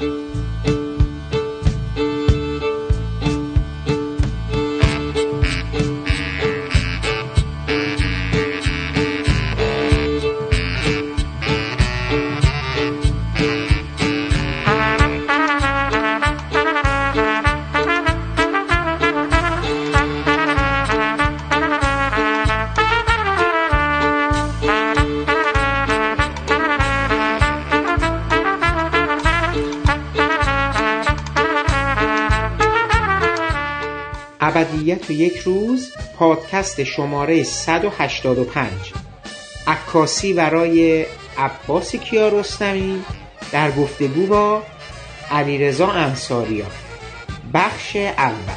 ابدیت و یک روز پادکست شماره 185 عکاسی برای عباس کیارستمی در گفتگو با علیرضا انصاریان بخش اول.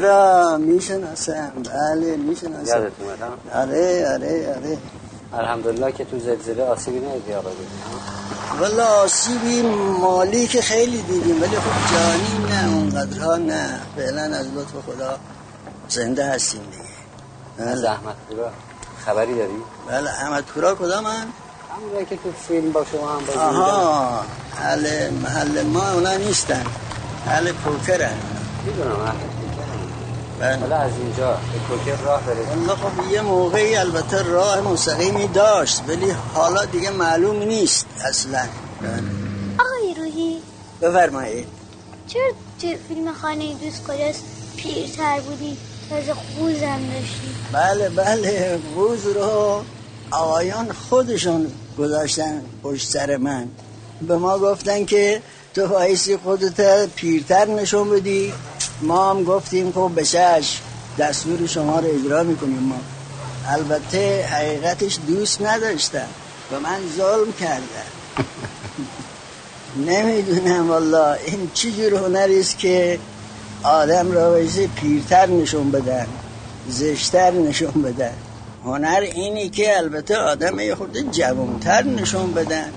چرا می‌شناسم بله می‌شناسم یادت اومد؟ آره آره آره. الحمدلله که تو زلزله آسیبی ندیدی آقا دیدی والا آسیبی مالی که خیلی دیدیم ولی خب جانی نه اونقدرها نه. فعلا از لطف خدا زنده هستیم دیگه. بله. زحمت پورا خبری داری؟ بله احمد پورا کدام من؟ همون که تو فیلم با شما هم بازی. آها محل ما اونا نیستن. اهل پوکرن. می‌دونم اهل حالا از اینجا به کوکر راه والله خب یه موقعی البته راه مستقیمی داشت ولی حالا دیگه معلوم نیست اصلا. آقای روحی. بفرمایید. چرا تو فیلم خانه دوست کجاست پیرتر بودی؟ تازه خوزم داشتی. بله بله. روز رو آقایان خودشون گذاشتن پشت سر من. به ما گفتن که تو بایستی خودت پیرتر نشون بدی. ما هم گفتیم خب بشش دستور شما رو اجرا می‌کنیم ما. البته حقیقتش دوست نداشتن به من ظلم کردن نمی‌دونم والا این چی جور هنری است که آدم را بایستی پیرتر نشون بدن زشتر نشون بدن. هنر اینی که البته آدم یه خورده جوانتر نشون بدن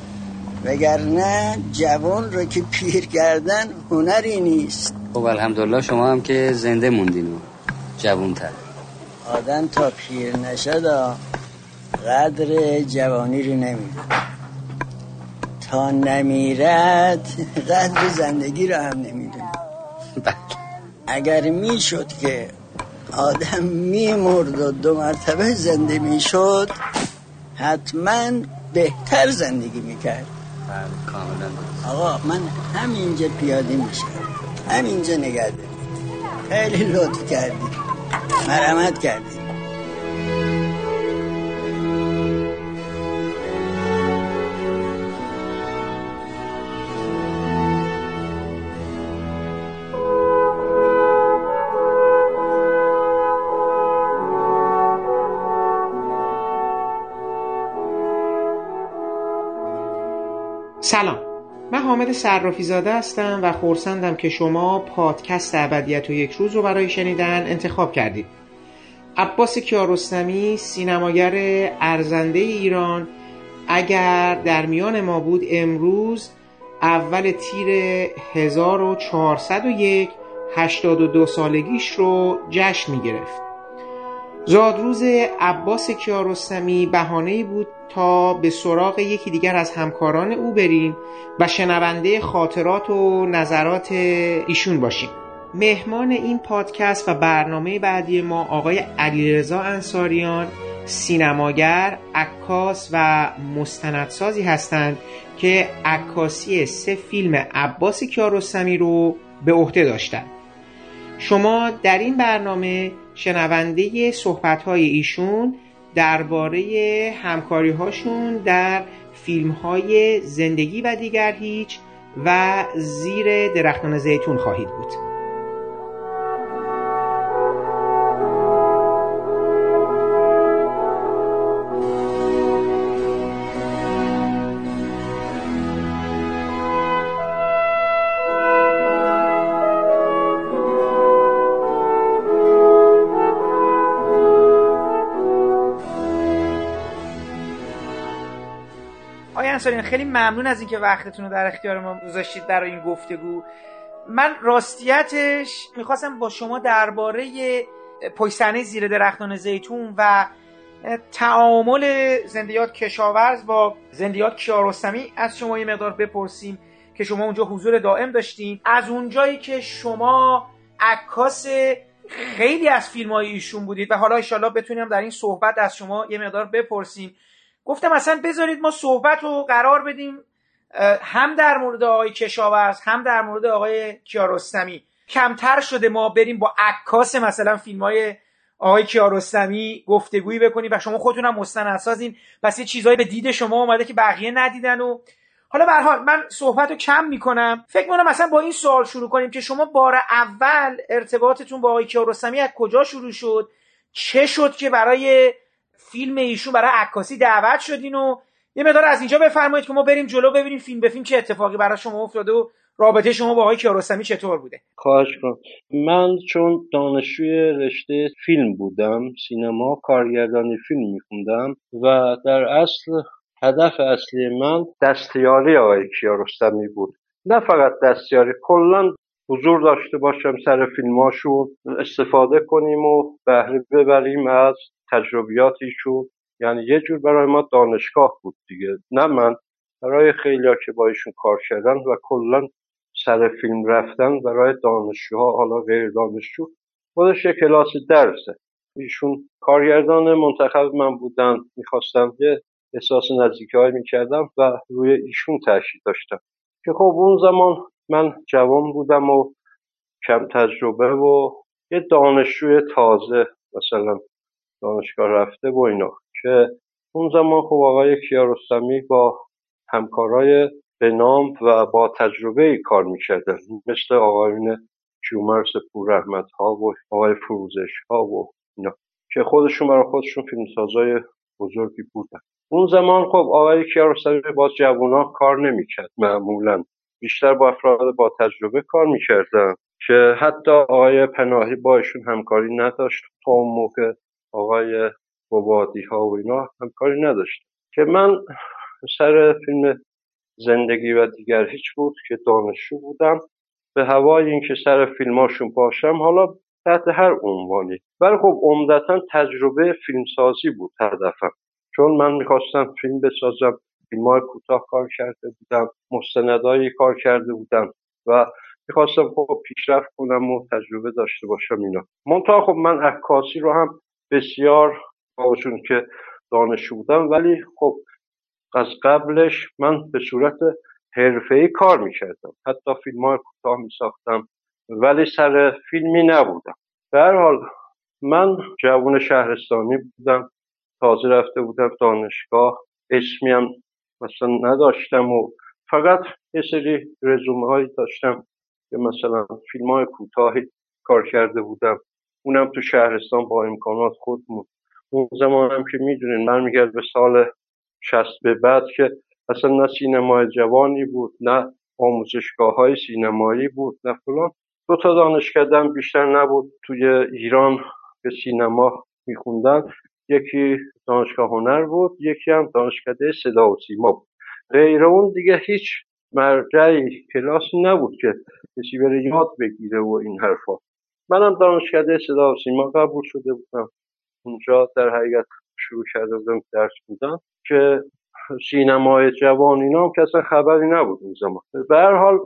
وگرنه جوان رو که پیر کردن هنری نیست. خب الحمدلله شما هم که زنده موندین و جوونتر آدم تا پیر نشد قدر جوانی رو نمی‌دونه. تا نمیرد قدر زندگی رو هم نمی‌دونه. بله. اگر می‌شد که آدم میمرد و دو مرتبه زنده می‌شد حتما بهتر زندگی می‌کرد. بله آقا من همینجا پیاده میشم. همینجا دارید. خیلی لطف کردی مرحمت کردی من حامد صرافی زاده هستم و خورسندم که شما پادکست ابدیت و یک روز رو برای شنیدن انتخاب کردید. عباس کیارستمی سینماگر ارزنده ایران. اگر در میان ما بود امروز اول تیر 1401 82 سالگیش رو جشن می گرفت زادروز عباس کیارستمی بهانه‌ای بود تا به سراغ یکی دیگر از همکاران او بریم و شنونده خاطرات و نظرات ایشون باشیم مهمان این پادکست و برنامه بعدی ما آقای علیرضا انصاریان سینماگر، عکاس و مستندسازی هستند که عکاسی سه فیلم عباس کیارستمی رو به عهده داشتند. شما در این برنامه شنونده صحبت ایشون درباره همکاری هاشون در فیلم های زندگی و دیگر هیچ و زیر درختان زیتون خواهید بود. انصاری خیلی ممنون از اینکه وقتتون رو در اختیار ما گذاشتید برای این گفتگو. من راستیتش می‌خواستم با شما درباره پشت زیر درختان زیتون و تعامل زندیات کشاورز با زندیات کیارستمی از شما یه مقدار بپرسیم که شما اونجا حضور دائم داشتیم از اونجایی که شما عکاس خیلی از فیلم های ایشون بودید و حالا ایشالله بتونیم در این صحبت از شما یه مقدار بپرسیم. گفتم اصلا بذارید ما صحبت رو قرار بدیم هم در مورد آقای کشاورز هم در مورد آقای کیارستمی. کمتر شده ما بریم با عکاس مثلا فیلم های آقای کیارستمی گفتگویی بکنیم و شما خودتون هم مستندسازین. پس یه چیزهایی به دید شما اومده که بقیه ندیدن و حالا به حال من صحبت رو کم می‌کنم. فکر کنم مثلا با این سوال شروع کنیم که شما بار اول ارتباطتون با آقای کیارستمی از کجا شروع شد؟ چه شد که برای فیلم ایشون برای عکاسی دعوت شدین و یه مدار از اینجا بفرمایید که ما بریم جلو ببینیم فیلم به فیلم چه اتفاقی برای شما افتاده و رابطه شما با آقای کیارستمی چطور بوده. خواهش کنم من چون دانشجوی رشته فیلم بودم سینما کارگردانی فیلم میخوندم و در اصل هدف اصلی من دستیاری آقای کیارستمی بود. نه فقط دستیاری کلا حضور داشته باشم سر فیلماشون استفاده کنیم و بهره ببریم از تجربیات ایشون یعنی یه جور برای ما دانشگاه بود دیگه. نه من برای خیلی که با ایشون کار کردن و کلا سر فیلم رفتن برای دانشجوها حالا غیر دانشجو خودش یه کلاس درسه. ایشون کارگردان منتخب من بودن می‌خواستم یه احساس نزدیکی های می‌کردم و روی ایشون تاکید داشتم. که خب اون زمان من جوان بودم و کم تجربه و یه دانشجوی تازه مثلا دانشگاه رفته و اینا. که اون زمان خب آقای کیارستمی با همکارای به نام و با تجربه کار می‌کردن مثل آقایون کیومرس پور رحمت ها و آقای فروزش ها و اینا. که خودشون برای خودشون فیلمسازای بزرگی بودن. اون زمان خب آقای کیارستمی با جوونا کار نمی‌کرد معمولا. بیشتر با افراد با تجربه کار می‌کردن. که حتی آقای پناهی با ایشون همکاری نداشت. تا اون موقع آقای بوادی ها و اینا همکاری نداشت که من سر فیلم زندگی و دیگر هیچ بود که دانشجو بودم. به هوای اینکه سر فیلماشون باشم حالا تحت هر عنوانی. ولی خب عمدتا تجربه فیلمسازی بود هدفم چون من می‌خواستم فیلم بسازم فیلم های کوتاه کار کرده بودم مستندایی کار کرده بودم و می‌خواستم خب پیشرفت کنم و تجربه داشته باشم اینا. منتها خب من عکاسی رو هم بسیار باشون که دانشجو بودم ولی خب از قبلش من به صورت حرفه‌ای کار می‌کردم. حتی فیلم های کوتاه میساختم ولی سر فیلمی نبودم. هر حال من جوون شهرستانی بودم تازه رفته بودم دانشگاه. اسمی هم مثلا نداشتم و فقط یه سری رزومه هایی داشتم که مثلا فیلم های کوتاهی کار کرده بودم. اونم تو شهرستان با امکانات خودمون اون زمان هم که می‌دونین من میگرد به سال شست به بعد که اصلا نه سینمای جوانی بود نه آموزشگاه های سینمایی بود نه فلان. دو تا دانشکدم بیشتر نبود. توی ایران به سینما میخوندن. یکی دانشگاه هنر بود یکی هم دانشکده صدا و سیما بود. غیر اون دیگه هیچ مرجعی کلاسی نبود که کسی بره یاد بگیره و این حرفا. منم دانشکده صدا و سیما قبول شده بودم. اونجا در حقیقت شروع کرده بودم درس بودم که سینمای جوان اینا هم که اصلا خبری نبود اون زمان. به هر حال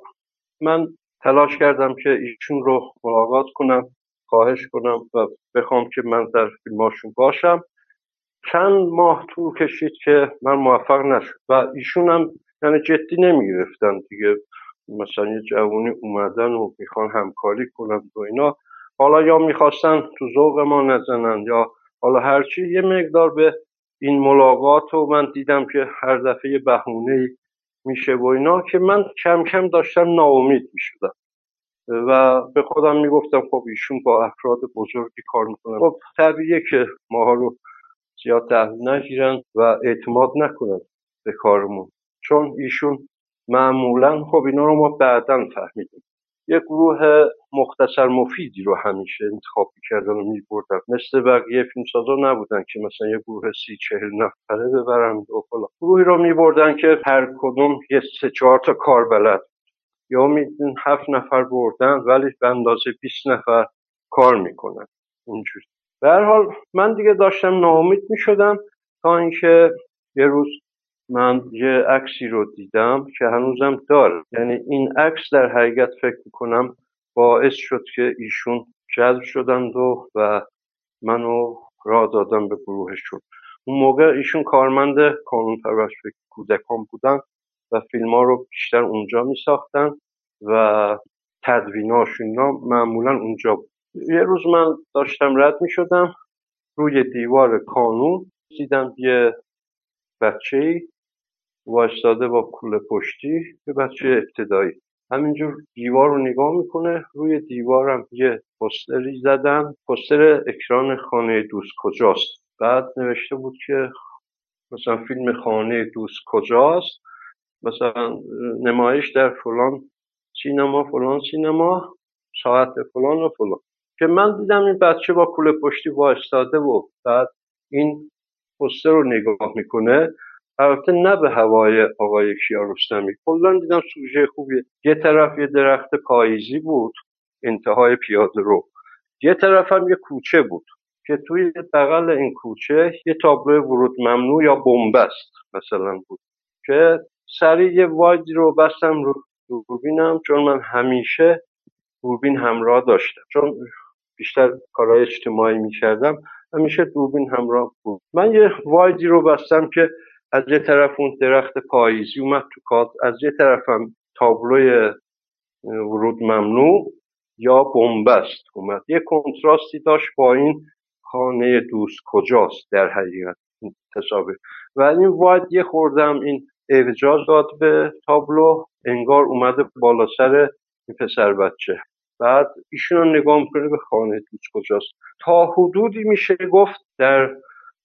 من تلاش کردم که ایشون رو ملاقات کنم خواهش کنم و بخوام که من در فیلماشون باشم. چند ماه طول کشید که من موفق نشد و ایشون هم یعنی جدی نمی‌گرفتن دیگه. مثلا یه جوانی اومدن و می‌خوان همکاری کنن و اینا. حالا یا می‌خواستن تو ذوق ما نزنن یا حالا هرچی یه مقدار به این ملاقات رو من دیدم که هر دفعه بهونه میشه و اینا که من کم کم داشتم ناامید می‌شدم. و به خودم می‌گفتم خب ایشون با افراد بزرگی کار می‌کنن. خب طبیعیه که ماها رو زیاد تحویل نگیرن و اعتماد نکنن به کارمون. چون ایشون معمولا خب اینا رو ما بعدا فهمیدیم. یه گروه مختصر مفیدی رو همیشه انتخاب می‌کردن و میبردن. مثل بقیه فیلمسازا نبودن که مثلا یه گروه سی چهل نفره ببرن و فلان. گروهی رو میبردن که هر کدوم یه سه چهار تا کار بلد یا میدین هفت نفر بردن ولی به اندازه 20 نفر کار می‌کنن. اینجوری. به حال من دیگه داشتم ناامید می‌شدم تا اینکه یه روز من یه عکسی رو دیدم که هنوزم داره. یعنی این عکس در حقیقت فکر می‌کنم باعث شد که ایشون جذب شدند و, و منو را دادم به گروهشون اون موقع ایشون کارمند کانون پرورش کودکان بودن و فیلم ها رو بیشتر اونجا می ساختن و تدویناشون معمولا اونجا بود. یه روز من داشتم رد می شدم روی دیوار کانون دیدم یه بچه وایستاده با کوله پشتی یه بچه ابتدایی. همینجور دیوار رو نگاه می‌کنه روی دیوارم یه پستری زدن پستر اکران خانه دوست کجاست؟ بعد نوشته بود که مثلا فیلم خانه دوست کجاست؟ مثلا نمایش در فلان سینما فلان سینما ساعت فلان و فلان. که من دیدم این بچه با کوله پشتی وایستاده و بعد این پستر رو نگاه می‌کنه. البته نه به هوای آقای کیارستمی. کلا دیدم سوژه خوبیه. یه طرف یه درخت پاییزی بود انتهای پیاده رو. یه طرف هم یه کوچه بود که توی بغل این کوچه یه تابلو ورود ممنوع یا بنبست مثلا بود که سریع یه وایدی رو بستم رو دوربینم چون من همیشه دوربین همراه داشتم. چون بیشتر کارهای اجتماعی می‌کردم همیشه دوربین همراه بود. من یه وایدی رو بستم که از یه طرف اون درخت پاییزی اومد تو کاد از یه طرفم تابلوی ورود ممنوع یا بنبست اومد. یه کنتراستی داشت با این خانه دوست کجاست در حقیقت تصاویر و این واید یه خوردم این اعجاز داد به تابلو انگار اومده بالا سر این پسر بچه. بعد ایشون نگاه می‌کنه به خانه دوست کجاست. تا حدودی میشه گفت در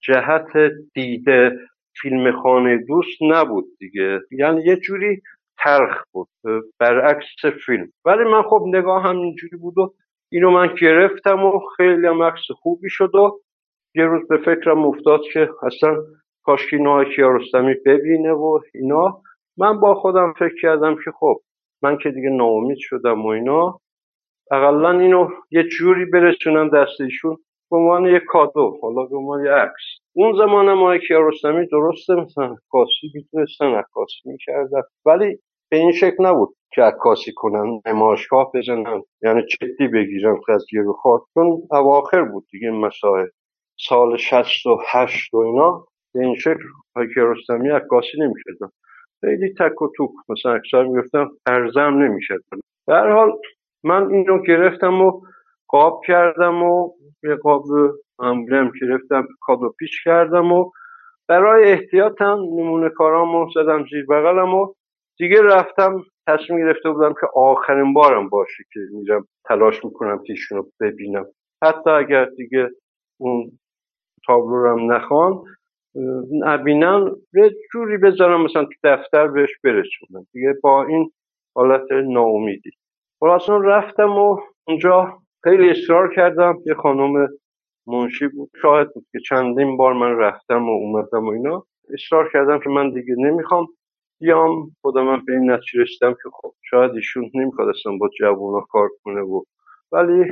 جهت دیده فیلم خانه دوست نبود دیگه. یعنی یه جوری ترخ بود. برعکس فیلم. ولی من خب نگاه هم اینجوری بود و اینو من گرفتم و خیلی هم عکس خوبی شد و یه روز به فکرم افتاد که اصلا کاشکی اینو کیارستمی ببینه و اینا. من با خودم فکر کردم که خب من که دیگه ناامید شدم و اینا. اقلا اینو یه جوری برسونم دست به عنوان یه کادو حالا به عنوان یه عکس. اون زمان ما کیارستمی درسته مثلا عکاسی می‌تونستن عکاسی می‌کردن. ولی به این شکل نبود که عکاسی کنن نمایشگاه بزنن یعنی جدی بگیرن قضیه رو خواهد چون اواخر بود دیگه مسائل. سال شست و هشت و اینا به این شکل کیارستمی عکاسی نمی‌کردن. خیلی تک و توک مثلا اکثر می‌گفتم ارزم نمی‌شد در حال من این رو گرفتم و قاب کردم و یه قاب امبلم گرفتم کادو پیچ کردم و برای احتیاطم نمونه کارامو زدم زیر بغلم و دیگه رفتم تصمیم گرفته بودم که آخرین بارم باشه که میرم تلاش می‌کنم که رو ببینم. حتی اگر دیگه اون تابلو رو هم نخوان نبینم یه جوری بذارم مثلا تو دفتر بهش برسونم. دیگه با این حالت ناامیدی. خلاصا رفتم و اونجا خیلی اصرار کردم. یه خانم منشی بود. شاهد بود که چندین بار من رفتم و اومدم و اینا. اصرار کردم که من دیگه نمی‌خوام بیام. خودم من به این نتیجه رسیدم که خب شاید ایشون نمی‌خواد با جوونا کار کنه و ولی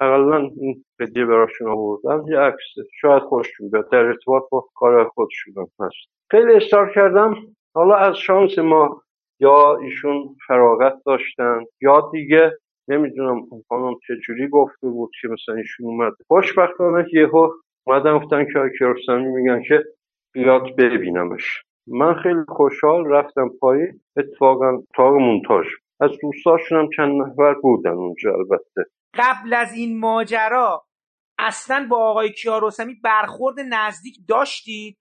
اقلا این بدیه براشون آوردم. یه عکس. شاید خوششون بیاد در ارتباط با کار خودشون هست. خیلی اصرار کردم. حالا از شانس ما یا ایشون فراغت داشتن یا دیگه نمی‌دونم خانم چجوری گفته بود که مثلا ایشون اومد. خوشبختانه یهو اومدن گفتن که آقای میگن که بیاد ببینمش. من خیلی خوشحال رفتم پایین اتفاقا تاق مونتاژ. از دوستاشون هم چند نفر بودن اونجا البته. قبل از این ماجرا اصلا با آقای کیارستمی برخورد نزدیک داشتید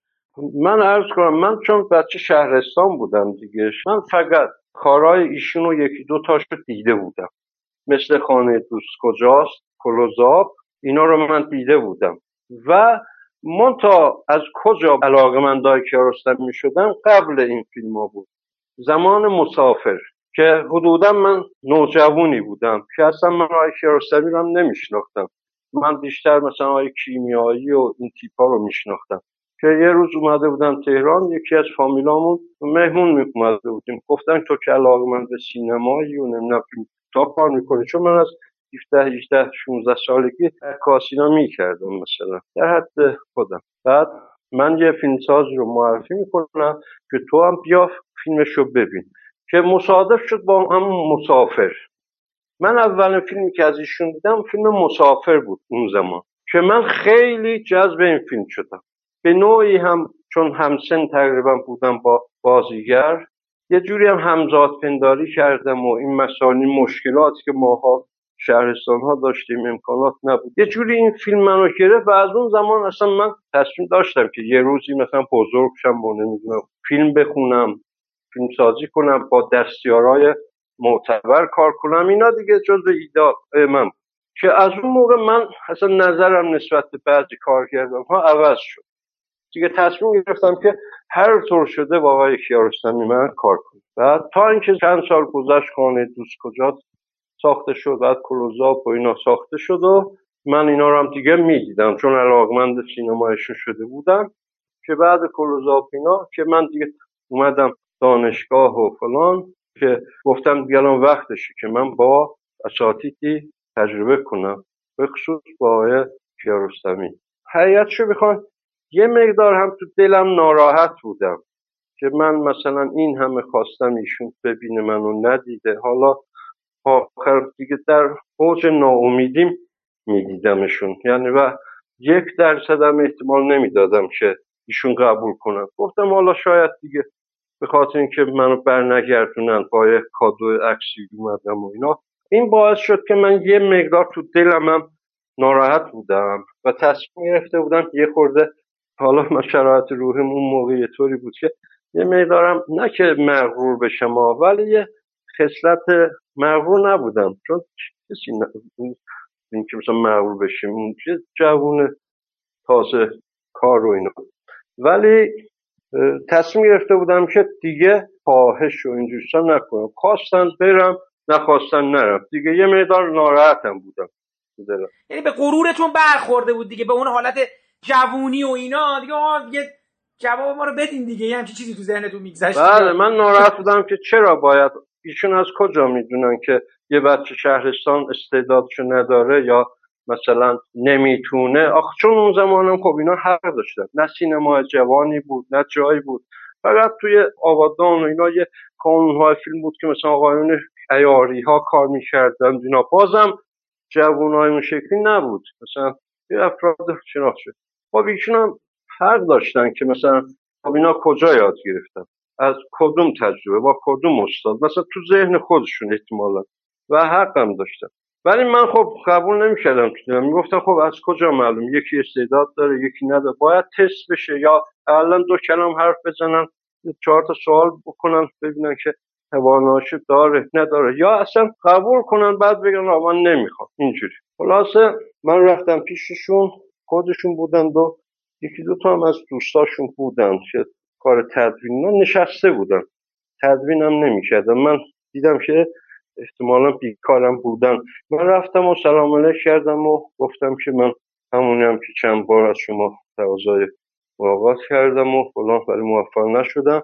من عرض کنم من چون بچه شهرستان بودم دیگه من فقط کارهای ایشون رو یکی دو تاشو دیده بودم. مثل خانه دوست کجاست کلوزاب اینا رو من دیده بودم. و من تا از کجا علاقه من دای کیارستمی شدن قبل این فیلم ها بود. زمان مسافر که حدودا من نوجوانی بودم که اصلا من آقای کیارستمی رو هم نمیشناختم. من بیشتر مثلا آقای کیمیایی و این تیپا رو میشناختم. که یه روز اومده بودم تهران یکی از فامیلامون مهمون می اومده بودیم. گفتن تو که علاقه من به سینمایی و نمی‌دونم تا کار می‌کنی؟ چون من از 17 18 16 سالگی کاسینا می‌کردم مثلا. در حد خودم. بعد من یه فیلمسازی رو معرفی می‌کنم که تو هم بیا فیلمش ببین. که مصادف شد با هم مسافر. من اولین فیلمی که از ایشون دیدم فیلم مسافر بود اون زمان. که من خیلی جذب این فیلم شدم. به نوعی هم چون همسن تقریبا بودم با بازیگر. یه جوری هم همزاد پنداری کردم و این مسائل مشکلاتی که ماها شهرستان ها داشتیم امکانات نبود. یه جوری این فیلم منو گرفت و از اون زمان اصلا من تصمیم داشتم که یه روزی مثلا بزرگ شم و نمی‌دونم فیلم بخونم فیلم سازی کنم با دستیارای معتبر کار کنم. اینا دیگه جز ایده من که از اون موقع من اصلا نظرم نسبت به بعضی کارگردان ها عوض شد. دیگه تصمیم گرفتم که هر طور شده با آقای کیارستمی من کار کنم. بعد تا اینکه چند سال گذشت خانه دوست کجا ساخته شد بعد کلوزاپ و اینا ساخته شد و من اینا رو هم دیگه می‌دیدم. چون علاقمند سینمایشون شده بودم که بعد کلوزاپ اینا که من دیگه اومدم دانشگاه و فلان که گفتم دیگه الان وقتشه که من با اساتیدی تجربه کنم. به خصوص با آقای کیارستمی. حقیقتشو بخوام یه مقدار هم تو دلم ناراحت بودم که من مثلا این همه خواستم ایشون ببینه منو ندیده. حالا آخر دیگه در اوج ناامیدیم میدیدمشون. یعنی و یک هم احتمال نمی‌دادم که ایشون قبول کنن. گفتم حالا شاید دیگه به خاطر اینکه منو برنگردونن با یه کادو عکسی اومدم و اینا. این باعث شد که من یه مقدار تو دلم هم ناراحت بودم و تصمیم گرفته بودم یه خورده حالا من شرایط روحم اون موقع یه طوری بود که یه مقدارم نه که مغرور به شما ولی یه خصلت مغرور نبودم. چون کسی این که مثلا مغرور بشیم اون جوون تازه کار رو اینا. ولی تصمیم گرفته بودم که دیگه خواهش و این نکنم. خواستن برم نخواستن نرم. دیگه یه مقدار ناراحتم بودم. یعنی به غرورتون برخورده بود دیگه به اون حالت جوونی و اینا دیگه دیگه جواب ما رو بدین دیگه یه همچین چیزی تو ذهنتون میگذشت بله من ناراحت بودم که چرا باید ایشون از کجا می‌دونن که یه بچه شهرستان استعدادشو نداره یا مثلا نمی‌تونه؟ آخ چون اون زمانم خب اینا حق داشتن. نه سینما جوانی بود نه جایی بود. فقط توی آبادان و اینا یه های فیلم بود که مثلا آقایون ایاری ها کار می‌کردن اینا بازم جوان های اون شکلی نبود. مثلا یه افراد شناخت شد. خب ایشون هم حق داشتن که مثلا خب اینا کجا یاد گرفتن؟ از کدوم تجربه؟ با کدوم استاد؟ مثلا تو ذهن خودشون احتمالا و حقم داشتن. ولی من خب قبول نمی‌کردم تو می‌گفتم خب از کجا معلوم؟ یکی استعداد داره یکی نداره. باید تست بشه یا الان دو کلام حرف بزنن چهار تا سوال بکنن ببینن که تواناییش داره نداره. یا اصلا قبول کنن بعد بگن من نمی‌خوام. اینجوری. خلاصه من رفتم پیششون. خودشون بودن و یکی دو تا هم از دوستاشون بودن که کار تدوین نشسته بودن. تدوینم نمی‌کردم من دیدم که احتمالا بیکارم بودن. من رفتم و سلام علیک کردم و گفتم که من همونیم که چند بار از شما تقاضای ملاقات کردم و فلان ولی موفق نشدم.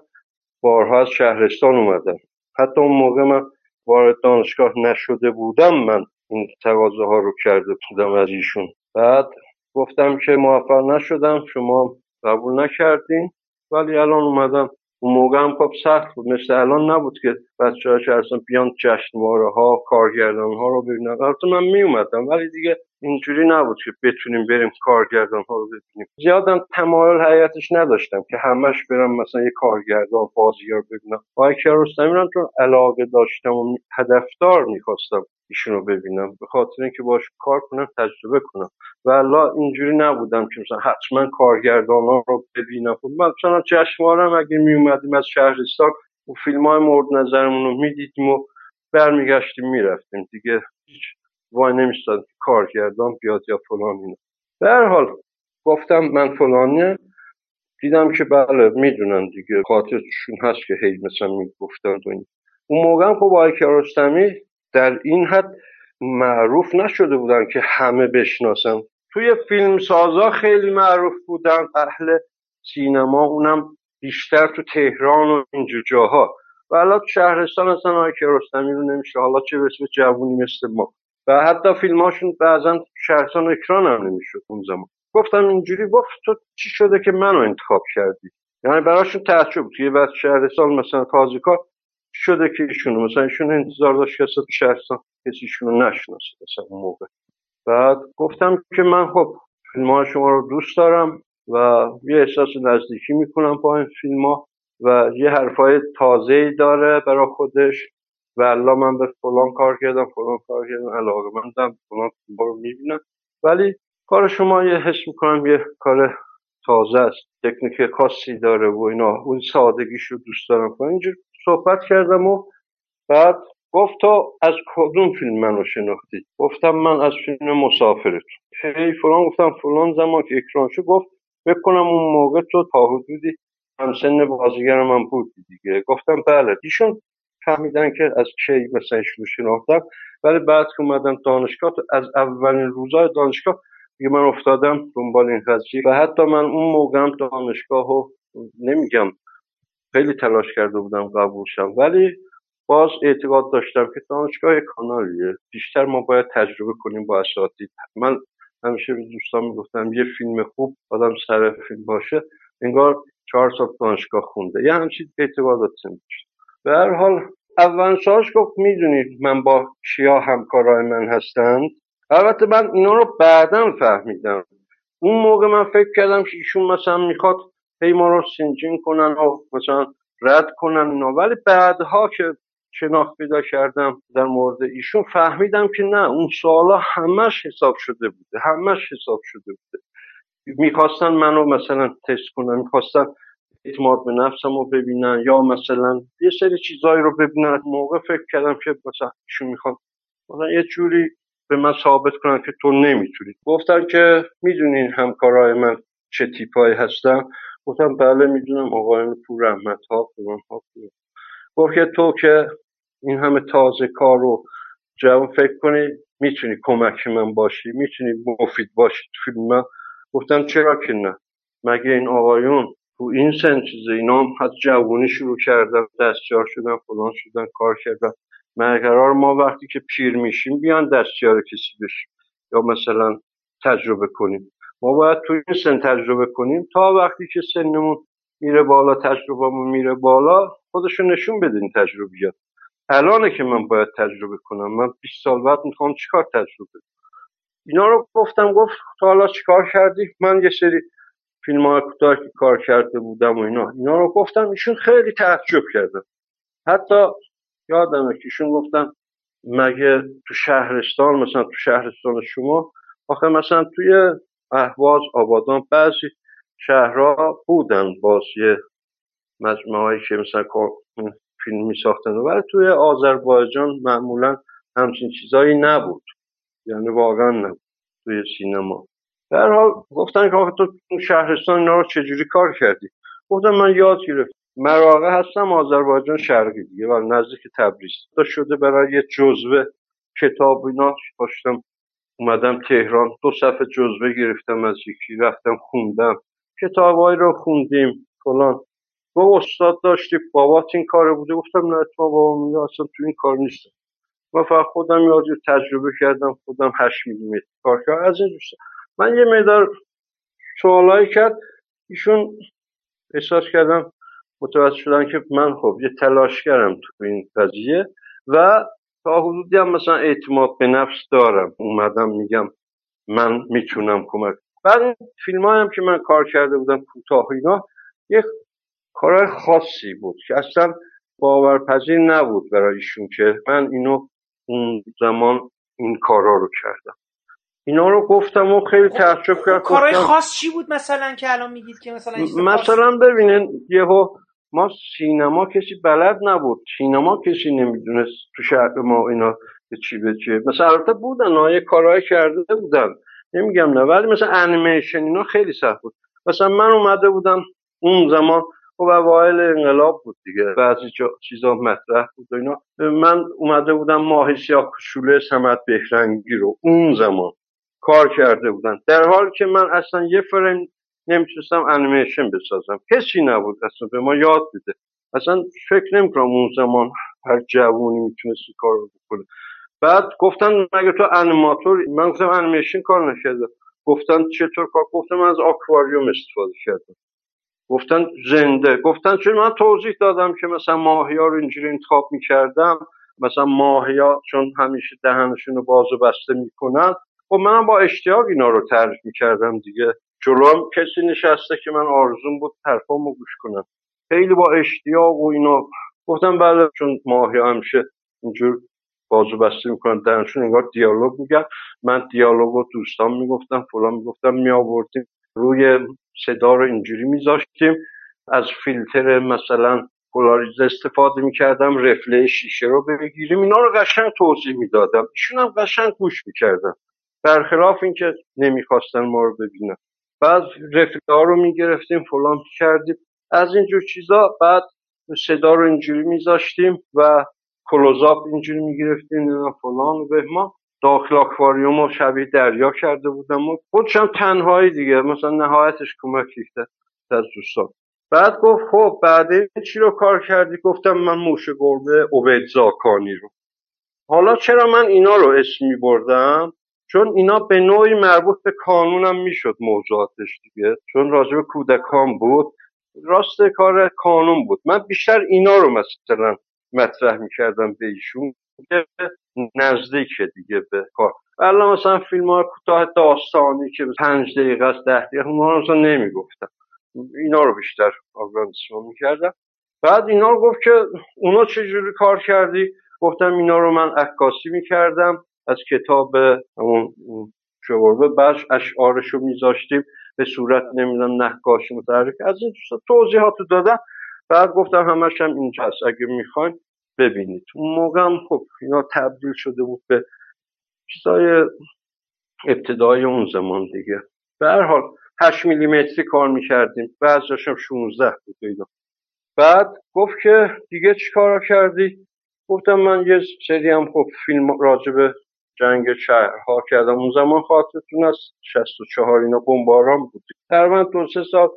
بارها از شهرستان اومدم. حتی اون موقع من وارد دانشگاه نشده بودم من این تقاضاها رو کرده بودم از ایشون. بعد گفتم که موفق نشدم شما قبول نکردین. ولی الان اومدم اون موقع هم خب سخت بود مثل الان نبود که بچه ها اصلا بیان جشنواره ها کارگردان ها رو ببینن. البته من می اومدم ولی دیگه اینجوری نبود که بتونیم بریم کارگردان ها رو ببینیم. زیادم تمایل حقیقتش نداشتم که همش برم مثلا یه کارگردان بازیگر ببینم. با کیارستمی رو چون علاقه داشتم و هدفدار می‌خواستم ایشون رو ببینم. به خاطر اینکه باش کار کنم تجربه کنم. و اینجوری نبودم که مثلا حتما کارگردان ها رو ببینم. خب مثلا چشمارم اگه میومدیم از شهرستان و فیلم های مورد نظرمون رو می‌دیدیم و برمیگشتیم می‌رفتیم. دیگه هیچ وای نمیستاد که کارگردان بیاد یا فلان اینا. به هر حال گفتم من فلانه دیدم که بله می‌دونن دیگه. خاطرشون هست که هی مثلا می‌گفتن و اون موقع خب آقای کیارستمی در این حد معروف نشده بودن که همه بشناسن. توی فیلم سازا خیلی معروف بودن. اهل سینما اونم بیشتر تو تهران و اینجور جاها. و حالا شهرستان اصلا آقای کیارستمی رو نمیشه. حالا چه به جوونی مثل ما. و حتی فیلماشون بعضا شهرستان اکران هم نمی‌شد اون زمان. گفتم اینجوری گفت تو چی شده که منو انتخاب کردی؟ یعنی براشون تعجب بود. یه بعد شهرستان مثلا تازیکا شده که ایشونو مثلا ایشون انتظار داشت که تو شهرستان کسی ایشونو نشناسه مثلا اون موقع. بعد گفتم که من خب فیلم شما رو دوست دارم. و یه احساس نزدیکی می‌کنم با این فیلم ها و یه حرفای تازه ای داره برای خودش و الله من به فلان کار کردم فلان کار کردم علاقه من دارم فلان رو می‌بینم. ولی کار شما یه حس می‌کنم یه کار تازه است تکنیک خاصی داره و اینا اون سادگیش رو دوست دارم. اینجور صحبت کردم و بعد گفت تو از کدوم فیلم منو شناختی؟ گفتم من از فیلم مسافرت هی فلان گفتم فلان زمان که اکران شد گفت بکنم اون موقع تو تا حدودی همسن بازیگر من بود دیگه. گفتم بله. ایشون فهمیدن که از کی مثلا رو شناختم. ولی بعد که اومدم دانشگاه از اولین روزای دانشگاه دیگه من افتادم دنبال این قضیه. و حتی من اون موقعم دانشگاه رو نمیگم خیلی تلاش کرده بودم قبول شم. ولی باز اعتقاد داشتم که دانشگاه کانالیه بیشتر ما باید تجربه کنیم با اساتید. من همیشه به دوستان می‌گفتم یه فیلم خوب آدم سر فیلم باشه انگار چهار سال دانشگاه خونده. یه همچین اعتقاداتی داشت. به هر حال اول سالش گفت می‌دونید من با کیا همکارای من هستند؟ البته من اینا رو بعدا فهمیدم. اون موقع من فکر کردم که ایشون مثلا می‌خواد هی ما رو سنجین کنن و مثلا رد کنن اینا. ولی بعدها که شناخت پیدا کردم در مورد ایشون فهمیدم که نه اون سوالا همش حساب شده بوده همش حساب شده بوده. می‌خواستن منو مثلا تست کنن می‌خواستن اعتماد به نفسم رو ببینن یا مثلا یه سری چیزایی رو ببینن. موقع فکر کردم که مثلا ایشون می‌خوان مثلا یه جوری به من ثابت کنن که تو نمی‌تونی گفتن که می‌دونین همکارای من چه تیپایی هستن. گفتم بله می‌دونم آقایان پور رحمت ها گفت که تو که این همه تازه کار رو جوان فکر کنی می‌تونی کمک من باشی می‌تونی مفید باشی تو فیلم. من گفتم چرا که نه؟ مگه این آقایون تو این سن چیزه؟ اینا هم حد جوانی شروع کردن دستیار شدن فلان شدن کار کردن. مگرار ما وقتی که پیر میشیم بیان دستیار کسی بشیم یا مثلا تجربه کنیم. ما باید تو این سن تجربه کنیم تا وقتی که سنمون میره بالا تجربهمون میره بالا خودشو نشون بدین تجربیات. الانه که من باید تجربه کنم. من 20 سال بعد می‌خوام چیکار تجربه اینا رو گفتم گفت تا حالا چیکار کردی؟ من یه سری فیلم های کوتاه که کار کرده بودم و اینا. اینا رو گفتم ایشون خیلی تعجب کردن. حتی یادمه که ایشون گفتن مگه تو شهرستان مثلا تو شهرستان شما آخه مثلا توی اهواز آبادان بعضی شهرها بودن باز یه مجموعه که مثلا فیلم می ساختن ولی توی آذربایجان معمولا همچین چیزایی نبود. یعنی واقعا نبود توی سینما. در حال گفتن که تو شهرستان اینا رو چجوری کار کردی؟ گفتم من یاد گرفت مراغه هستم آذربایجان شرقی دیگه. و نزدیک تبریز. تا شده برای یه جزوه کتاب اینا. داشتم اومدم تهران. دو صفحه جزوه گرفتم از یکی. رفتم خوندم. کتابایی رو خوندیم. فلان. با استاد داشتی بابات این کار بوده. گفتم نه تو بابا میگه اصلا تو این کار نیستم من فقط خودم یاد تجربه کردم خودم هشت میلیمتر کار کردم. از این دوستم من یه مقدار سوالایی کرد. ایشون احساس کردم متوجه شدن که من خب یه تلاشگرم تو این قضیه و تا حدودی هم مثلا اعتماد به نفس دارم. اومدم میگم من می‌تونم کمک. بعد این فیلم هم که من کار کرده بودم کوتاه اینا یک کار خاصی بود که اصلا باورپذیر نبود برای ایشون که من اینو اون زمان این کارا رو کردم. اینا رو گفتم و خیلی تعجب کرد کارهای خاص چی بود مثلا که الان میگید که مثلا مثلا ببینین یهو ما سینما کسی بلد نبود. سینما کسی نمی‌دونست تو شهر ما اینا به چی به چیه. مثلا البته بودن یه کارهای کرده بودن. نمیگم نه ولی مثلا انیمیشن اینا خیلی سخت بود. مثلا من اومده بودم اون زمان خب اوایل انقلاب بود دیگه بعضی چیزا مطرح بود و اینا. من اومده بودم ماه سیاه کشوله سمت بهرنگی رو. اون زمان کار کرده بودن. در حالی که من اصلا یه فریم نمی‌تونستم انیمیشن بسازم. کسی نبود اصلا به ما یاد بده. اصلا فکر نمی‌کنم اون زمان هر جوونی می‌تونست کار رو بکنه. بعد گفتن مگه تو انیماتور من گفتم انیمیشن کار نکرده. گفتن چطور کار؟ گفتم از آکواریوم استفاده کردم. گفتن زنده. گفتن چون من توضیح دادم که مثلا ماهیا رو اینجوری انتخاب می‌کردم. مثلا ماهیا چون همیشه دهنشون رو باز و بسته می‌کنن. خب منم با اشتیاق اینا رو تعریف می‌کردم دیگه. جلوم کسی نشسته که من آرزون بود حرفامو گوش کنم. خیلی با اشتیاق و اینا گفتم بله چون ماهیا همیشه اینجور بازو بسته می‌کنن درنشون انگار دیالوگ میگن من دیالوگ رو دوستان می‌گفتم فلان می‌گفتم میآوردیم. روی صدا رو اینجوری میذاشتیم. از فیلتر مثلا پولاریز استفاده می‌کردم رفله شیشه رو بگیریم. اینا رو قشنگ توضیح می‌دادم. ایشون هم قشنگ گوش می‌کردم برخلاف اینکه نمی‌خواستن ما رو ببینن. بعد رفله ها رو می‌گرفتیم فلان کردیم. از اینجور چیزا بعد صدا رو اینجوری میذاشتیم و کلوزاپ اینجوری می‌گرفتیم. فلان و بهمان. داخل آکواریوم و شبیه دریا کرده بودم و خودشم تنهایی دیگه مثلا نهایتش کمک کرد از دوستان. بعد گفت خب بعد چی رو کار کردی؟ گفتم من موش گربه عبید زاکانی رو. حالا چرا من اینا رو اسم می بردم چون اینا به نوعی مربوط به قانونم می‌شد موضوعاتش دیگه. چون راجع به کودکان بود راست کار کانون بود. من بیشتر اینا رو مثلا مطرح می‌کردم به ایشون نزدیک دیگه به کار. الان مثلا فیلم ها کوتاه داستانی که پنج دقیقه است ده دقیقه اونها رو نمی‌گفتم. اینا رو بیشتر آگراندسمان می‌کردم. بعد اینا رو گفت که اونا چجوری کار کردی؟ گفتم اینا رو من عکاسی می‌کردم از کتاب همون شوربه بش اشعارش رو میذاشتیم. به صورت نمی‌دونم نقاش متحرک. از این توضیحات رو دادم. بعد گفتم همش هم اینجاست. اگه می‌خواین ببینید اون موقع هم خب اینا تبدیل شده بود به چیزای ابتدای اون زمان دیگه. به هر حال 8 میلیمتری کار می‌کردیم. بعضیش هم 16 بود اینا. بعد گفت که دیگه چی کارا کردی؟ گفتم من یه سری هم خب فیلم راجب جنگ شهرها کردم. اون زمان خاطرتون از 64 اینا بمباران بود. تقریبا دو سه سال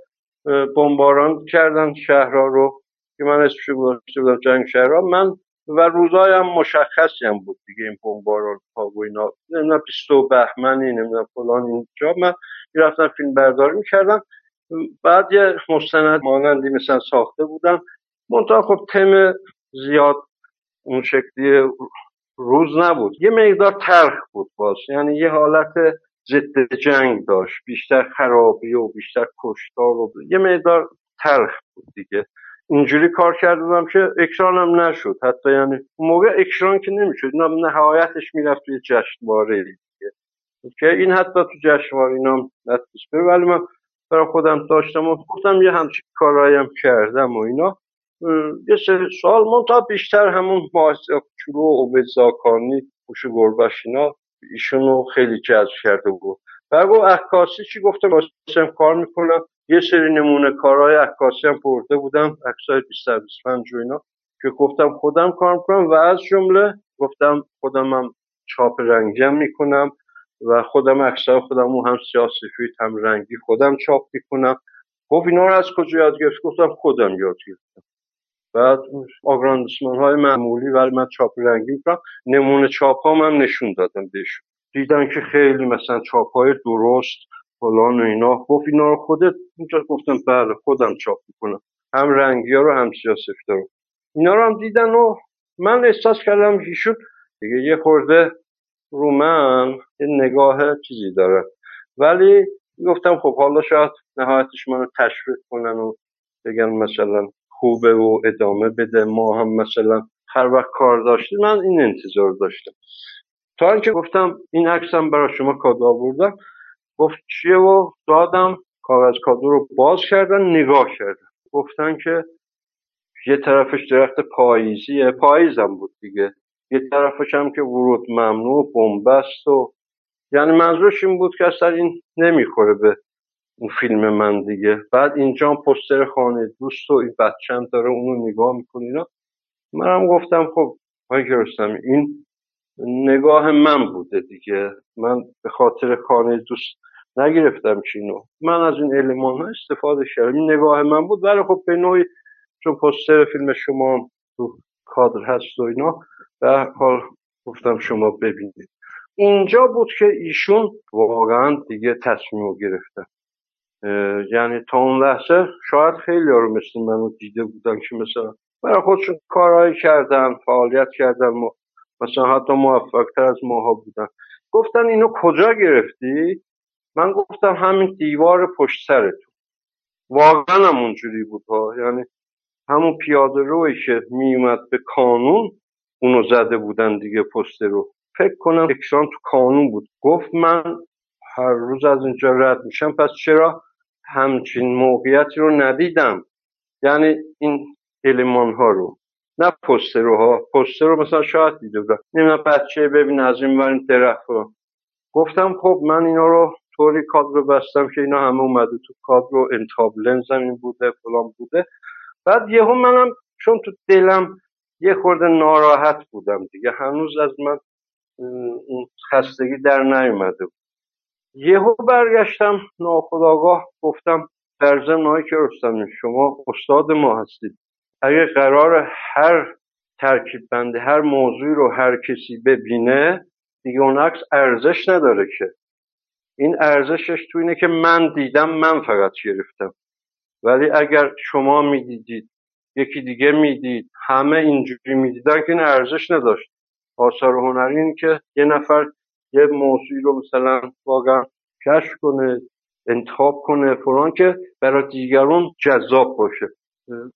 بمباران کردن شهرها رو. که من اسمش گذاشته بودم جنگ شهرها من و روزای هم مشخصی هم بود دیگه این بمباران و اینا. نمی‌دونم 20 بهمنی نمی‌دونم فلان اینجا من رفتم فیلم برداری می‌کردم. بعد یه مستند مانندی مثلا ساخته بودم. منتها خب تم زیاد اون شکلی روز نبود. یه مقدار ترخ بود باز. یعنی یه حالت ضد جنگ داشت. بیشتر خرابی و بیشتر کشتار و یه مقدار تلخ بود دیگه. اینجوری کار کردم که اکرانم نشد. حتی یعنی موقع اکران که نمی‌شد. اینا نهایتش می‌رفت توی جشنواره دیگه. که این حتی تو جشنواره اینا نتیست ولی من برای خودم داشتم و گفتم یه همچین کارایم کردم و اینا. یه سری سال منتها بیشتر همون کوچولو و عبید زاکانی خوش گربش اینا ایشونو خیلی جذب کرده بود و گفت. عکاسی چی؟ گفتم واسم کار می‌کنم. یه سری نمونه کارهای عکاسی هم برده بودم عکسای 25 و اینا که گفتم خودم کار می‌کنم و از جمله گفتم خودم هم چاپ رنگی هم می‌کنم و خودم عکسای خودم هم سیاه هم رنگی خودم چاپ می‌کنم. گفت اینا رو از کجا یاد گرفت گفتم خودم یاد گرفتم. بعد آگراندسمان های معمولی ولی من چاپ رنگی می‌کنم. نمونه چاپ هم, هم نشون دادم بهشون. دیدن که خیلی مثلا چاپ های درست فلان و اینا. گفت اینا رو خودت اونجا گفتم بله خودم چاپ می‌کنم. هم رنگی ها رو هم سیاسفته رو. اینا رو هم دیدن و من احساس کردم ایشون دیگه یه خورده رو من یه نگاه چیزی داره. ولی گفتم خب حالا شاید نهایتش منو تشویق کنن و بگن مثلا خوبه و ادامه بده. ما هم مثلا هر وقت کار داشتیم من این انتظار داشتم. تا اینکه گفتم این عکسم برای شما کادو آوردم. گفت چیه و دادم کاغذ کادو رو باز کردن نگاه کردن. گفتن که یه طرفش درخت پاییزیه. پاییزم بود دیگه. یه طرفش هم که ورود ممنوع بنبست و یعنی منظورش این بود که اصلا این نمی‌خوره به اون فیلم من دیگه. بعد اینجا پستر خانه دوست و این بچم داره اونو نگاه می‌کنه اینا. منم گفتم خب های گرستم این نگاه من بوده دیگه. من به خاطر خانه دوست نگرفتم چینو من از این علمان ها استفاده کردم. این نگاه من بود. ولی خب به نوعی چون پستر فیلم شما تو کادر هست و اینا به حال گفتم شما ببینید. اینجا بود که ایشون واقعا دیگه تصمیم رو یعنی تا اون لحظه شاید خیلی رو مثل منو دیده بودن که مثلا برای خودشون کارهایی کردن فعالیت کردن مثلا حتی موفقتر از ماها بودن. گفتن اینو کجا گرفتی؟ من گفتم همین دیوار پشت سرتون. واقعا هم اونجوری بود ها. یعنی همون پیاده روی که میومد به کانون اونو زده بودن دیگه پست رو. فکر کنم اکسان تو کانون بود. گفت من هر روز از اینجا رد میشم پس چرا همچین موقعیتی رو ندیدم؟ یعنی این علمان ها رو. نه پستر ها. پستر رو مثلا شاید دیده بودم. نمی‌دونم بچه ببین از این ورین درخت گفتم خب من اینا رو طوری کادر رو بستم که اینا همه اومده تو کادر رو انتاب لنزم این بوده فلان بوده. بعد یهو منم چون تو دلم یه خورده ناراحت بودم دیگه هنوز از من این خستگی در نیومده بود. یهو برگشتم ناخداگاه گفتم در ضمن که رستمی شما استاد ما هستید. اگه قرار هر ترکیب بنده هر موضوعی رو هر کسی ببینه دیگه اون عکس ارزش نداره که. این ارزشش تو اینه که من دیدم من فقط گرفتم. ولی اگر شما می‌دیدید یکی دیگه می‌دید همه اینجوری می‌دیدن که این ارزش نداشت. آثار هنری این که یه نفر یه موضوعی رو مثلا واقعا کشف کنه انتخاب کنه فران که برای دیگران جذاب باشه.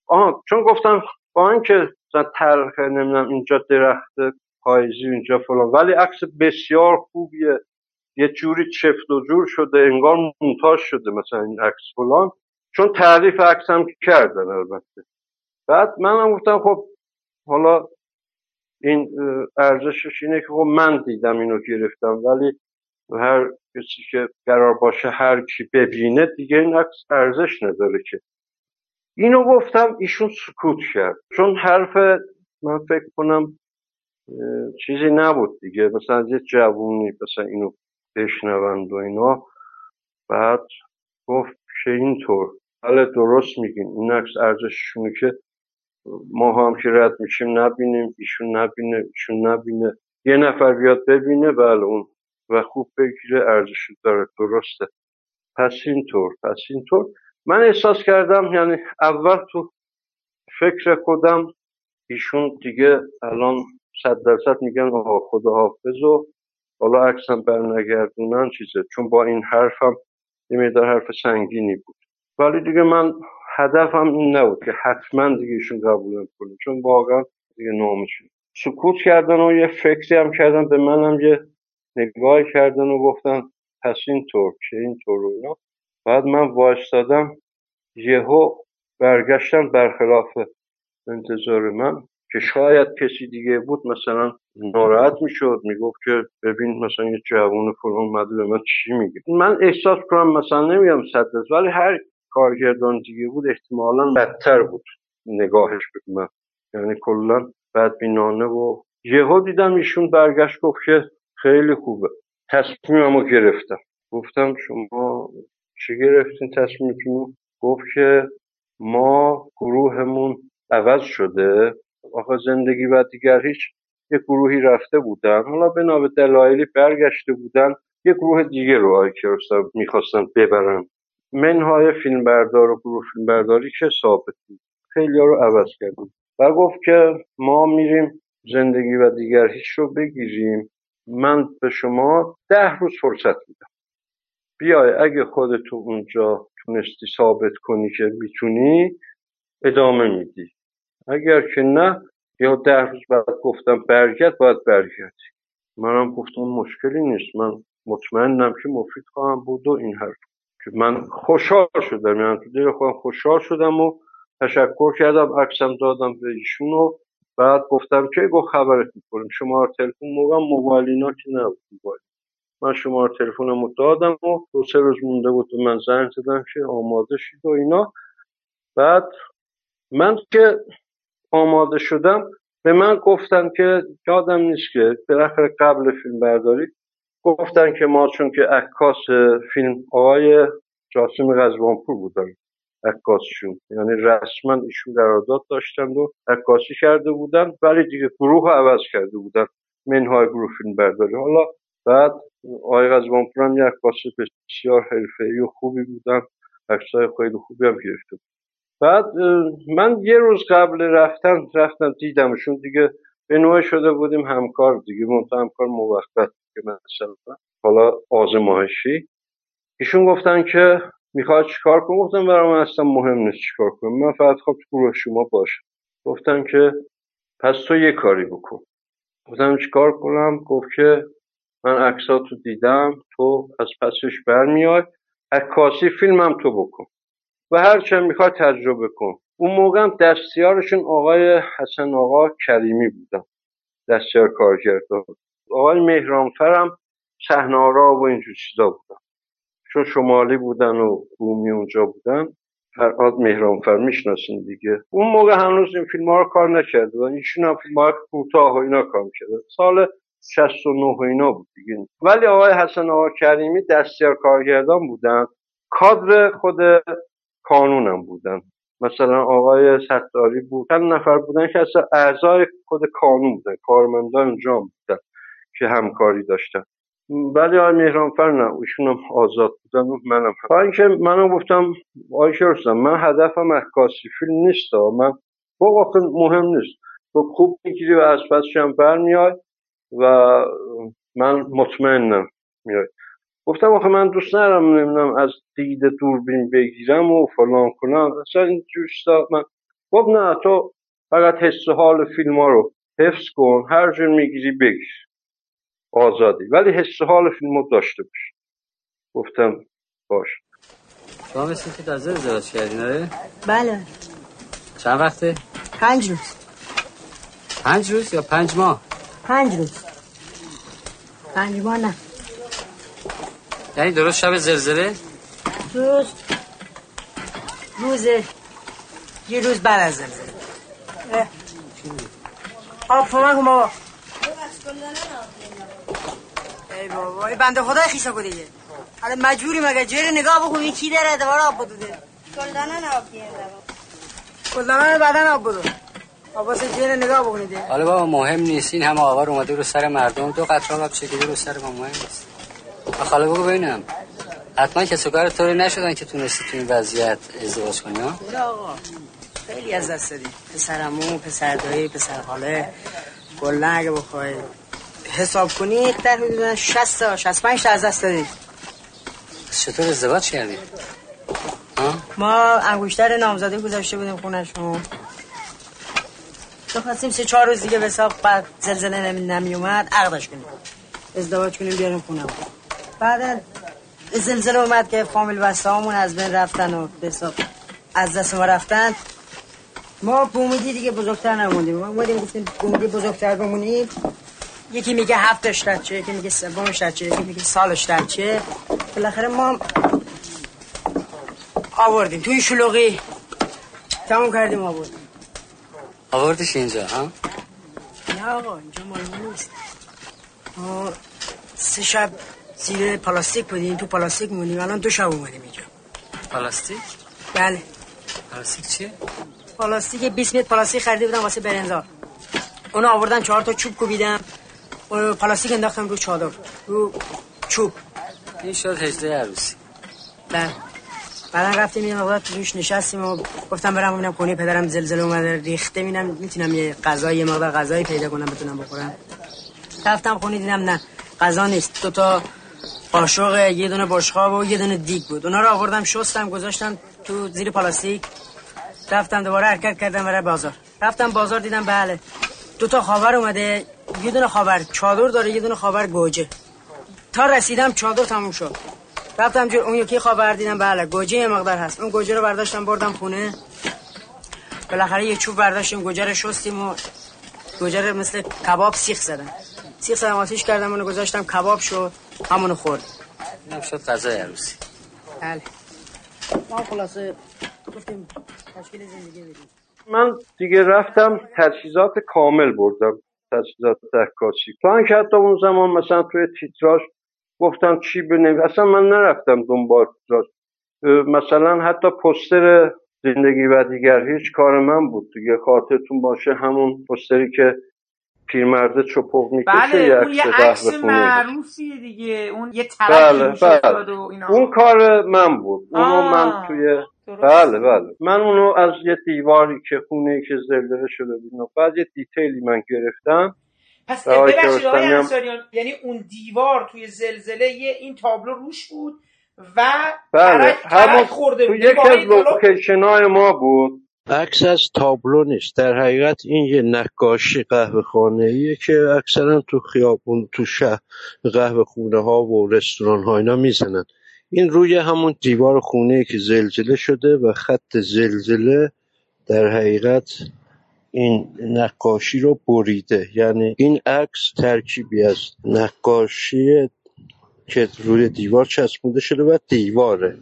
آه چون گفتم با اینکه تلخ نمی‌دونم اینجا درخت پاییزی اینجا فلان ولی عکس بسیار خوبیه. یه جوری چفت و جور شده انگار مونتاژ شده مثلا این عکس فلان. چون تعریف عکسم کردن البته. بعد منم گفتم خب حالا این ارزشش اینه که خب من دیدم اینو گرفتم ولی هر کسی که قرار باشه هر کی ببینه دیگه این عکس ارزش نداره که. اینو گفتم ایشون سکوت کرد. چون حرف من فکر کنم چیزی نبود دیگه. مثلا یه جوونی مثلا اینو بشنوند و اینا. بعد گفت که اینطور. بله درست میگین. این عکس ارزششونه که ما هم که رد میشیم نبینیم ایشون نبینه ایشون نبینه. یه نفر بیاد ببینه بله اون. و خوب بگیره ارزش داره. درسته. پس اینطور پس اینطور. من احساس کردم یعنی اول تو فکر خودم ایشون دیگه الان صد درصد میگن آقا خدا حافظ و حالا عکسم برنگردونن چیزه؟ چون با این حرفم یه میدار حرف سنگینی بود. ولی دیگه من هدفم این نبود که حتما دیگه ایشون قبولم کنه چون واقعا دیگه نامشون سکوت کردن و یه فکری هم کردن به منم یه نگاه کردن و گفتن پس اینطور که اینطور و اینا. بعد من وایستادم یهو برگشتن برخلاف انتظار من. که شاید کسی دیگه بود مثلا ناراحت می‌شد می‌گفت که ببین مثلا یه جوان فلان اومده به من چی میگه؟ من احساس کنم مثلا نمیگم صد ولی هر کارگردان دیگه بود احتمالا بدتر بود نگاهش به من. یعنی کلا بدبینانه و یهو دیدم ایشون برگشت گفت که خیلی خوبه. تصمیممو گرفتم. گفتم شما چی گرفتین تصمیمتون گفت که ما گروهمون عوض شده. آخه زندگی و دیگر هیچ یه گروهی رفته بودن. حالا به به دلایلی برگشته بودن یه گروه دیگه رو آی می‌خواستن ببرن. منهای فیلمبردار و گروه فیلمبرداری که ثابت بود. خیلی رو عوض کردیم و گفت که ما میریم زندگی و دیگر هیچ رو بگیریم. من به شما ده روز فرصت میدم. بیای اگه خودتو اونجا تونستی ثابت کنی که می‌تونی ادامه میدی. اگر که نه یا ده روز بعد گفتم برگرد باید برگردی. منم گفتم مشکلی نیست. من مطمئنم که مفید خواهم بود و این حرف. که من خوشحال شدم. یعنی تو دل خودم خوشحال شدم و تشکر کردم. عکسم دادم به ایشون و بعد گفتم که گو خبرت می‌کنیم شما تلفن موقع موبایل اینا که نبود موبایل. من شما تلفنمو دادم و دو سه روز مونده بود من زنگ زدم که آماده شید و اینا. بعد من که آماده شدم. به من گفتن که یادم نیست که بالاخره قبل فیلم برداری گفتن که ما چون که عکاس فیلم آقای جاسم غزوانپور بودن عکاسشون. یعنی رسما ایشون قرارداد داشتند و عکاسی کرده بودن ولی دیگه گروه عوض کرده بودن. منهای گروه فیلم برداری. حالا بعد آقای غزوانپور هم یک عکاس بسیار حرفه‌ای و خوبی بودن. عکسای خیلی خوبی هم گرفته بعد من یه روز قبل رفتن رفتم دیدمشون دیگه به نوع شده بودیم همکار دیگه منتها همکار موقت که مثلا. حالا آزمایشی ایشون گفتن که می‌خواد چیکار کنم گفتم برای من اصلا مهم نیست چیکار کنم. من فقط خب تو گروه شما باشم. گفتن که پس تو یه کاری بکن. گفتم چیکار کنم؟ گفت که من عکساتو دیدم تو از پسش برمیای. عکاسی فیلمم تو بکن. و هر چه می‌خواد تجربه کن. اون موقع هم دستیارشون آقای حسن آقا کریمی بودن. دستیار کارگردان آقای مهرانفر هم صحنه‌آرا و اینجور چیزا بودن. چون شمالی بودن و رومی اونجا بودن. فرهاد مهرانفر می‌شناسین دیگه. اون موقع هنوز این فیلم ها رو کار نکرده و ایشون هم فیلم های کوتاه و اینا کار کرده سال 69 و اینا بود دیگه. ولی آقای حسن آقا کریمی دستیار کارگردان بودن. کادر خود کانونم بودن. مثلا آقای ستاری بود. چند نفر بودن که اصلا اعضای خود کانون بودن. کارمندان اونجا بودن که همکاری داشتن. ولی آقای مهرانفر نه ایشون هم آزاد بودن و منم. با اینکه منم گفتم آقای شرستم من هدفم عکاسی فیلم نیست. من با مهم نیست. تو خوب می‌گیری و از پسش هم برمیای و من مطمئنم میای گفتم آخه من دوست ندارم نمی‌دونم از دید دوربین بگیرم و فلان کنم. اصلا این جوستا من گفت نه تو فقط حس حال فیلم ها رو حفظ کن هر جور می‌گیری بگیر. آزادی. ولی حس حال فیلم رو داشته باش. گفتم باش. شما مثل که تازه ازدواج کردین آره؟ بله. چند وقته؟ پنج روز. پنج روز یا پنج ماه؟ پنج روز. پنج ماه نه. یعنی درست شب زلزله؟ روز روز یه روز بعد از زلزله. آب کمک کن بابا ای بابا ای بنده خدا خیسا کو دیگه. حالا مجبوری مگه؟ جیر نگاه بکنی کی داره؟ دوباره آب بدوده گلدانن آب دیره گلدانان بدن آب بدو. آب واسه جیر نگاه بکنید حالا بابا مهم نیست. این همه آوار اومده رو سر مردم. دو قطره آب چکیده رو سر ما. مهم نیست. خاله بگو ببینم. حتما کسی کار طوری نشدن که تونستی تو این وضعیت ازدواج کنی ها؟ نه آقا. خیلی از دست دادیم پسرمو پسر دایی پسر خاله کلا اگه بخوای حساب کنی در حدود 60 تا 65 تا از دست دادیم چطور ازدواج کردی؟ ما انگشتر نامزدی گذاشته بودیم خونشون تو خواستیم سه چهار روز دیگه به حساب بعد زلزله نمی, نمی اومد عقدش کنیم. ازدواج کنیم بیاریم خونه بعد زلزله اومد که فامیل بسته همون از بین رفتن و به حساب از دست ما رفتن. ما بومیدی دیگه بزرگتر نموندیم. ما اومدیم گفتیم بومیدی بزرگتر بمونیم. یکی میگه هفتش چه یکی میگه سومش چه یکی میگه سالش چه. بالاخره ما آوردیم. توی شلوغی تموم کردیم آوردیم. آوردش اینجا ها؟ نه آقا اینجا مال نیست. ما سه شب زیر پلاستیک بودیم تو پلاستیک مونیم الان دو شب اومدیم اینجا. پلاستیک؟ بله. پلاستیک چیه؟ پلاستیک 20 متر پلاستیک خریده بودم واسه برنجا. اونو آوردن چهار تا چوب کوبیدم. پلاستیک انداختم رو چادر رو چوب. این شد حجله عروسی. بله. بعدا رفتیم یه مقدار توش نشستیم و گفتم برم ببینم کنی پدرم زلزله اومده ریخته. میدم می‌تونم یه غذای یه مقدار غذایی پیدا کنم بتونم بخورم. رفتم خونه دیدم نه غذا نیست. دو تا قاشق یه دونه بشقاب و یه دونه دیگ بود. اونا رو آوردم شستم گذاشتم تو زیر پلاستیک. رفتم دوباره حرکت کردم برای بازار. رفتم بازار دیدم بله دو تا خاور اومده. یه دونه خاور چادر داره یه دونه خاور گوجه. تا رسیدم چادر تموم شد. رفتم جو اون یکی خاور دیدم بله گوجه یه مقدار هست. اون گوجه رو برداشتم بردم خونه. بالاخره یه چوب برداشتیم گوجه رو شستیم و گوجه رو مثل کباب سیخ زدم. سیخ زدم آتیش کردم اونو گذاشتم کباب شد. همونو خورد. اینم شد غذای عروسی. بله. ما خلاصه گفتیم تشکیل زندگی بدیم. من دیگه رفتم تجهیزات کامل بردم. تجهیزات عکاسی تا اینکه حتی اون زمان مثلا توی تیتراژ گفتم چی بنویسم اصلا من نرفتم دنبال تیتراژ. اه، مثلا حتی پستر زندگی و دیگر هیچ کار من بود. دیگه خاطرتون باشه همون پستری که پیرمرده چپق می‌کشه بله اون یه عکس معروفیه دیگه. اون یه بله، ترکی بله. و اینا. اون کار من بود. اونو آه، من توی درست. بله بله. من اونو از یه دیواری که خونه ای که زلزله شده بود بعد یه دیتیلی من گرفتم. پس ببخشید آقای انصاریان یعنی اون دیوار توی زلزله یه این تابلو روش بود و بله همون خورده تو بود. یکی واقعا از لوکیشن های ما بود. عکس از تابلو نیست. در حقیقت این یه نقاشی قهوه خانه ایه که اکثرا تو خیابون تو شهر قهوه خونه ها و رستوران ها اینا می‌زنن. این روی همون دیوار خونه ای که زلزله شده و خط زلزله در حقیقت این نقاشی رو بریده. یعنی این عکس ترکیبی از نقاشی که روی دیوار چسبونده شده و دیواره.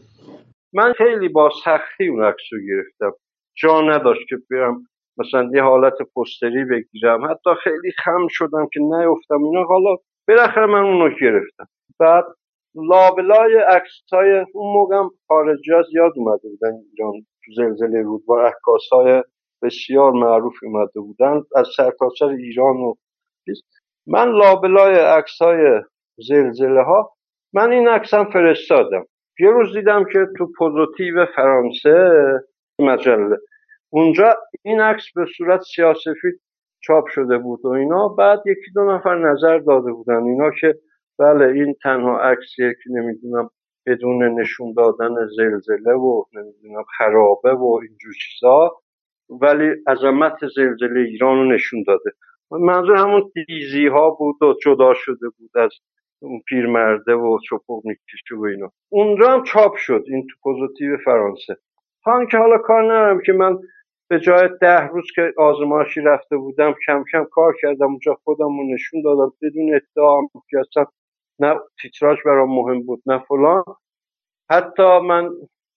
من خیلی با سختی اون عکس رو گرفتم. جا نداشت که برم مثلا یه حالت پستری بگیرم. حتی خیلی خم شدم که نیفتم اینا. حالا بالاخره من اونو گرفتم. بعد لابلای عکس های اون موقع خارجی ها زیاد اومده بودن. ایران تو زلزله رودبار عکاس های بسیار معروف اومده بودن. از سرتاسر ایران و. من لابلای عکس های زلزله ها من این عکس هم فرستادم. یه روز دیدم که تو پوزیتیو فرانسه مجله اونجا این عکس به صورت سیاسفید چاپ شده بود و اینا. بعد یکی دو نفر نظر داده بودن. اینا که بله این تنها عکسیه که نمی‌دونم بدون نشون دادن زلزله و نمی‌دونم خرابه و اینجور چیزا ولی عظمت زلزله ایران رو نشون داده. منظور همون دیزی ها بود و جدا شده بود از اون پیرمرده و چپق می‌کشه و اینا. اونجا هم چاپ شد. این تو پوزیتیو فرانسه. تا که حالا کار ندارم که من به جای ده روز که آزمایشی رفته بودم کم کم کار کردم اونجا خودم رو نشون دادم بدون ادعا که اصلا نه تیتراژ برام مهم بود نه فلان. حتی من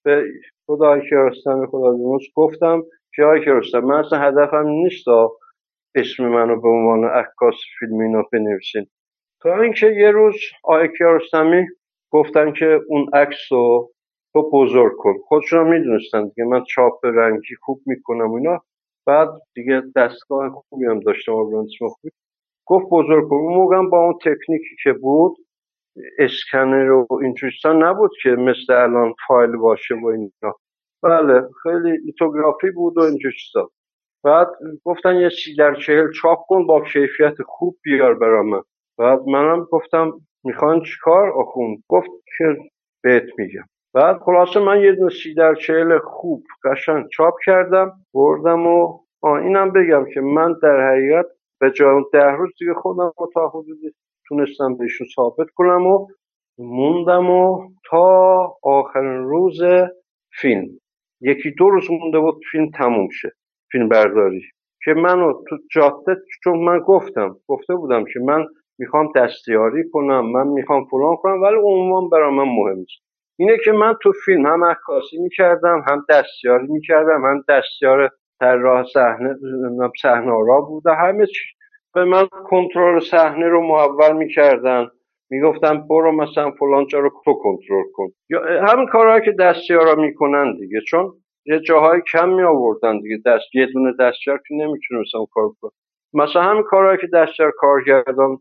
به خدای کیارستمی خدا بیامرز گفتم که آقای کیارستمی من اصلا هدفم نیست اسم منو به عنوان عکاس فیلم اینا بنویسین. تا اینکه یه روز آقای کیارستمی گفتن که اون عکس رو تو بزرگ کن. خودشون هم می‌دونستن دیگه. من چاپ رنگی خوب می‌کنم اینا. بعد دیگه دستگاه خوبی هم داشتم آبرانسما خوبی. گفت بزرگ کن. اون موقع با اون تکنیکی که بود اسکنر و اینجور چیزا نبود که مثل الان فایل باشه و اینا. بله خیلی لیتوگرافی بود و اینجور چیزا. بعد گفتن یه سی در چهل چاپ کن با کیفیت خوب بیار برا من. بعد منم گفتم می‌خوان چیکار؟ آخون گفت که بهت میگم. بعد خلاصه من یه دونه سی در چهل خوب قشنگ چاپ کردم بردم و اینم بگم که من در حقیقت به جای ده روز دیگه خودم رو تا حدودی تونستم بهشون ثابت کنم و موندم و تا آخرین روز فیلم. یکی دو روز مونده بود فیلم تموم شه فیلم برداری. که منو تو جاده چون من گفتم گفته بودم که من می‌خوام دستیاری کنم من می‌خوام فلان کنم ولی عنوان برای من مهم نیست. اینه که من تو فیلم هم عکاسی می‌کردم هم دستیاری می‌کردم هم دستیار راه صحنه صحنه را بوده همه چی. به من کنترل صحنه رو محول می‌کردن می‌گفتم برو مثلا فلان جا رو تو کنترل کن. یا همین کارهایی که دستیارا می‌کنن دیگه. چون یه جاهای کم می آوردن دیگه. دست یه دونه دستیار که نمی‌تونه مثلا کار کنه مثلا همین کارهایی که دستیار کارگردان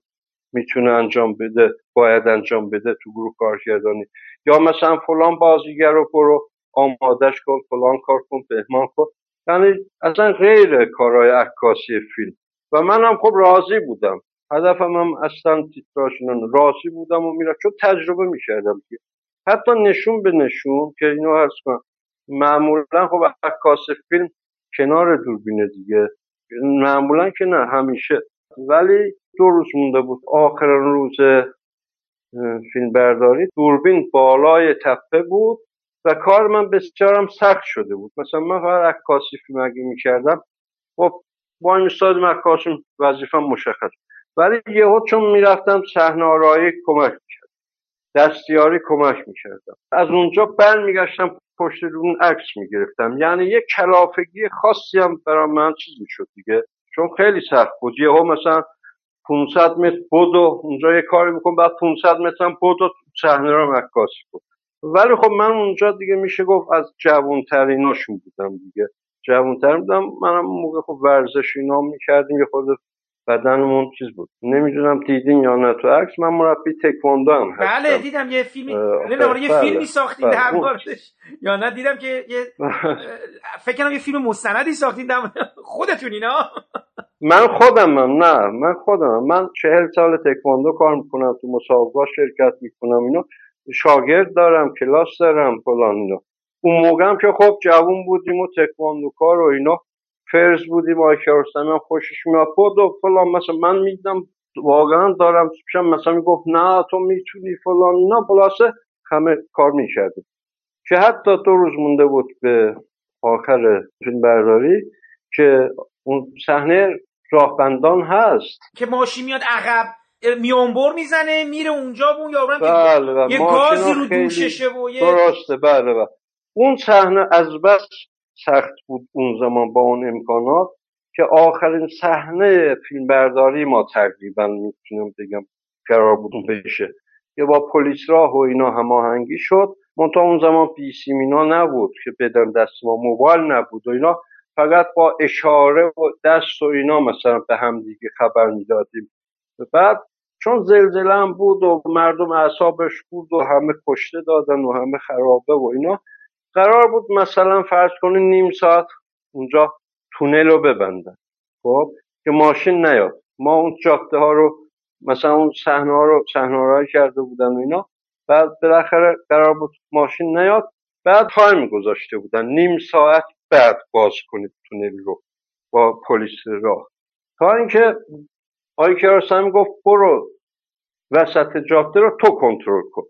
می‌تونه انجام بده باید انجام بده تو گروه کارگردانی. یا مثلا فلان بازیگر رو برو آمادش کن فلان کار کن بهمان کن. یعنی اصلا غیر کارهای عکاسی فیلم. و منم خب راضی بودم. هدفم هم اصلا تیتراشون راضی بودم و میرم چون تجربه می‌کردم حتی نشون به نشون که اینو عرض کنم معمولا خب عکاس فیلم کنار دوربین دیگه. معمولا که نه همیشه. ولی دو روز مونده بود. آخر روز فیلم برداری دوربین بالای تپه بود و کار من بسیارم سخت شده بود. مثلا من فقط عکاسی فیلم اگه می‌کردم خب با این استاد عکاسم وظیفم مشخص ولی یهو چون می‌رفتم صحنه آرایی کمک می‌کرد دستیاری کمک می‌کردم. از اونجا برمیگشتم پشت اون عکس می‌گرفتم. یعنی یه کلافگی خاصی هم برای من چیز می‌شد دیگه. چون خیلی سخت بود. یهو مثلا 500 متر بدو اونجا یه کاری میکن بعد 500 متر هم بدو صحنه رو عکاسی کن ولی خب من اونجا دیگه میشه گفت از جوانتریناشون بودم دیگه. جوانتر بودم منم موقع خب ورزش اینا می‌کردیم یه خود بدنمون چیز بود. نمی‌دونم دیدین یا نه تو عکس من مربی تکواندو هم بله، هستم. بله دیدم یه فیلمی یه بله، فیلمی ساختین بله. در یا نه دیدم که یه فکر کنم یه فیلم مستندی ساختین خودتون اینا؟ من خودم نه من خودم من چهل سال تکواندو کار می‌کنم تو مسابقات شرکت می‌کنم اینا. شاگرد دارم کلاس دارم فلان اینا. اون موقع هم که خب جوون بودیم و تکواندو کار و اینا. فرز بودیم آقای هم خوشش میاد بود و فلان مثلا من میدم واقعا دارم پیشم مثلا می‌گفت نه تو می‌تونی فلان نه خلاصه همه کار می‌کردیم. که حتی دو روز مونده بود به آخر فیلم برداری که اون صحنه راهبندان هست. که ماشین میاد عقب میانبر می‌زنه میره اونجا و اون یارو بله بله. یه گازی رو دوششه و یه درسته. بله بله. اون صحنه از بس سخت بود اون زمان با اون امکانات که آخرین صحنه فیلم برداری ما تقریبا می‌تونم بگم قرار بود بشه. که با پلیس راه و اینا هماهنگی شد منتها اون زمان پیسی مینا نبود که بدن دست ما موبایل نبود و اینا. فقط با اشاره و دست و اینا مثلا به هم دیگه خبر می‌دادیم. بعد چون زلزله هم بود و مردم اعصابش بود و همه کشته دادن و همه خرابه و اینا قرار بود مثلا فرض کنید نیم ساعت اونجا تونل رو ببندن. خب؟ که ماشین نیاد ما اون جاده ها رو مثلا اون صحنه ها رو صحنه کرده بودن و اینا. بعد بالاخره قرار بود ماشین نیاد بعد time گذاشته بودن. نیم ساعت بعد باز کنید تونل رو با پلیس راه. تا اینکه آقای کیارستمی گفت برو وسط جاده رو تو کنترل کن.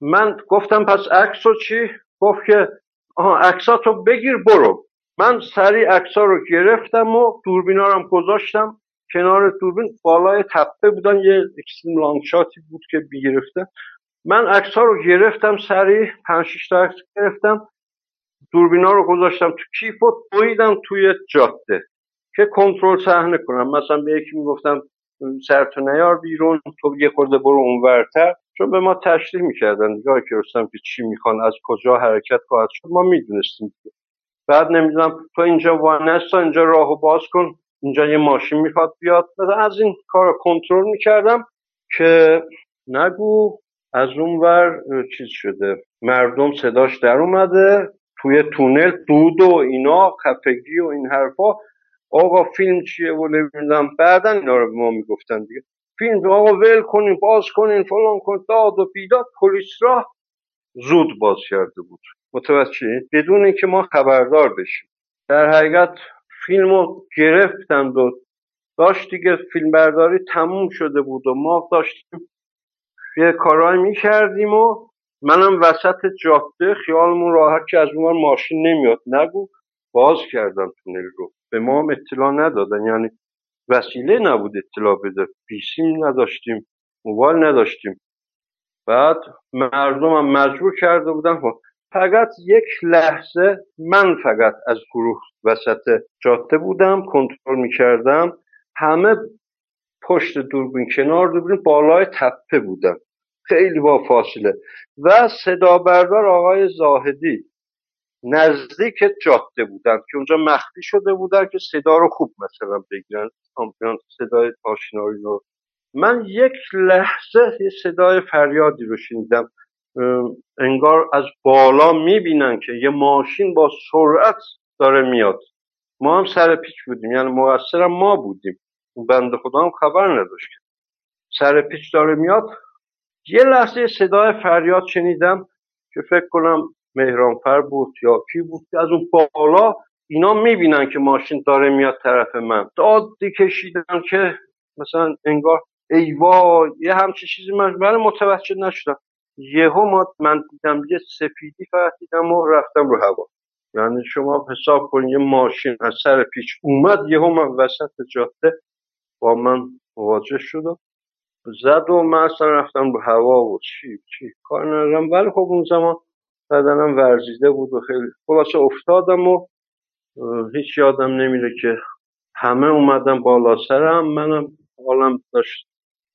من گفتم پس عکس چی؟ گفت که آها عکساتو بگیر برو. من سریع عکسا رو گرفتم و دوربینا رو گذاشتم. کنار دوربین بالای تپه بودن یه extreme long shot ی بود که گرفته من عکس رو گرفتم سریع پنج تا عکس گرفتم. دوربینا رو گذاشتم تو کیف و دویدم توی جاده که کنترل صحنه کنم. مثلا به یکی می‌گفتم سرتو نیار بیرون تو یه خورده برو اونورتر. چون به ما تشریح می‌کردن نگاه که رستم که چی می‌خوان از کجا حرکت خواهد شد ما می‌دونستیم. بعد نمی‌دونم تو اینجا وانستا اینجا راهو باز کن اینجا یه ماشین می‌خواد بیاد. مثلا از این کار کنترل می‌کردم که نگو از اون ور چیز شده مردم صداش در اومده توی تونل دود و اینا خفگی و این حرفا. آقا فیلم چیه و نمی‌دونم. بعدا اینا رو به ما می‌گفتن دیگه. فیلم آقا ول کنین باز کنین فلان کن داد و بیداد پلیس را زود باز کرده بود. متوجه؟ بدون اینکه ما خبردار بشیم. در حقیقت فیلم رو گرفتن و داشت دیگه فیلم برداری تموم شده بود و ما داشتیم یه کارایی می‌کردیم و منم وسط جاده خیالمون راحت که از اون ماشین نمیاد. نگو باز کردم تونل رو. به ما هم اطلاع ندادن. یعنی وسیله نبود اطلاع بده. پیسیم نداشتیم موبایل نداشتیم. بعد مردم هم مجبور کرده بودن خب فقط یک لحظه من فقط از گروه وسط جاده بودم کنترل می‌کردم. همه پشت دوربین کنار دوربین بالای تپه بودم خیلی با فاصله. و صدا بردار آقای زاهدی. نزدیک جاده بودن که اونجا مخفی شده بودن که صدا رو خوب مثلا بگیرن. صدای آشنایی رو. من یک لحظه یه صدای فریادی رو شنیدم. انگار از بالا می‌بینن که یه ماشین با سرعت داره میاد. ما هم سر پیچ بودیم. یعنی مقصرم ما بودیم. اون بند خدا هم خبر نداشت سر پیچ داره میاد. یه لحظه صدای فریاد شنیدم که فکر کنم مهرانفر بود یا کی بود از اون بالا اینا می‌بینن که ماشین داره میاد طرف من. دادی کشیدن که مثلا انگار ای وای یه همچی چیزی من ولی متوجه نشدم. یهو من دیدم یه سفیدی فقط دیدم و رفتم رو هوا. یعنی شما حساب کنید یه ماشین از سر پیچ اومد یهو من وسط جاده با من مواجه شد زد و من اصلا رفتم رو هوا و چی چی کار ندارم. ولی خب اون زمان بدنم ورزیده بود و خیلی خلاصه افتادم و هیچ یادم نمیره که همه اومدن بالا سرم. منم حالم داشت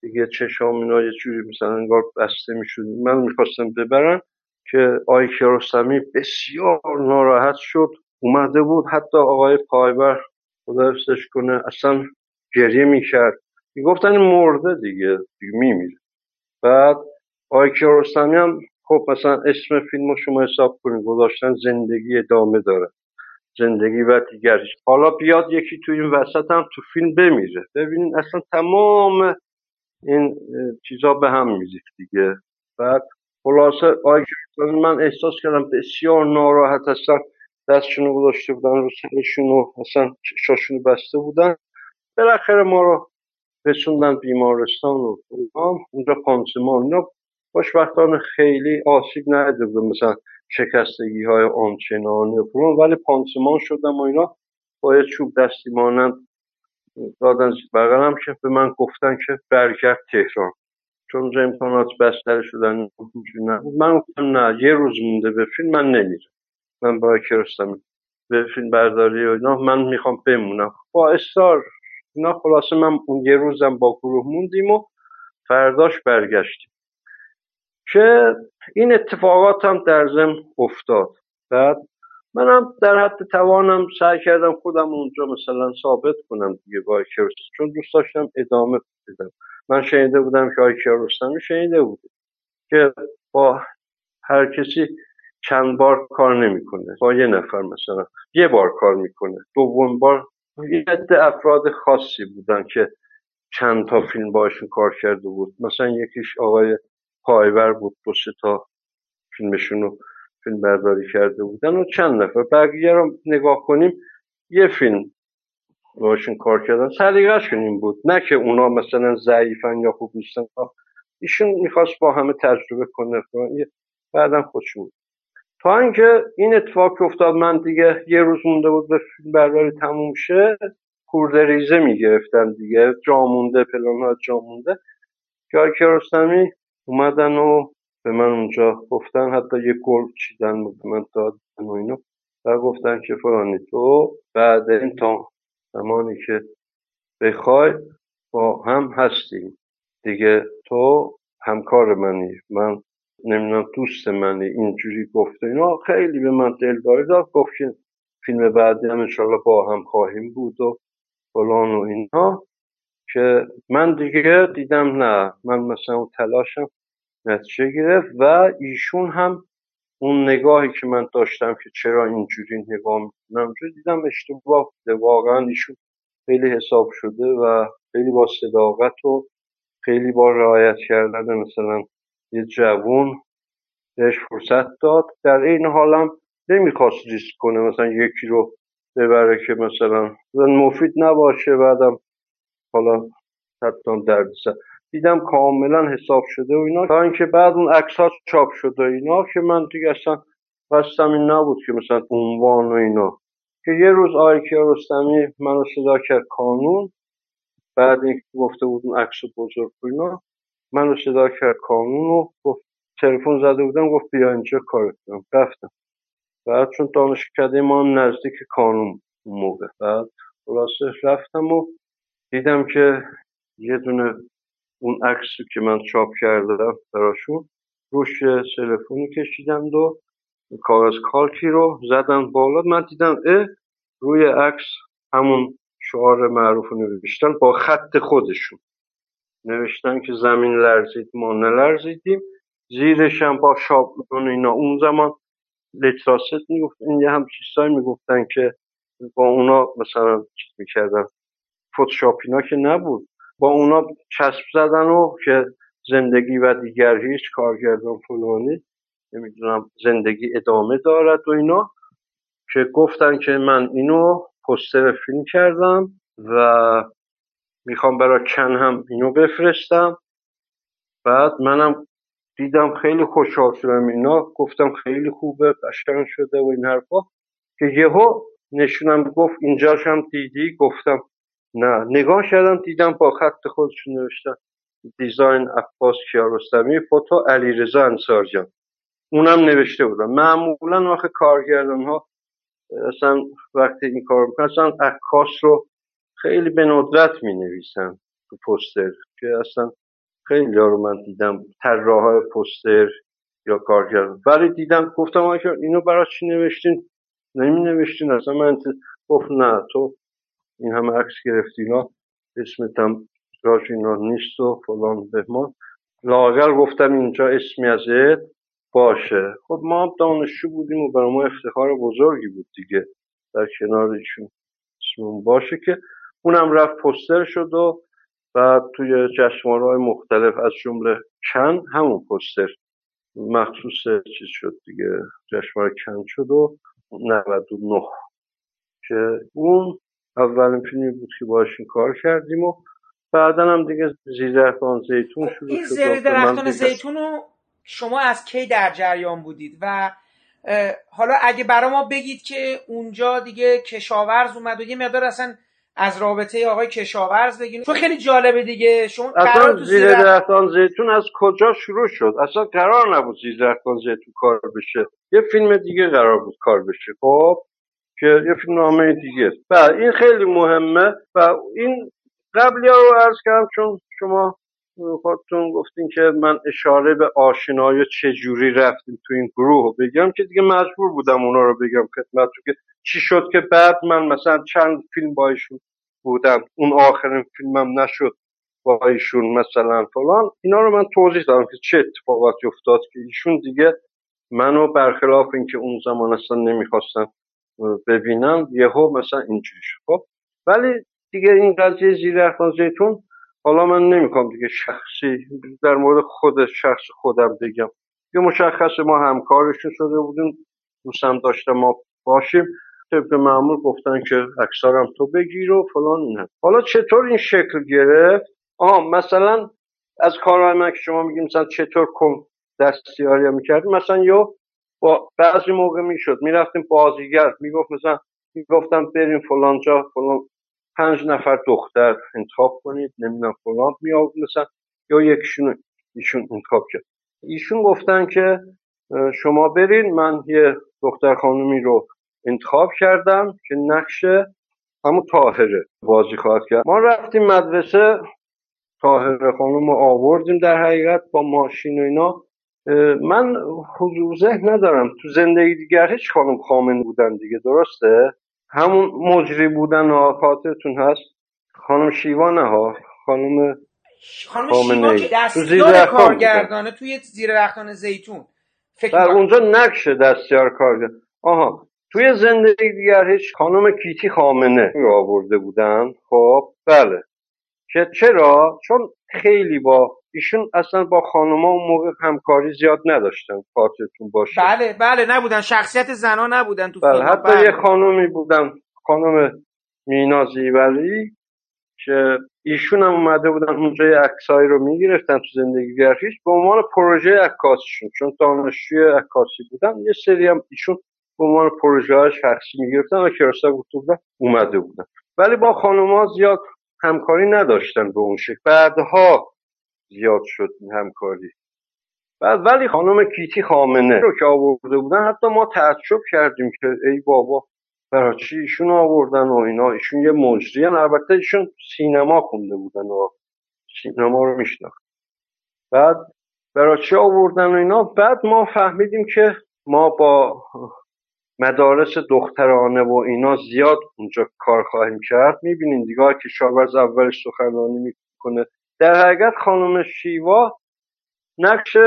دیگه چشام اینا یه جوری مثلا انگار بسته می‌شد. من می‌خواستم ببرن که کیارستمی بسیار ناراحت شد. اومده بود حتی آقای پایبر خدا حفظش کنه اصلا گریه می‌کرد. می‌گفتن مرده دیگه دیگه میمیره. بعد کیارستمی هم خب مثلا اسم فیلم رو شما حساب کنید. گذاشتن زندگی ادامه داره. زندگی و دیگرش حالا بیاد یکی تو این وسط هم تو فیلم بمیره. ببینید اصلا تمام این چیزا به هم میریخت دیگه. بعد خلاصه آی من احساس کردم بسیار ناراحت هستن دستشون گذاشته بودن رو سرشون و اصلا چشاشون بسته بودن. بالاخره ما رو رسوندن بیمارستان و اونجا پانسمان اینا. خوشبختانه خیلی آسیب ندیده بود مثلا شکستگی های آنچنانی و ولی پانسمان شدم و اینا. با یه چوب دستی مانند دادن بغلم که به من گفتن که برگرد تهران. چون اونجا امکانات بستر شدن من گفتم نه یه روز مونده به فیلم من نمیرم. من با کرستم به فیلم برداری و اینا من می‌خوام بمونم. با اصرار اینا خلاصه من اون یه روزم با گروه موندیم و فرداش برگشتیم. که این اتفاقات هم در زم افتاد. بعد منم در حد توانم سعی کردم خودم اونجا مثلا ثابت کنم دیگه با چون دوست داشتم ادامه بدم. من شنیده بودم که آقای کیارستمی شنیده بوده که با هر کسی چند بار کار نمی‌کنه. با یه نفر مثلا یه بار کار می‌کنه. دوم بار یه افراد خاصی بودن که چند تا فیلم باشون کار کرده بود. مثلا یکیش آقای پایور بود دو سه تا فیلمشون رو فیلم برداری کرده بودن و چند نفر. بقیه رو نگاه کنیم یه فیلم باشون کار کردن. سلیقهشون این بود نه که اونا مثلا ضعیفن یا خوب نیستن. ایشون می‌خواست با همه تجربه کنه. بعدم خودشون. تا اینکه این اتفاق افتاد من دیگه یه روز مونده بود به فیلم برداری تموم شه خورده ریزه می‌گرفتن دیگه. جا مونده پلان ها جا مونده. که رستمی اومدن و به من اونجا گفتن حتی یه گل چیدن به من دادن و اینو. و گفتن که فرانی تو بعد این تا زمانی که بخوای با هم هستیم. دیگه تو همکار منی من نمی‌دونم دوست منی اینجوری گفته اینا. خیلی به من دلداری داد گفت که فیلم بعدی هم انشالله با هم خواهیم بود و فلان و اینها که من دیگه دیدم نه من مثلا اون تلاشم نتیجه گرفت و ایشون هم اون نگاهی که من داشتم که چرا اینجوری نگاه می‌کنم دیدم اشتباه بوده. واقعا ایشون خیلی حساب شده و خیلی با صداقت و خیلی با رعایت کردن مثلا یه جوون بهش فرصت داد. در این حالم نمی‌خواست ریسک کنه مثلا یکی رو ببره که مثلا مفید نباشه بعدم حالا حتی درد دیدم کاملا حساب شده و اینا. تا اینکه بعد اون عکس ها چاپ شده اینا که من دیگه اصلا قصدم این نبود که مثلا عنوان و اینا. که یه روز آقای کیارستمی منو صدا کرد کانون. بعد اینکه گفته بود اون عکس بزرگ و اینا. منو صدا کرد کانون و گفت تلفن زده بودم گفت بیا اینجا کار کنم. رفتم. بعد چون دانشکده ما هم نزدیک کانون موقع. بعد خلاصه رفتم و دیدم که یه دونه اون عکسی که من چاپ کردم براشون روش تلفنی کشیدم و کاغذ کالکی رو زدم بالا. من دیدم اه روی عکس همون شعار معروف نوشتن با خط خودشون. نوشتن که زمین لرزید ما نلرزیدیم. زیرش هم با شابلون اینا. اون زمان لتراست می‌گفت این یه هم چیزایی می‌گفتن که با اونا مثلا چیز می‌کردن. فوتوشاپ اینا که نبود. با اونا چسب زدن و که زندگی و دیگر هیچ کارگردان فلانی نمی‌دونم زندگی ادامه دارد و اینا. که گفتن که من اینو پستر فیلم کردم و می‌خوام برای کن هم اینو بفرستم. بعد منم دیدم خیلی خوشحال شدم اینا. گفتم خیلی خوبه قشنگ شده و این حرفا. که یهو نشونم گفت اینجاش هم دیدی؟ گفتم نه. نگاه کردم دیدم با خط خودشون نوشتن دیزاین عباس کیارستمی فوتو علیرضا انصارجان اونم نوشته بودم معمولا آخه کارگردان ها اصلا وقتی این کار می‌کنن اصلا عکاس رو خیلی به ندرت می نویسن تو پوستر که اصلا خیلی رو من دیدم طراح پوستر یا کارگردان. ولی دیدم گفتم اینو برای چی نوشتین؟ نمی نوشتین اصلا من گفت نه تو این همه عکس گرفتی اینا. اسمتم راج اینا نیست و فلان بهمان. لاغر گفتم اینجا اسمی ازت باشه. خب ما هم دانشجو بودیم و برای ما افتخار بزرگی بود دیگه در کنار ایشون اسمون باشه که اونم رفت پستر شد و بعد توی جشنواره مختلف از جمله کن همون پستر مخصوص چیز شد دیگه. جشنواره کن شد و 99 که اون اولین فیلمی بود که باشین کار کردیم و بعدا هم دیگه زیردرختان زیتون شروع این شد. زیردرختان زیتون رو شما از کی در جریان بودید؟ و حالا اگه برا ما بگید که اونجا دیگه کشاورز اومد و یه مقدار اصلا از رابطه آقای کشاورز بگین چون خیلی جالبه دیگه. شما اصلا زیر درختان زیتون از کجا شروع شد؟ اصلا قرار نبود زیر درختان زیتون کار بشه. یه فیلم دیگه قرار بود کار بشه. خب؟ که یه فیلم نامه دیگه و این خیلی مهمه و این قبلی ها رو عرض کردم چون شما خودتون گفتین که من اشاره به آشنایی چه جوری رفتیم تو این گروه بگم که دیگه مجبور بودم اونا رو بگم خدمتتون که چی شد که بعد من مثلا چند فیلم با ایشون بودم اون آخرین فیلمم نشد با ایشون مثلا فلان اینا رو من توضیح دادم که چه اتفاقاتی افتاد که ایشون دیگه منو برخلاف اینکه اون زمان اصلا نمی‌خواستم ببینم یهو مثلا اینجوری شد. خب ولی دیگه این قضیه زیر زیتون حالا من نمی‌خوام دیگه شخصی در مورد خود شخص خودم بگم. یه مشخص ما همکارشون شده بودیم دوستم داشته ما باشیم. طبق معمول گفتن که اکثرم تو بگیر و فلان اینه حالا چطور این شکل گرفت؟ آها مثلا از کارهای من که شما میگیم مثلا چطور کن دستیاری می‌کردیم مثلا یا با بعضی موقع می‌شد. می‌رفتیم بازیگر می‌گفت مثلا می‌گفتم بریم فلان جا فلان پنج نفر دختر انتخاب کنید نمی‌دونم فلان. می مثلا یا یکشون ایشون انتخاب کرد. ایشون گفتن که شما برین من یه دختر خانومی رو انتخاب کردم که نقش همون تاهره بازی خواهد کرد. ما رفتیم مدرسه تاهره خانوم رو آوردیم در حقیقت با ماشین و اینا. من حضور ذهن ندارم. تو زندگی دیگر هیچ خانم خامن بودن دیگه درسته؟ همون مجری بودن ها خاطرتون هست؟ خانم شیوا نه ها خانم خانم شیوا که دستیار کارگردانه توی زیر رختان زیتون. فکر در اونجا نقش دستیار کارگردان آها توی زندگی دیگر هیچ خانم کیتی خامنه آورده بودن؟ خب بله. که چرا؟ چون خیلی با ایشون اصلا با خانوما اون موقع همکاری زیاد نداشتن خاطرتون باشه. بله بله نبودن شخصیت زنا نبودن تو بله حتی بله. یه خانومی بودن خانم مینا زیوری که ایشون هم اومده بودن اونجا یه عکسایی رو می‌گرفتن تو زندگی گرفیش به عنوان پروژه عکاسیشون چون دانشجوی عکاسی بودن یه سری هم ایشون به عنوان پروژه های شخصی می‌گرفتن و کراسا بودن اومده بودن. ولی با خانوما زیاد همکاری نداشتن به اون شکل. بعدها زیاد شد این همکاری. بعد ولی خانم کیتی خامنه رو که آورده بودن حتی ما تعجب کردیم که ای بابا برای چی ایشون آوردن و اینا؟ ایشون یه مجری البته ایشون سینما خونده بودن و سینما رو میشناخت. بعد برای چی آوردن و اینا؟ بعد ما فهمیدیم که ما با مدارس دخترانه و اینا زیاد اونجا کار خواهیم کرد. می‌بینین دیگه که شاورز اولش سخنرانی می‌کنه در حقیقت خانم شیوا نقش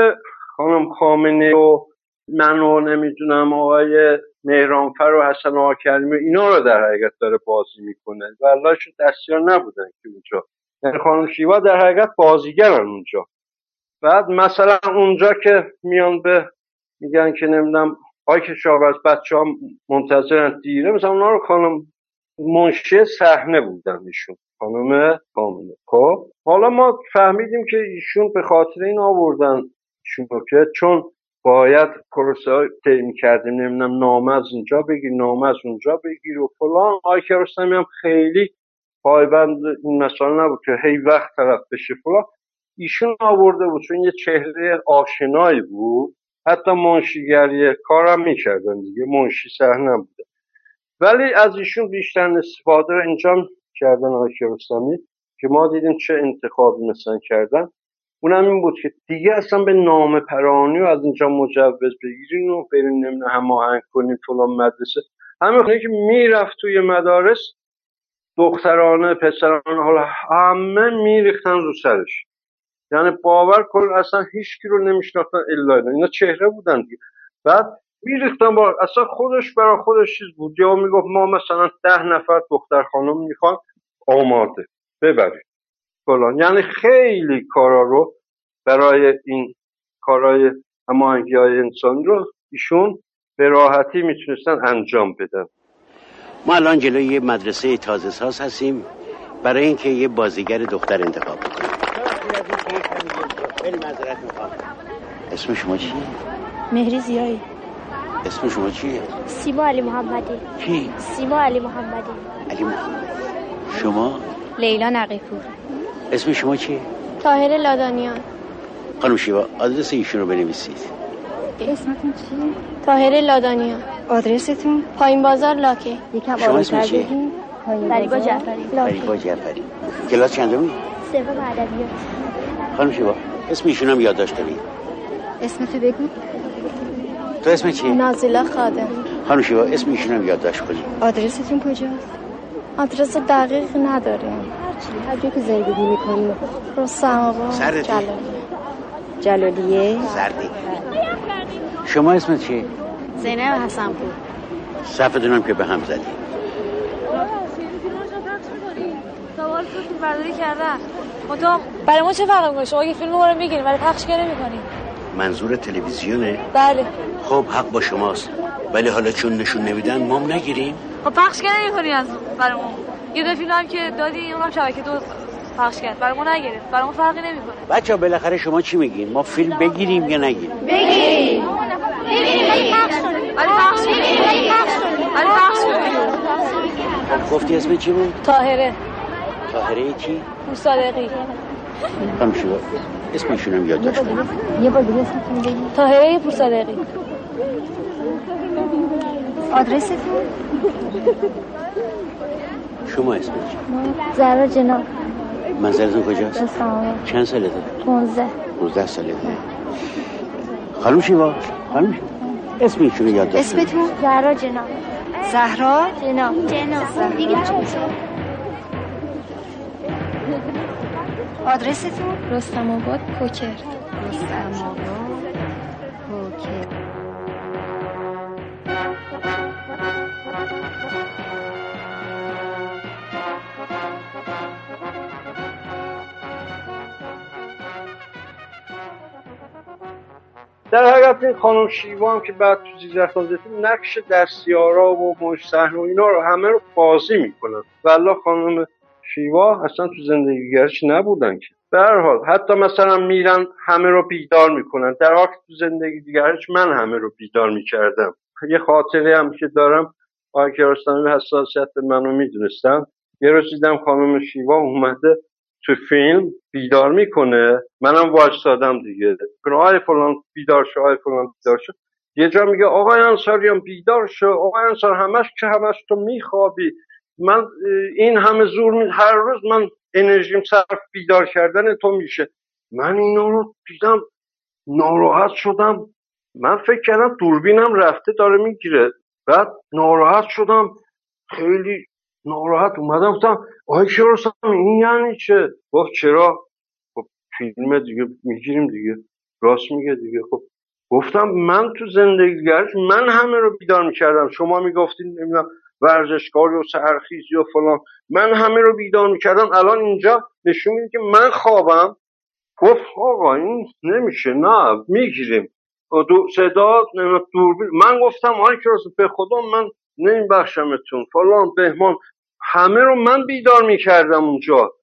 خانم خامنه و من و نمی‌دونم آقای مهرانفر و حسن آقا کریمی اینا رو در حقیقت داره بازی می‌کنه و اللهشون دستیار نبودن که اونجا. یعنی خانم شیوا در حقیقت بازیگرن اونجا. بعد مثلا اونجا که میان به میگن که نمی‌دونم آی که از بچه ها منتظرن دیره مثلا اونا رو خانم منشی صحنه بودن ایشون. خانم کامله خب حالا ما فهمیدیم که ایشون به خاطر این آوردن ایشون که چون باید پروسه های طی کردیم نمی‌دونم نامه از اینجا بگیر نامه از اونجا بگیر و فلان. آی که هم خیلی پایبند این مسئله نبود که هی وقت طرف بشه فلان. ایشون آورده بود چون یه چهره آشنایی بود. حتی منشیگری کارم می‌کردن دیگه منشی صحنه بوده. ولی از ایشون بیشتر استفاده رو انجام کردن آقای رستمی که ما دیدیم چه انتخابی مثلا کردن. اونم این بود که دیگه اصلا به نام پرانی و از اینجا مجوز بگیرین و برین نمی‌دونم هماهنگ کنین فلان مدرسه. همه که می‌رفت توی مدارس دخترانه پسرانه حالا همه میریختن رو سرش. یعنی باور کن اصلا هیچ کی رو نمیشناختن الا اینا چهره بودن دیگه. بعد میریختن با اصلا خودش برای خودش چیز بود. یا می‌گفت ما مثلا ده نفر دختر خانم می‌خوان آماده. ببرید. فلان. یعنی خیلی کارا رو برای این کارهای هماهنگی های انسان رو ایشون به راحتی می‌تونستن انجام بدن. ما الان جلوی یه مدرسه تازه ساز هستیم. برای اینکه یه بازیگر دختر انتخاب کنیم خیلی معذرت می‌خوام. اسم شما چیه؟ مهری زیایی. اسم شما چیه؟ سیما علی محمدی کی؟ سیما علی محمدی علی محمدی شما؟ لیلا نقیپور اسم شما چیه؟ تاهر لادانیان خانم شیوا آدرس ایشون رو بنویسید اسمتون چیه؟ تاهر لادانیان آدرستون؟ پایین بازار لاکه یکم شما اسم چیه؟ فریبا جعفری فریبا جعفری کلاس چندمی؟ سوم ادبیات خانم شیوا اسم ایشون هم یادداشت کنید اسمتو بگو تو اسم چی؟ نازیلا خادم. خانم شیوا اسم ایشون هم یادداشت کنید آدرستون کجاست؟ آدرس دقیق نداریم. هر جایی که زندگی می‌کنی. رستم آبا سردی. جلالیه؟ جلالیه زردی شما اسم چی؟ زینب حسنپور صفتونم که به هم زدی. برداری کردن. برای ما چه فرق می‌کنه؟ شما یه فیلم رو می‌گیریم ولی پخش که نمی‌کنیم منظور تلویزیونه بله. خب حق با شماست. ولی حالا چون نشون نمیدن ما نگیریم. خب پخش که نمی‌کنی از برای ما یه دو فیلم هم که دادی اونم شبکه دو پخش کرد. برای ما نگرفت. برای ما فرقی نمی‌کنه. بچه بالاخره شما چی میگین؟ ما فیلم بگیریم یا نگیریم؟ بگیریم. کنیم. گفتی اسم چی بود؟ طاهره. طاهره چی؟ مصادقی اسمشون هم یادداشت یه بار دیگه اسمتون بگی طاهره پورصادقی آدرستون شما اسم چی؟ زهرا جناب منزلتون کجاست؟ چند سالته؟ 15 19 سالته خانم شیوا خانم شیوا اسم ایشون رو یادداشت اسمتون زهرا جناب زهرا جناب جناب دیگه آدرستون؟ رستم آباد پوکر. رستم پوکر در حقیقت این خانم شیوا هم که بعد تو زیزر خانزیتون نقش دستیارا و مش و اینا رو همه رو بازی می‌کنن. والله خانم شیوا اصلا تو زندگیگرش نبودن که. در حال حتی مثلا میرن همه رو بیدار می‌کنن. در حال تو زندگی دیگرش من همه رو بیدار می‌کردم. یه خاطره هم که دارم آقای کیارستمی حساسیت منو می‌دونستم. یه روز دیدم خانم شیوا اومده تو فیلم بیدار می‌کنه. منم وایستادم دیگه. آقای فلان بیدار شو آقای فلان بیدار شو. یه جا میگه آقای انصاریان بیدار شو آقای انصار همش که همش تو میخوابی. من این همه زور. هر روز من انرژیم صرف بیدار کردن تو میشه. من اینا رو دیدم ناراحت شدم. من فکر کردم دوربینم رفته داره می‌گیره. بعد ناراحت شدم. خیلی ناراحت اومدم. گفتم آقای کیارستم این یعنی چه؟ گفت چرا؟ خب فیلم دیگه می‌گیریم دیگه. راست میگه دیگه. خب گفتم من تو زندگیگرش من همه رو بیدار می‌کردم. شما می‌گفتین نمی‌دونم. ورزشکاری و سرخیزی و فلان. من همه رو بیدار می‌کردم. الان اینجا نشون میده که من خوابم. گفت آقا این نمیشه. نه می‌گیریم. دو صدا دوربین. من گفتم آی که به خدا من نمیبخشمتون. فلان بهمان. همه رو من بیدار می‌کردم اونجا.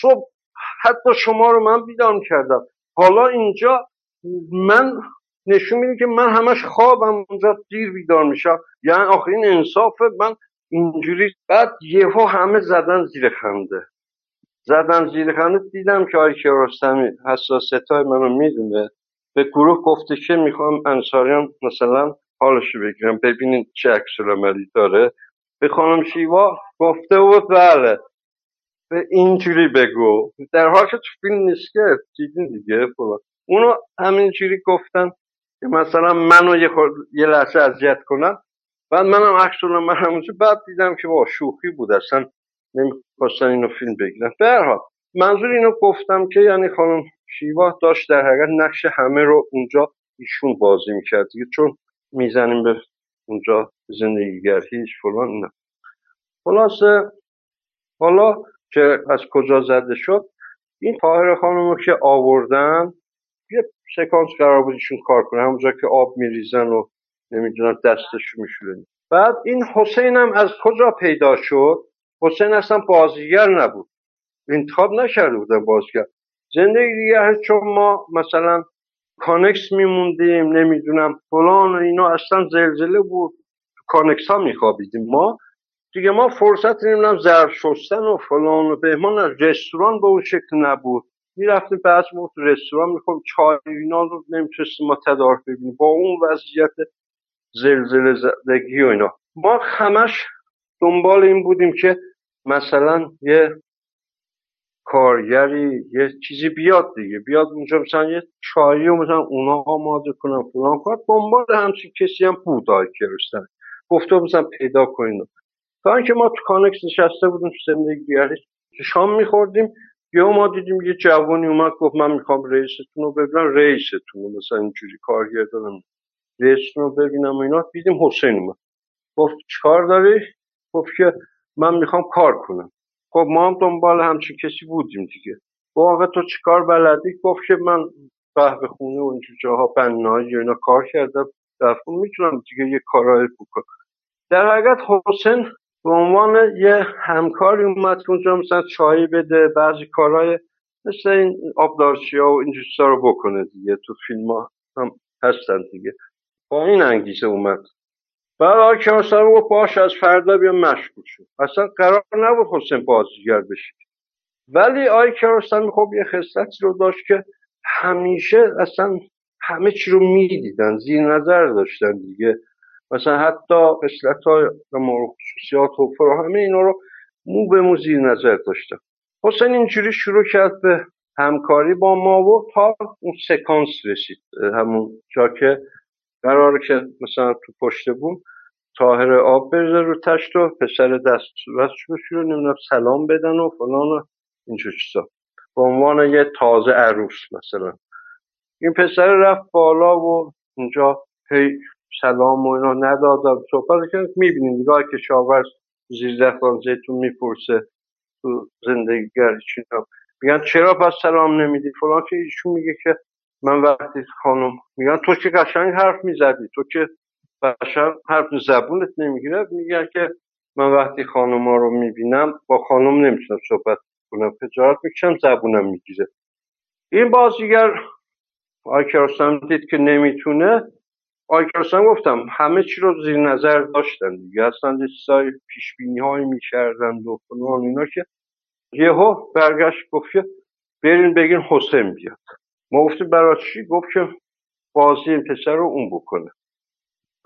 صبح حتی شما رو من بیدار می‌کردم. حالا اینجا من نشون میده که من همش خوابم اونجا دیر بیدار میشم. یعنی آخرین انصافه من اینجوری بعد یهو همه زدن زیر خنده. زدن زیر خنده دیدم که آقای کیارستمی حساسیت های منو می‌دونه. به گروه گفته که می‌خوام انصاریان مثلا حالشو بگیرم. ببینید چه عکس داره. به خانم شیوا گفته بود بله. به اینجوری بگو. در حال که تو فیلم نیست که دیدین دیگه. فلان. اونو همینجوری گفتن. که مثلا منو یه, یه لحظه اذیت کنن. بعد منم عکس من همونجا بعد دیدم که با شوخی بود اصلا نمی‌خواستن اینو فیلم بگیرن. به منظور اینو گفتم که یعنی خانم شیوا داشت در حقیقت نقش همه رو اونجا ایشون بازی می‌کرد دیگه چون می‌زنیم به اونجا زندگیگر هیچ فلان نه. خلاصه حالا که از کجا زده شد این طاهر خانم رو که آوردن یه سکانس قرار بود ایشون کار کنه همونجا که آب میریزن و نمی‌دونم دستش میشورن بعد این حسین هم از کجا پیدا شد؟ حسین اصلا بازیگر نبود. انتخاب نکرده بودن بازیگر. زندگی دیگه چون ما مثلا کانکس میموندیم نمی‌دونم فلان و اینا اصلا زلزله بود. کانکس ها میخوابیدیم ما. دیگه ما فرصت نمی‌دونم ظرف شستن و فلان و بهمان رستوران به اون شکل نبود. می‌رفتیم بعض موقع رستوران می‌خوام چای اینا رو نمی‌تونستیم ما تدارک ببینیم. با اون وضعیت زلزله زدگی و اینا. ما همش دنبال این بودیم که مثلا یه کارگری یه چیزی بیاد دیگه. بیاد اونجا مثلا یه چایی و مثلا اونا آماده کنن فلان کار. دنبال همچین کسی هم بود آی کرستن گفته مثلا پیدا کنین تا اینکه ما تو کانکس نشسته بودیم تو زندگی شام میخوردیم. یا ما دیدیم یه جوانی اومد گفت من می‌خوام رئیستون رو ببینم رئیستون مثلا اینجوری کارگردانم رئیستون رو ببینم و اینا دیدیم حسین اومد. گفت چیکار داری؟ گفت که من می‌خوام کار کنم. خب ما هم دنبال همچین کسی بودیم دیگه. واقع تو چیکار بلدی؟ گفت که من به خونه و اینجور جاها بنایی اینا کار کردم در می‌تونم دیگه یه کارهای بکنم. در حقیقت حسین به عنوان یه همکاری اومد اونجا مثلا چای بده بعضی کارهای مثل این آبدارچی ها و این رو بکنه دیگه. تو فیلم ها هم هستن دیگه. با این انگیزه اومد. بعد آقای کیارستمی گفت باش از فردا بیا مشغول شد اصلا قرار نبود حسین بازیگر بشه. ولی آقای کیارستمی خب یه خصلتی رو داشت که همیشه اصلا همه چی رو می‌دیدن زیر نظر داشتن دیگه. مثلا حتی قسلت های خصوصیات و همه اینا رو مو به مو زیر نظر داشتن. حسین اینجوری شروع کرد به همکاری با ما و تا اون سکانس رسید. همون جا که قراره که مثلا تو پشت بوم تاهر آب بریزه رو تشت و پسر دست صورتش بشوره نمی‌دونم سلام بدن و فلان و اینجور چیزا. به عنوان یه تازه عروس مثلا. این پسر رفت بالا و اونجا هی سلام و اینا ندادم. صحبت که می‌بینید که شاورز زیر دختان زیتون می‌پرسه تو زندگیگر چینا میگن چرا پس سلام نمیدی؟ فلان که ایشون میگه که من وقتی خانم میگن تو که قشنگ حرف می‌زدی. تو که قشنگ حرف زبونت نمی‌گیره. میگن که من وقتی خانم ها رو می‌بینم با خانم نمی‌تونم صحبت کنم. خجالت می‌کشم زبونم می‌گیره. این بازیگر آکرستم دید که نمی‌تونه آیکرسان گفتم همه چی رو زیر نظر داشتن دیگه. اصلا چیزای پیش بینی هایی می‌کردن و فلان اینا که یهو برگشت گفت که برین بگین حسین بیاد. ما گفتیم برای چی؟ گفت که بازی این پسر رو اون بکنه.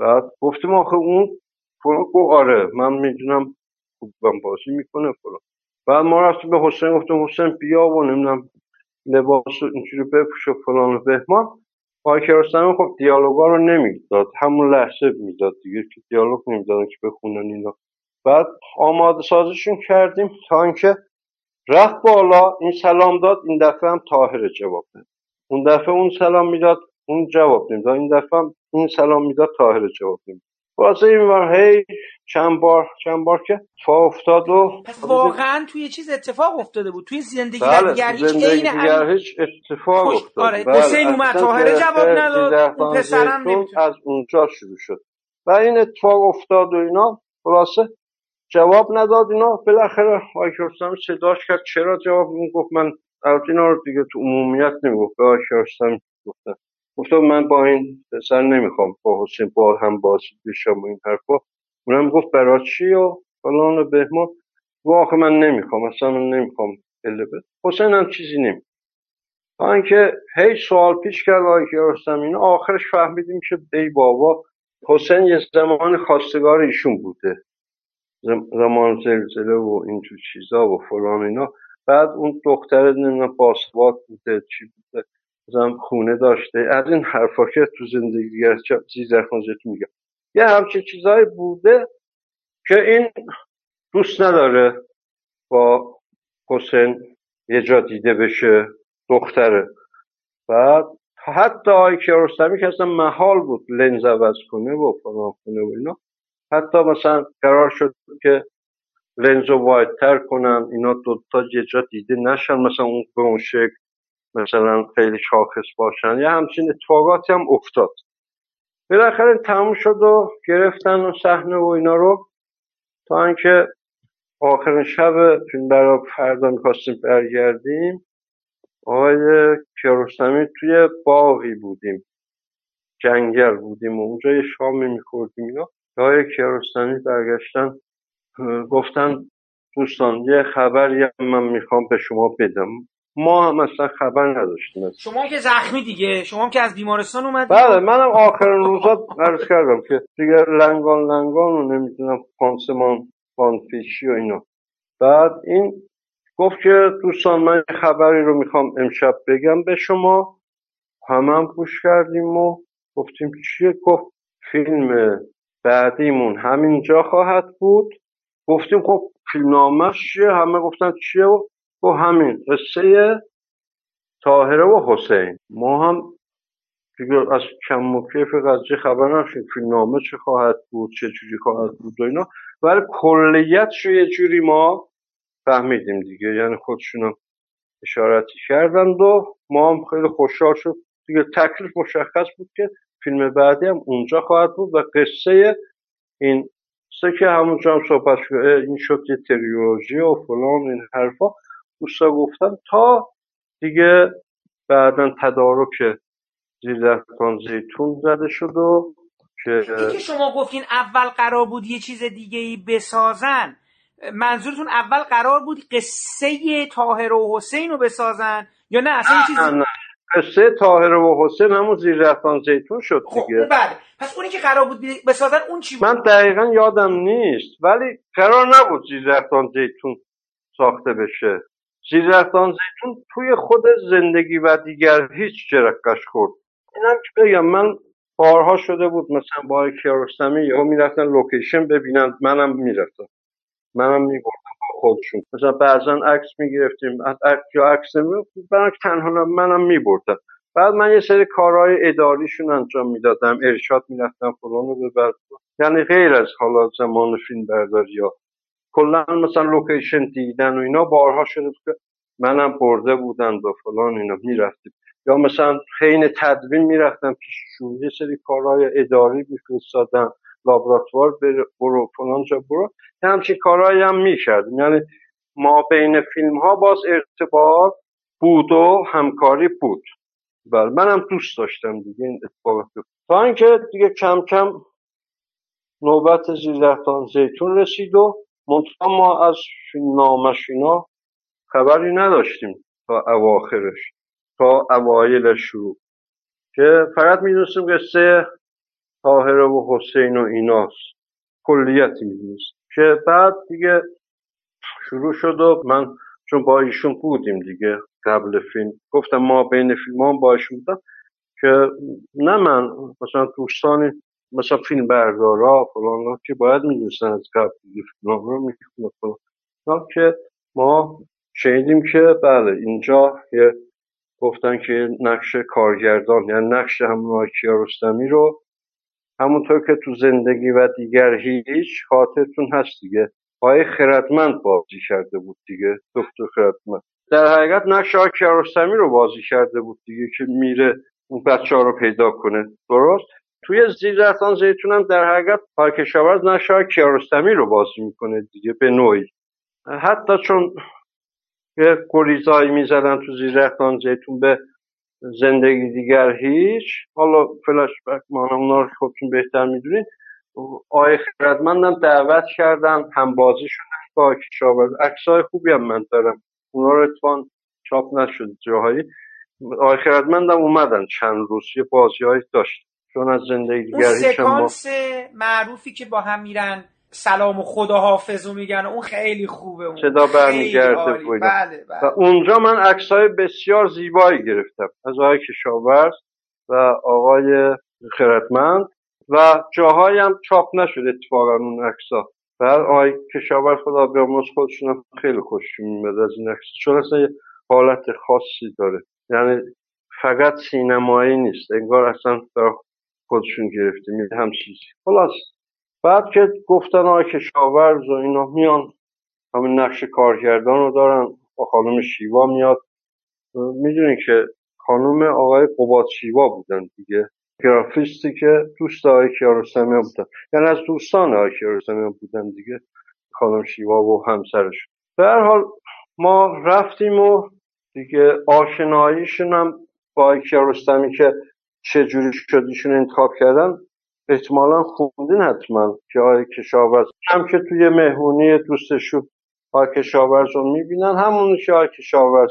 بعد گفتیم آخه اون فلان گفت آره من می‌دونم خوبم بازی می‌کنه فلان. بعد ما رفتیم به حسین گفتم حسین بیا و نمی‌دونم لباس اینجوری بپوش و فلان و بهمان. کیارستمی خب دیالوگا رو نمی‌داد همون لحظه می‌داد دیگه که دیالوگ نمی‌دادن که بخونن اینا. بعد آماده سازشون کردیم تا اینکه رفت بالا این سلام داد این دفعه هم تاهر جواب داد. اون دفعه اون سلام می‌داد اون جواب نمی‌داد. این دفعه هم این سلام می‌داد تاهر جواب نمی‌داد. واسه این ور هی چند بار چند بار که اتفاق افتاد و پس واقعا توی چیز اتفاق افتاده بود. توی زندگی بله دیگر هیچ زندگی عین دیگر هیچ اتفاق خوش- افتاد. آره، بله، حسین اومد، طاهره گرفته جواب نداد، اون پسرم نمی‌تونه. از اونجا شروع شد. و این اتفاق افتاد و اینا. خلاصه جواب نداد اینا. بالاخره کیارستمی صداش کرد. چرا جواب اون گفت من البته اینا رو دیگه تو عمومیت نمی‌گفت به کیارستمی گفتم گفتم من با این پسر نمی‌خوام با حسین با هم بازی بشم و این حرفا. اونم گفت برای چی و فلان و بهمان. آخه من نمی‌خوام اصلا من نمی‌خوام اله بده. حسین هم چیزی نمی تا اینکه هی سوال پیش کرد آقای کیارستمی اینا آخرش فهمیدیم که ای بابا حسین یه زمان خواستگار ایشون بوده. زم- زمان زلزله و این تو چیزا و فلان اینا. بعد اون دختر نمی‌دونم پاسپورت بوده چی بوده. مثلا خونه داشته. از این حرفا که تو زندگی زیزر میگه. یه همچین چیزایی بوده که این دوست نداره با حسین یه جا دیده بشه دختره. بعد حتی آقای کیارستمی که اصلا محال بود لنز عوض کنه و فلان کنه و اینا حتی مثلا قرار شد که لنز رو وایدتر کنن اینا دوتا یه جا دیده نشن مثلا اون به اون شکل. مثلا خیلی شاخص باشن. یه همچین اتفاقاتی هم افتاد. بالاخره تموم شد و گرفتن و صحنه و اینا رو تا اینکه آخرین شب فیلم برای فردا می‌خواستیم برگردیم. آقای کیارستمی توی باقی بودیم. جنگل بودیم و اونجا یه شامی میخوردیم اینا. آقای کیارستمی برگشتن گفتن دوستان یه خبری من می‌خوام به شما بدم. ما هم اصلا خبر نداشتیم. شما که زخمی دیگه. شما هم که از بیمارستان اومدید بله منم آخرین روزا عرض کردم که دیگه لنگان لنگان و نمی‌دونم پانسمان پانفیشی و اینا. بعد این گفت که دوستان من خبری رو می‌خوام امشب بگم به شما. همه هم گوش کردیم و گفتیم چیه؟ گفت فیلم بعدیمون همینجا خواهد بود. گفتیم خب فیلمنامه‌ش چیه؟ همه گفتن چیه و گفت همین قصه طاهره و حسین. ما هم دیگه از کم و کیف قضیه خبر نشیم فیلمنامه چه خواهد بود چه جوری خواهد بود و اینا. ولی کلیتش رو یه جوری ما فهمیدیم دیگه. یعنی خودشون هم اشارتی کردند و ما هم خیلی خوشحال شد. دیگه تکلیف مشخص بود که فیلم بعدی هم اونجا خواهد بود و قصه این قصه که همونجا هم صحبت شد این شد یه تریولوژی و فلان این حرفا. دوستا گفتن تا دیگه بعدا تدارک زیر زیتون زده شد و که این که شما گفتین اول قرار بود یه چیز دیگه ای بسازن منظورتون اول قرار بود قصه طاهر و حسین رو بسازن یا نه؟ اصلا یه چیز نه نه قصه طاهره و حسین همون زیر رفتان زیتون شد خب دیگه. بله. پس اونی که قرار بود بسازن اون چی بود؟ من دقیقا یادم نیست ولی قرار نبود زیر رفتان زیتون ساخته بشه. زیر رفتان زیتون توی خود زندگی و دیگر هیچ جرقش خورد. اینم که بگم من بارها شده بود مثلا با کیارستمی یا می‌رفتن لوکیشن ببینن منم می‌رفتم. منم میبردم با خودشون. مثلا بعضا عکس می‌گرفتیم یا عکس برای تنها منم میبردم. بعد من یه سری کارهای اداریشون انجام می‌دادم ارشاد می‌رفتم فلان رو ببر یعنی غیر از حالا زمان فیلم برداری یا کلا مثلا لوکیشن دیدن و اینا بارها شده که منم برده بودن و فلان اینا می‌رفتیم. یا مثلا حین تدوین می‌رفتم پیششون یه سری کارهای اداری میفرستادم لابراتوار بر- برو فلان جا برو. یه همچین کارهایی هم می‌کردیم. یعنی ما بین فیلم ها باز ارتباط بود و همکاری بود. بله منم دوست داشتم دیگه این اتفاقات. تا اینکه دیگه کم کم نوبت زیررفتان زیتون رسید و منتها ما از نامش اینا خبری نداشتیم تا اواخرش تا اوایلش شروع که فقط می‌دونستیم قصه طاهره و حسین و ایناست کلیتی می‌دونست که بعد دیگه شروع شد و من چون با ایشون بودیم دیگه قبل فیلم گفتم ما بین فیلم هم با ایشون بودم که نه من مثلا دوستانی مثلا فیلم بردارا فلان که باید می‌دونستن از قبل فیلم رو ها که ما شنیدیم که بله اینجا یه گفتن که نقش کارگردان یعنی نقش همون کیارستمی رو همونطور که تو زندگی و دیگر هیچ خاطرتون هست دیگه. آقای خردمند بازی کرده بود دیگه دکتر خردمند. در حقیقت نقش کیارستمی رو بازی کرده بود دیگه که میره اون بچه ها رو پیدا کنه. درست؟ توی زیر رفتان زیتون هم در حقیقت کشاورز نقش آقای کیارستمی رو بازی می‌کنه دیگه به نوعی. حتی چون یه گریزایی می‌زدن تو زیر رفتان زیتون به زندگی دیگر هیچ حالا فلش بک اونا رو خودتون بهتر می‌دونید آقای خردمندم دعوت کردن هم بازی شدن با کشاورز عکسای خوبی هم من دارم. اونا رو اتفاقا چاپ نشد جاهایی. آقای خردمندم اومدن چند روز یه بازی داشت. چون از زندگی اون هم ما سکانس معروفی که با هم میرن سلام و خداحافظ و میگن اون خیلی خوبه اون. صدا برمیگرده. و اینا. بله و بله. اونجا من عکسای بسیار زیبایی گرفتم. از آقای کشاورز و آقای خردمند. و جاهایی هم چاپ نشد اتفاقا اون عکسا بعد آقای کشاورز خدا بیامرز خودشون هم خیلی خوششون میاد از این عکس. چون اصلا یه حالت خاصی داره. یعنی فقط سینمایی نیست. انگار اصلا خودشون گرفته می هم چیزی. خلاص. بعد که گفتن آقای کشاورز و اینا میان همین نقش کارگردان رو دارن. با خانم شیوا میاد. می‌دونین که خانم آقای قباد شیوا بودن دیگه. گرافیستی که دوست آقای کیارستمی بودن. یعنی از دوستان آقای کیارستمی بودن دیگه. خانم شیوا و همسرش به هر حال ما رفتیم و دیگه آشناییشون هم با آقای کیارستمی که چجوری شد ایشون انتخاب کردن؟ احتمالا خوندین حتما که آقای کشاورز. هم که توی مهمونی دوستشون آقای کشاورز رو می‌بینن همون که آقای کشاورز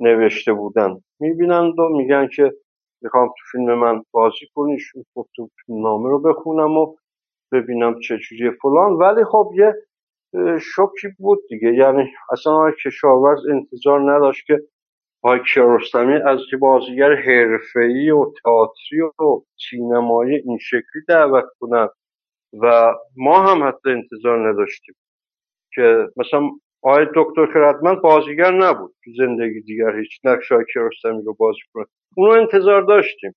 نوشته بودن. می‌بینند و میگن که می‌خوام تو فیلم من بازی کنی ایشون گفت تو نامه رو بخونم و ببینم چجوریه فلان. ولی خب یه شوکی بود دیگه. یعنی اصلا آقای کشاورز انتظار نداشت که کیارستمی از یه بازیگر حرفه‌ای و تئاتری و سینمایی این شکلی دعوت کنن و ما هم حتی انتظار نداشتیم که مثلا آقای دکتر خردمند بازیگر نبود تو زندگی دیگر هیچ نقش آقای کیارستمی رو بازی کنه. اونو انتظار داشتیم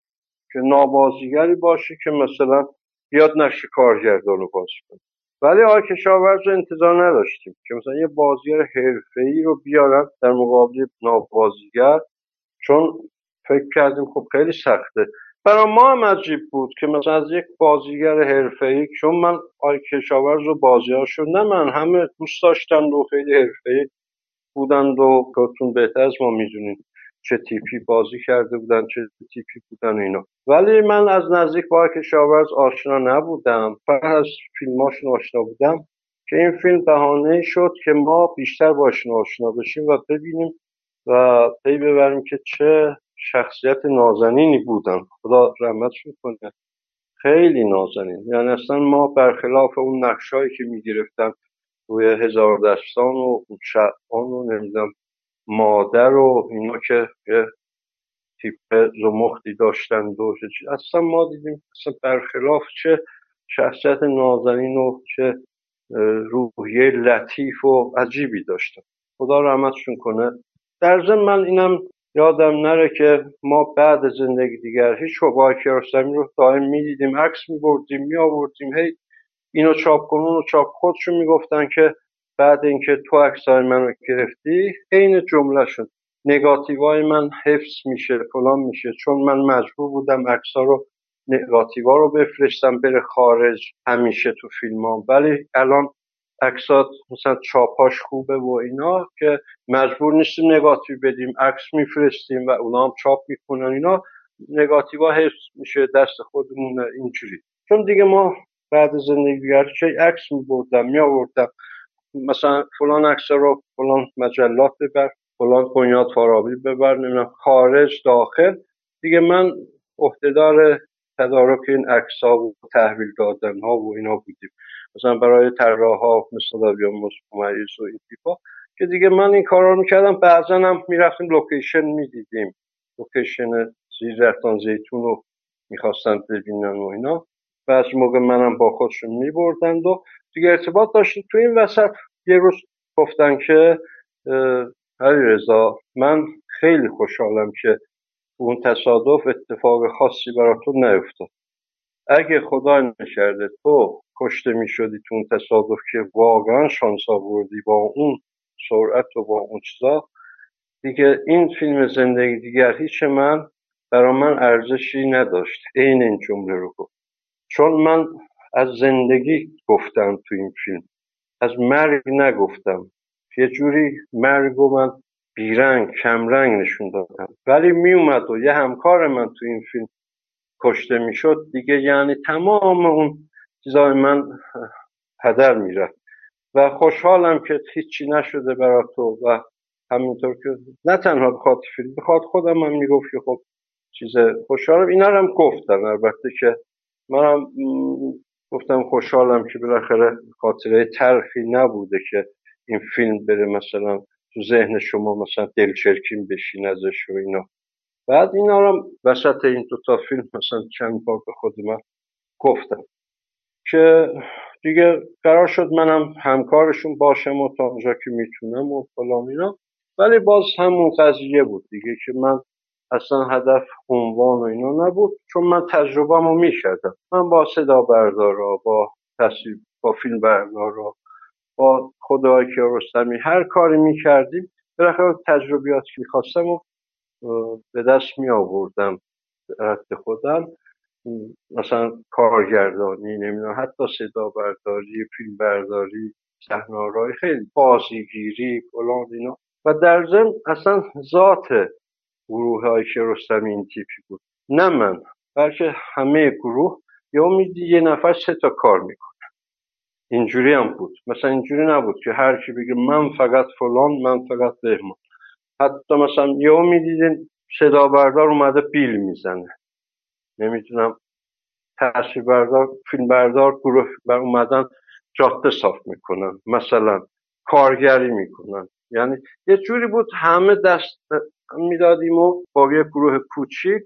که نابازیگری باشه که مثلا بیاد نقش کارگردان رو بازی کنه. ولی آقای کشاورز رو انتظار نداشتیم که مثلا یه بازیگر حرفه‌ای رو بیارن در مقابل نابازیگر چون فکر کردیم خب خیلی سخته. برای ما هم عجیب بود که مثلا از یک بازیگر حرفه‌ای چون من آقای کشاورز و بازیهاشو نه من همه دوست داشتن و خیلی حرفه‌ای بودند و خودتون بهتر از ما می‌دونین چه تیپی بازی کرده بودن چه تیپی بودن اینا. ولی من از نزدیک با کشاورز آشنا نبودم فقط از فیلماشون آشنا بودم که این فیلم بهانه شد که ما بیشتر باشون آشنا بشیم و ببینیم و پی ببریم که چه شخصیت نازنینی بودن. خدا رحمتشون کنه خیلی نازنین. یعنی اصلا ما برخلاف اون نقشایی که می‌گرفتن روی هزار دستان و شعبان و نمی‌دونم مادر و اینا که یه تیپ زمختی داشتند و اصلا ما دیدیم اصلا برخلاف چه شخصیت نازنین و چه روحیه لطیف و عجیبی داشتن خدا رحمتشون کنه. در ضمن من اینم یادم نره که ما بعد زندگی دیگر هیچ آقای کیارستمی رو دائم می‌دیدیم عکس میبردیم میآوردیم هی اینو چاپ کن اونو چاپ خودشون می‌گفتن که بعد اینکه تو عکسای منو گرفتی عین جمله شد. نگاتیوهای من حفظ میشه فلان میشه. چون من مجبور بودم عکسا رو نگاتیوا رو بفرستم بره خارج. همیشه تو فیلم ولی الان عکسات مثلا چاپاش خوبه و اینا که مجبور نیستیم نگاتیو بدیم. عکس میفرستیم و اونا هم چاپ می‌کنن اینا. نگاتیوا حفظ میشه دست خودمون اینجوری. چون دیگه ما بعد زندگی دیگر چه عکس میبردم میآوردم. مثلا فلان عکس رو فلان مجلات ببر فلان بنیاد فارابی ببر نمی‌دونم خارج داخل. دیگه من عهدهدار تدارک این عکس ها و تحویل دادن ها و اینا بودیم. مثلا برای طراح ها مثل داویا ممیز و این تیپا که دیگه من این کارا رو می‌کردم بعضا هم می‌رفتیم لوکیشن می‌دیدیم. لوکیشن زیر زیتون رو می‌خواستن ببینن و اینا. بعض موقع منم با خودشون میبردند و دیگه ارتباط داشتیم تو این وسط یه روز گفتن که علی رضا من خیلی خوشحالم که اون تصادف اتفاق خاصی برای تو نیفتاد. اگه خدا نکرده تو کشته می‌شدی تو اون تصادف که واقعا شانس آوردی با اون سرعت و با اون چیزا دیگه این فیلم زندگی دیگر هیچ من برا من ارزشی نداشت. عین این جمله رو گفت. چون من زندگی گفتم تو این فیلم. از مرگ نگفتم. یه جوری مرگ و من بیرنگ کمرنگ نشون دادم. ولی میومد و یه همکار من تو این فیلم کشته می‌شد. دیگه یعنی تمام اون چیزای من هدر می‌رفت. و خوشحالم که هیچی نشده برای تو و همینطور که نه تنها بخواد فیلم بخواد خودم هم می‌گفت که خب چیز خوشحالم. اینا هم گفتن البته که منم گفتم خوشحالم که بالاخره خاطره تلخی نبوده که این فیلم بره مثلا تو ذهن شما مثلا دلچرکین بشین ازش و اینا. بعد اینا رو وسط این دو تا فیلم مثلا چند بار به خود من گفتم. که دیگه قرار شد منم همکارشون باشم و تا اونجا که می‌تونم و فلان اینا. ولی باز همون قضیه بود دیگه که من اصلا هدف عنوان و اینا نبود. چون من تجربه رو می‌کردم. من با صدا بردارا با تصویر با فیلم بردارا با خدای رستمی هر کاری می‌کردیم. بالاخره تجربیات که می‌خواستم و به دست می آوردم رد خودم. مثلا کارگردانی نمی‌دونم حتی صدا برداری فیلم برداری صحنه خیلی بازیگیری فلان اینا. و در ضمن اصلا ذات گروه های رستمی این تیپی بود. نه من بلکه همه گروه یا میدی یه نفر سه تا کار می‌کنه. اینجوری هم بود. مثلا اینجوری نبود که هر کی بگه من فقط فلان من فقط بهمان. حتی مثلا یه می‌دیدین صدا بردار اومده بیل می‌زنه. نمی‌تونم تصویر بردار فیلم بردار گروه بر اومدن جاده صاف می‌کنن. مثلا کارگری می‌کنن. یعنی یه جوری بود همه دست می‌دادیم و با یه گروه کوچیک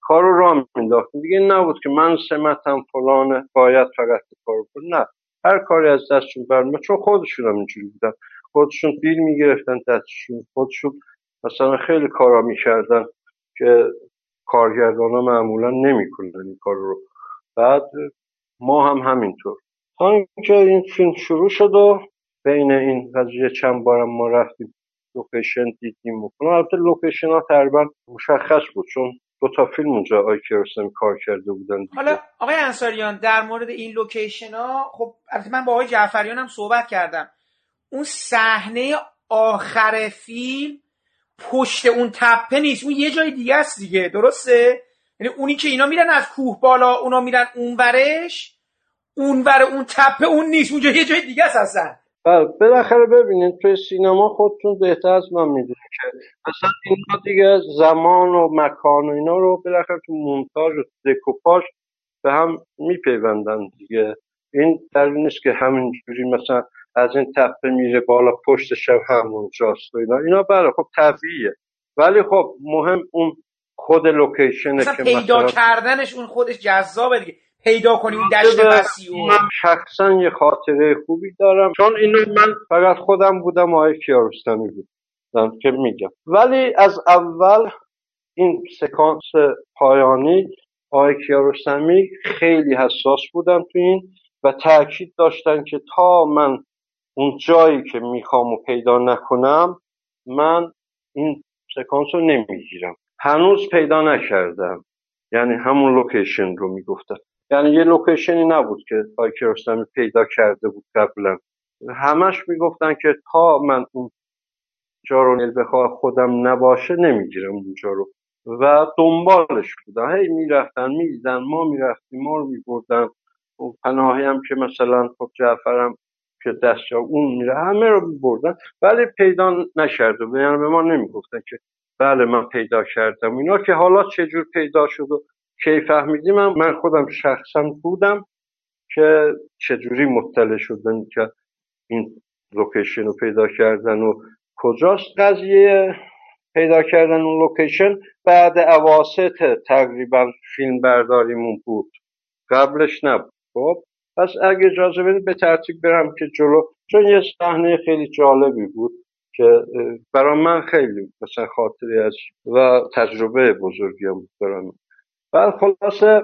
کار رو راه مینداختیم دیگه نبود که من سمتم فلانه باید فقط کار کنم. نه. هر کاری از دستشون برمیاد چون خودشون هم اینجوری بودن. خودشون بیل می‌گرفتن دستشون. خودشون مثلا خیلی کارا می‌کردن که کارگردان ها معمولا نمی‌کنن این کار رو. بعد ما هم همینطور. تا اینکه این فیلم شروع شد و بین این قضیه چند بارم ما رفتیم لوکیشن دیدیم. بکنم البته لوکیشن ها تقریبا مشخص بود چون دو تا فیلم اونجا آی کار کرده بودن دیگه. حالا آقای انصاریان در مورد این لوکیشن ها خب البته من با آقای جعفریان هم صحبت کردم. اون صحنه آخر فیلم پشت اون تپه نیست. اون یه جای دیگه است دیگه درسته؟ یعنی اونی که اینا میرن از کوه بالا اونا میرن اونورش اونور اون تپه اون نیست. اونجا یه جای دیگه است بله بالاخره ببینید توی سینما خودتون بهتر از من می‌دونید که اصلا اینا دیگه زمان و مکان و اینا رو بالاخره تو مونتاژ و دکوپاژ به هم میپیوندن دیگه. این در نیست که همینجوری مثلا از این تپه میره بالا پشت شب همون جاست و اینا. اینا بله خب طبیعیه. ولی خب مهم اون خود لوکیشنه که پیدا مثلا کردنش اون خودش جذابه دیگه. پیدا کنی اون دشت وسیع من شخصا یه خاطره خوبی دارم. چون اینو من فقط خودم بودم آقای کیارستمی بود. که میگم. ولی از اول این سکانس پایانی آقای کیارستمی خیلی حساس بودن تو این و تاکید داشتن که تا من اون جایی که می‌خوام و پیدا نکنم من این سکانس رو نمی‌گیرم. هنوز پیدا نکردم. یعنی همون لوکیشن رو می‌گفتن. یعنی یه لوکیشنی نبود که آقای کیارستمی پیدا کرده بود قبلا. همش می‌گفتن که تا من اون جا رو بخواه خودم نباشه نمی‌گیرم اونجا رو و دنبالش بودن. هی می‌رفتن می‌دیدن ما می‌رفتیم ما رو میبردن. پناهی هم که مثلا خب جعفرم که دستجا اون میره همه رو میبردن. ولی پیدا و یعنی به ما نمی‌گفتن که بله من پیدا کردم. اینا که حالا چجور پیدا شد و کی فهمیدیم من خودم شخصا بودم که چجوری مطلع شدن که این لوکیشن رو پیدا کردن و کجاست قضیه پیدا کردن اون لوکیشن؟ بعد اواسط تقریبا فیلم برداریمون بود. قبلش نبود. خب پس اگه اجازه بدید به ترتیب برم که جلو. چون یه صحنه خیلی جالبی بود که برای من خیلی مثلا خاطری از و تجربه بزرگی هم بعد خلاصه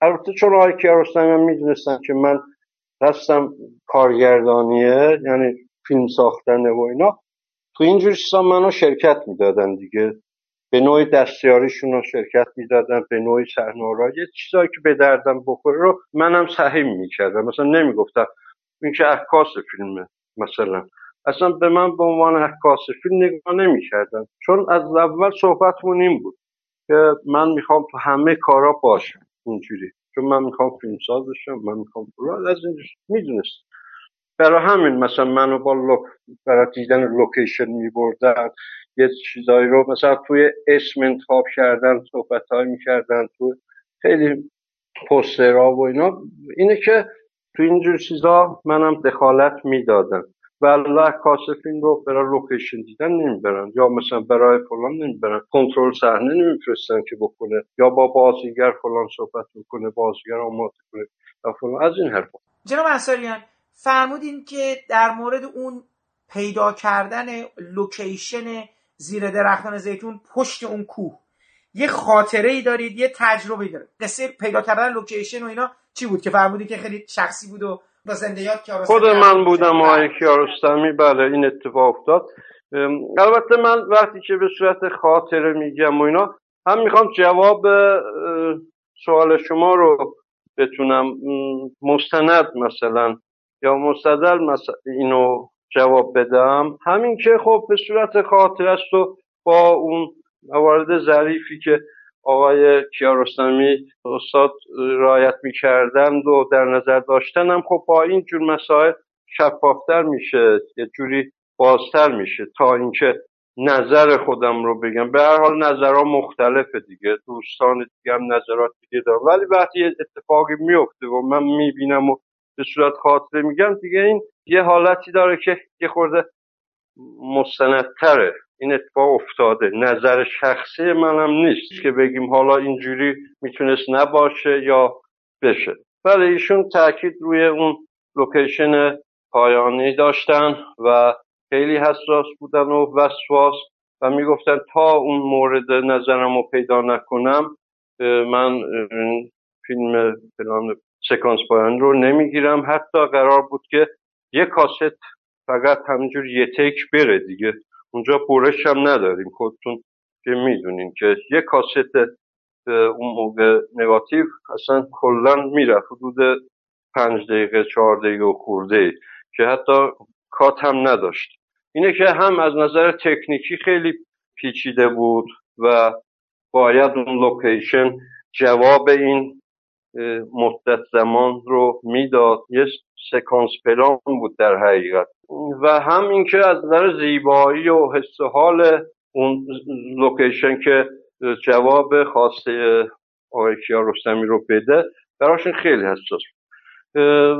البته چون آقای کیارستمی هم می‌دونستن که من دستم کارگردانیه یعنی فیلم ساختنه و اینا تو اینجور چیزا منو شرکت می‌دادن دیگه. به نوعی دستیاریشون رو شرکت می‌دادن به نوعی صحنه‌آرایی یه چیزایی که به دردم بخوره رو منم سهیم می‌کردم. مثلا نمی‌گفتم این که عکاس فیلمه مثلا. اصلا به من به عنوان عکاس فیلم نگاه نمی‌کردن. چون از اول صحبتمون این بود. که من می‌خوام تو همه کارا باشم. اینجوری. چون من می‌خوام فیلمساز بشم من می‌خوام از این می‌دونست برای همین مثلا منو با لوک برای دیدن لوکیشن میبردن یه چیزایی رو مثلا توی اسم انتخاب کردن صحبت های می‌کردن تو خیلی پوسترها و اینا. اینه که تو اینجور چیزا منم دخالت می‌دادم. والا عکاس فیلم رو برای لوکیشن دیدن نمی‌برن. یا مثلا برای فلان نمی‌برن. کنترل صحنه نمیفرستن که بکنه. یا با بازیگر فلان صحبت بکنه بازیگر آماده کنه و فلان. از این حرفا. جناب انصاریان فرمودین که در مورد اون پیدا کردن لوکیشن زیر درختان زیتون پشت اون کوه یه خاطره ای دارید یه تجربه دارید. قصه پیدا کردن لوکیشن و اینا چی بود؟ که فرمودید که خیلی شخصی بود و خود من بودم آقای کیارستمی بله این اتفاق افتاد. البته من وقتی که به صورت خاطره میگم و اینا هم می‌خوام جواب سوال شما رو بتونم مستند مثلا یا مستدل مثلا اینو جواب بدم. همین که خب به صورت خاطر است و با اون موارد ظریفی که آقای کیارستمی استاد رایت می‌کردند و در نظر داشتن هم خب با این جور مسائل شفافتر میشه یه جوری بازتر میشه تا اینکه نظر خودم رو بگم. به هر حال نظرها مختلفه دیگه دوستان دیگه هم نظرات دیگه دارم ولی وقتی یه اتفاقی میفته و من می‌بینم و به صورت خاطره میگم دیگه این یه حالتی داره که یه خورده مستندتره. این اتفاق افتاده. نظر شخصی منم نیست که بگیم حالا اینجوری می‌تونست نباشه یا بشه. ولی ایشون تاکید روی اون لوکیشن پایانی داشتن و خیلی حساس بودن و وسواس و می‌گفتن تا اون مورد نظرم رو پیدا نکنم من فیلم فلان سکانس پایان رو نمی‌گیرم. حتی قرار بود که یه کاست فقط همینجور یه تک بره دیگه. اونجا برش هم نداریم. خودتون که می‌دونین که یه کاست اون موقع نگاتیو اصلا کلا میره حدود پنج دقیقه چهار دقیقه و خورده که حتی کات هم نداشت. اینه که هم از نظر تکنیکی خیلی پیچیده بود و باید اون لوکیشن جواب این مدت زمان رو می‌داد. یه سکانس پلان بود در حقیقت. و هم اینکه از نظر زیبایی و حس حال اون لوکیشن که جواب خواسته آقای کیارستمی رو بده براشون خیلی حساس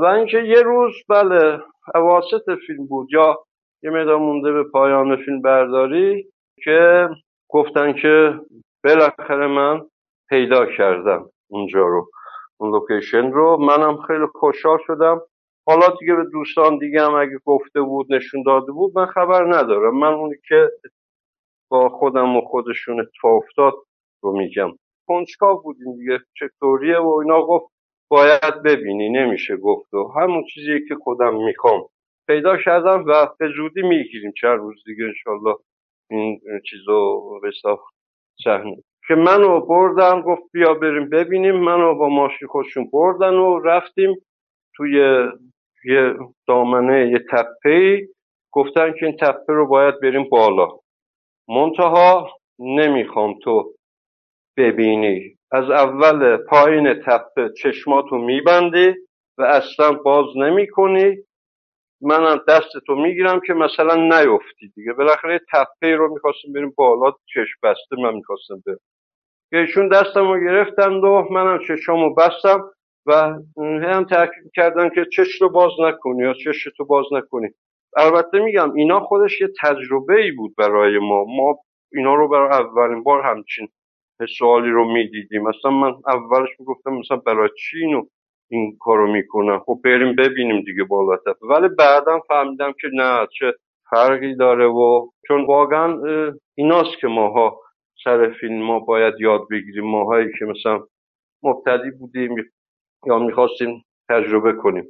و اینکه یه روز بله اواسط فیلم بود یا یه مقدار مونده به پایان فیلم برداری که گفتن که بالاخره من پیدا کردم اونجا رو اون لوکیشن رو. منم خیلی خوشحال شدم. حالا دیگه به دوستان دیگه هم اگه گفته بود نشون داده بود من خبر ندارم. من اونی که با خودم و خودشون اتفاق افتاد رو میگم. کنجکاو بودیم دیگه. چطوریه؟ و اینا گفت باید ببینی. نمیشه گفت. و همون چیزی که خودم می‌خوام. پیدا کردم و به زودی می‌گیریم. چند روز دیگه انشالله این چیزو به صحنه. که منو بردن گفت بیا بریم ببینیم. منو با ماشین خودشون بردن و رفتیم توی یه دامنه یه تپه گفتن که این تپه رو باید بریم بالا. منتها نمی‌خوام تو ببینی. از اول پایین تپه چشماتو میبندی و اصلا باز نمی کنی من دستتو می‌گیرم که مثلا نیفتی دیگه. بالاخره تپه رو می‌خواستیم بریم بالا چشم بسته من می‌خواستم بریم که ایشون دستم رو گرفتند و منم چشمو بستم. و هم تاکید کردن که چش رو باز نکنی یا چش تو باز نکنی. البته میگم اینا خودش یه تجربه ای بود برای ما. ما اینا رو برای اولین بار همچین سوالی رو می‌دیدیم. مثلا من اولش می‌گفتم مثلا برای چی اینو این کارو می‌کنن خب بریم ببینیم دیگه بالا ولی بعدا فهمیدم که نه چه فرقی داره و چون واقعا ایناست که ماها سر فیلم ما باید یاد بگیریم. ماهایی که مثلا مبتدی بودیم یا می‌خواستیم تجربه کنیم.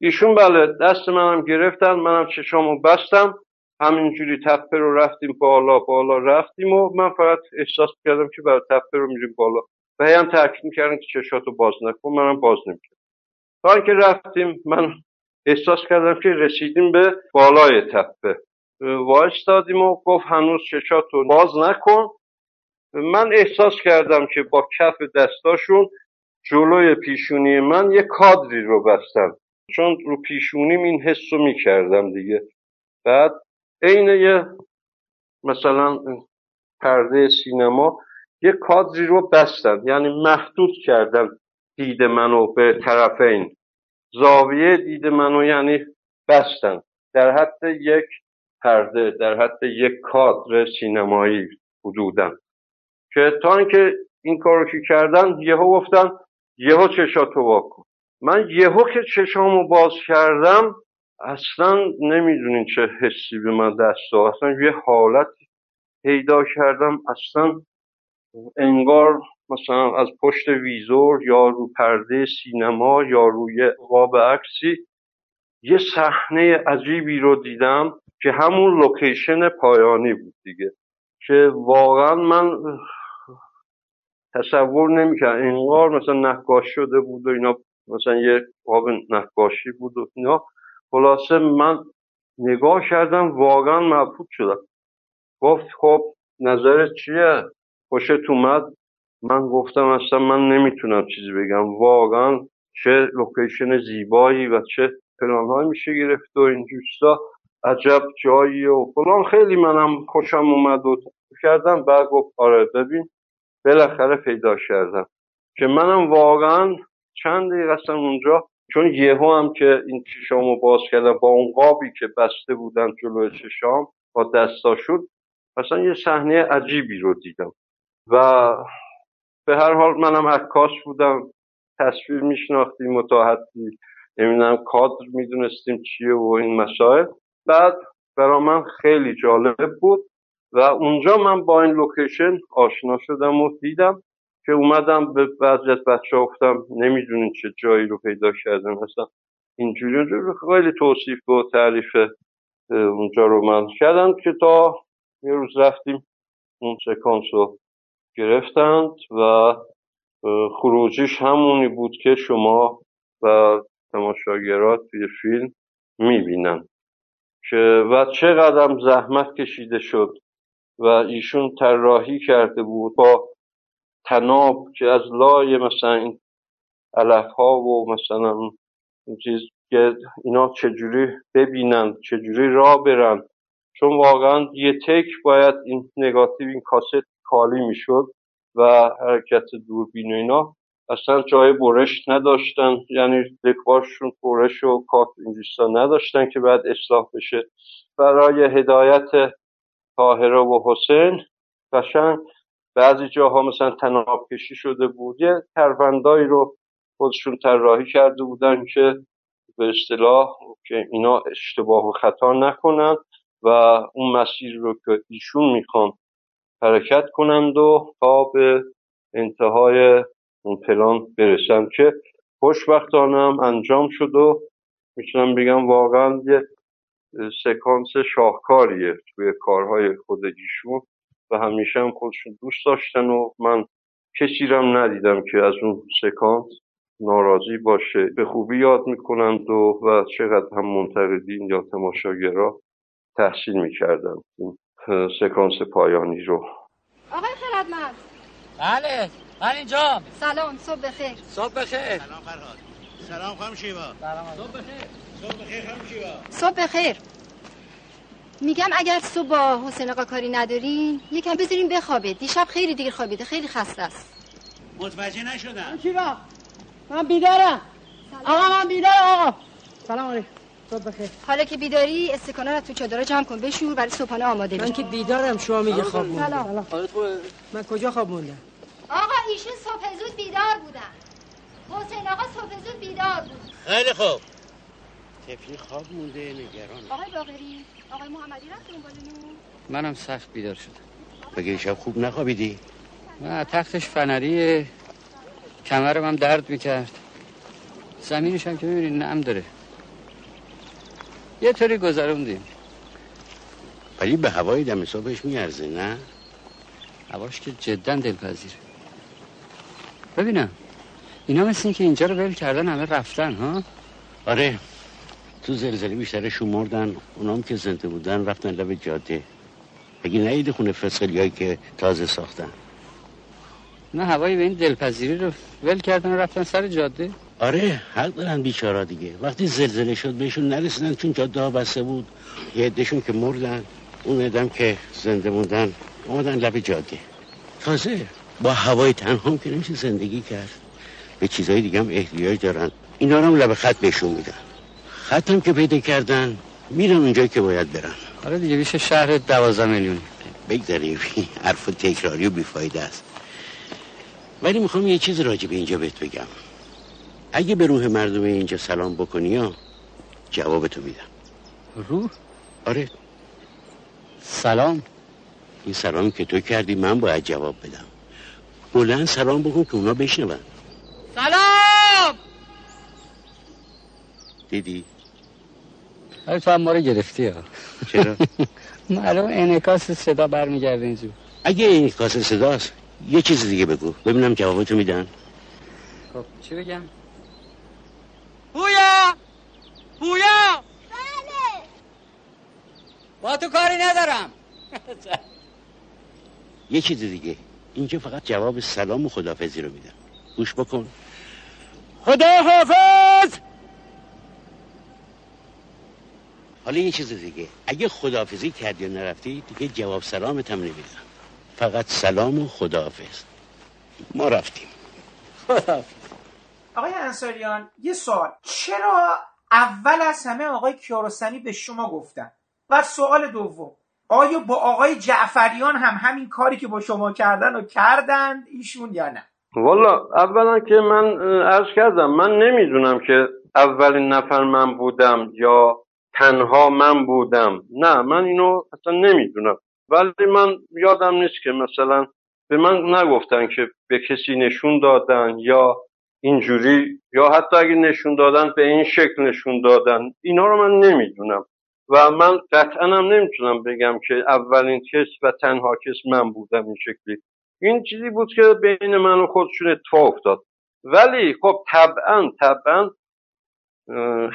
ایشون بله دست منم گرفتن منم چشامو بستم. همینجوری تپه رو رفتیم بالا بالا رفتیم و من فقط احساس کردم که برای تپه رو میریم بالا. و هم تاکید می‌کردن که چشاتو باز نکن منم باز نمی‌کردم. تا اینکه رفتیم من احساس کردم که رسیدیم به بالای تپه. وایستادیم و گفت هنوز چشاتو باز نکن. من احساس کردم که با کف دستاشون جلوی پیشونی من یه کادری رو بستن چون رو پیشونیم این حس رو می‌کردم دیگه. بعد عین یه مثلا پرده سینما یه کادری رو بستن یعنی محدود کردن دید منو به طرفین زاویه دید منو یعنی بستن در حد یک پرده در حد یک کادر سینمایی حدودن که تا اینکه این کارو که کردن یهو گفتن یهو چشاتو واکن من یهو که چشامو باز کردم اصلا نمی‌دونین چه حسی به من دست داد. اصلا یه حالت پیدا کردم. اصلا انگار مثلا از پشت ویزور یا رو پرده سینما یا روی قاب عکسی یه صحنه عجیبی رو دیدم که همون لوکیشن پایانی بود دیگه. که واقعا من تصور نمی‌کردم انگار مثلا نقاش شده بود و اینا مثلا یه قاب نقاشی بود و اینا. خلاصه من نگاه کردم واقعا مبهوت شدم. گفت خب نظرت چیه؟ خوشت اومد؟ من گفتم اصلا من نمی‌تونم چیزی بگم. واقعا چه لوکیشن زیبایی و چه پلان میشه گرفت و این جوستا عجب جایی و فلان. خیلی منم خوشم اومد و کردم بعد گفت آره ببین بالاخره پیدا کردم. که منم واقعا چند دقیقه اونجا چون یهو هم که این چشامو باز کردم با اون قابی که بسته بودن جلو چشام با دستاشون اصلا یه صحنه عجیبی رو دیدم. و به هر حال منم عکاس بودم تصویر میشناختیم و تا حدی نمی‌دونم کادر می‌دونستیم چیه و این مسائل. بعد برا من خیلی جالب بود و اونجا من با این لوکیشن آشنا شدم و دیدم که اومدم به بعضی از بچه گفتم نمی‌دونین چه جایی رو پیدا کردن مثلا اینجوری اونجوری خیلی توصیف و تعریف اونجا رو من کردم که تا یه روز رفتیم اون سکانس رو گرفتند و خروجیش همونی بود که شما و تماشاگرات توی فیلم می‌بینن. که و چقدر زحمت کشیده شد. و ایشون طراحی کرده بود با تناب که از لای مثلا این علف ها و مثلا چیز که اینا چجوری ببینن چجوری را برن. چون واقعا یه تک باید این نگاتیو این کاست کالی می‌شد و حرکت دوربین و اینا. اصلا جای برش نداشتن یعنی دکوارشون برش و کات اینجوستا نداشتن که بعد اصلاح بشه. برای هدایت طاهره و حسین. قشنگ بعضی جاها مثلا تناب کشی شده بود. یه ترفندایی رو خودشون طراحی کرده بودن که به اصطلاح که اینا اشتباه و خطا نکنن و اون مسیر رو که ایشون می‌خوان حرکت کنند و تا به انتهای اون پلان برسن که خوشبختانه انجام شد و می‌تونم بگم واقعا یه سکانس شاهکاریه توی کارهای خودگیشون و همیشه هم خودشون دوست داشتن و من کسی رم ندیدم که از اون سکانس ناراضی باشه. به خوبی یاد می‌کنند و, و چقدر هم منتقدین یا تماشاگرا تحصیل می‌کردن این سکانس پایانی رو. آقای خردمند. بله. من اینجا. سلام. صبح بخیر. صبح بخیر. سلام فرهاد. سلام خانم شیوا. صبح بخیر صبح بخیر خانم شیوا. صبح بخیر. میگم اگر صبح با حسین آقا کاری ندارین یکم بذارین بخوابه. دیشب خیلی دیر خوابیده خیلی خسته است. متوجه نشدم. شیوا من بیدارم. آقا من بیدارم آقا. سلام علیکم. صبح بخیر. حالا که بیداری استکانا رو تو چادر جمع کن بشور برای صبحانه آماده من که بیدارم شما میگه خواب موندم سلام. من کجا خواب موندم؟ آقا ایشون صبح زود بیدار بودن. حسین آقا صبح زود بیدار بود. خیلی خوب. تفلی خواب مونده نگران. آقای باقری آقای محمدی رفت دنبالونون منم سخت بیدار شدم. بگه شب خوب نخوابیدی؟ نه تختش فنریه کمرم هم درد می‌کرد. زمینش هم که می‌بینی نم داره. یه طوری گذروندیم. ولی به هوای دم صبحش میارزه نه؟ هواش که جدا دلپذیره. ببینم. اینا مثل این که اینجا رو ول کردن همه رفتن ها؟ آره. تو زلزله بیشترشون مردن اونام که زنده بودن رفتن لب جاده. اگه نهیده خونه هایی که تازه ساختن. نه هوایی به این دلپذیری رو ول کردن و رفتن سر جاده. آره حق دارن بیچارا دیگه. وقتی زلزله شد بهشون نرسیدن چون جاده ها بسته بود. یه عدهشون که مردن اون ادم که زنده موندن اومدن لب جاده. تازه با هوای تنها که نمیشه زندگی کرد. به چیزهای دیگه هم احتیاج دارن. اینا رو هم لب خط بهشون میدن. خط هم که پیدا کردن میرن اونجایی که باید برن. آره دیگه بیشه شهر دوازده میلیون. بگذاریم. حرف تکراری و بیفایده است. ولی می‌خوام یه چیز راجع به اینجا بهت بگم. اگه به روح مردم اینجا سلام بکنی ها جوابتو میدم. روح؟ آره. سلام؟ این سلام که تو کردی من باید جواب بدم. بلند سلام بکن که اونا بشنون. سلام! دیدی؟ آره تو هم ما رو گرفتی ها. چرا؟ معلوم انعکاس صدا برمیگرده اینجور. اگه انعکاس صداست یه چیز دیگه بگو. ببینم جوابتو میدن. خب چی بگم؟ پویا! پویا! بله! با تو کاری ندارم. یه چیز دیگه. اینجا فقط جواب سلام و خدافزی رو میدم گوش بکن. خدا حافظ حالا یه چیز دیگه. اگه خدافزی کردی و نرفتی دیگه جواب سلامت هم نمیدم. فقط سلام و خداحافظ. ما رفتیم. آقای انصاریان یه سوال. چرا اول از همه آقای کیارستمی به شما گفتن؟ و سوال دوم. آیا با آقای جعفریان هم همین کاری که با شما کردن و کردند ایشون یا نه؟ والا اولا که من عرض کردم من نمی‌دونم که اولین نفر من بودم یا تنها من بودم. نه من اینو اصلا نمی‌دونم. ولی من یادم نیست که مثلا به من نگفتن که به کسی نشون دادن یا اینجوری یا حتی اگه نشون دادن به این شکل نشون دادن. اینا رو من نمی‌دونم. و من قطعا هم نمی‌تونم بگم که اولین کس و تنها کس من بودم این شکلی. این چیزی بود که بین من و خودشون اتفاق افتاد. ولی خب طبعا طبعا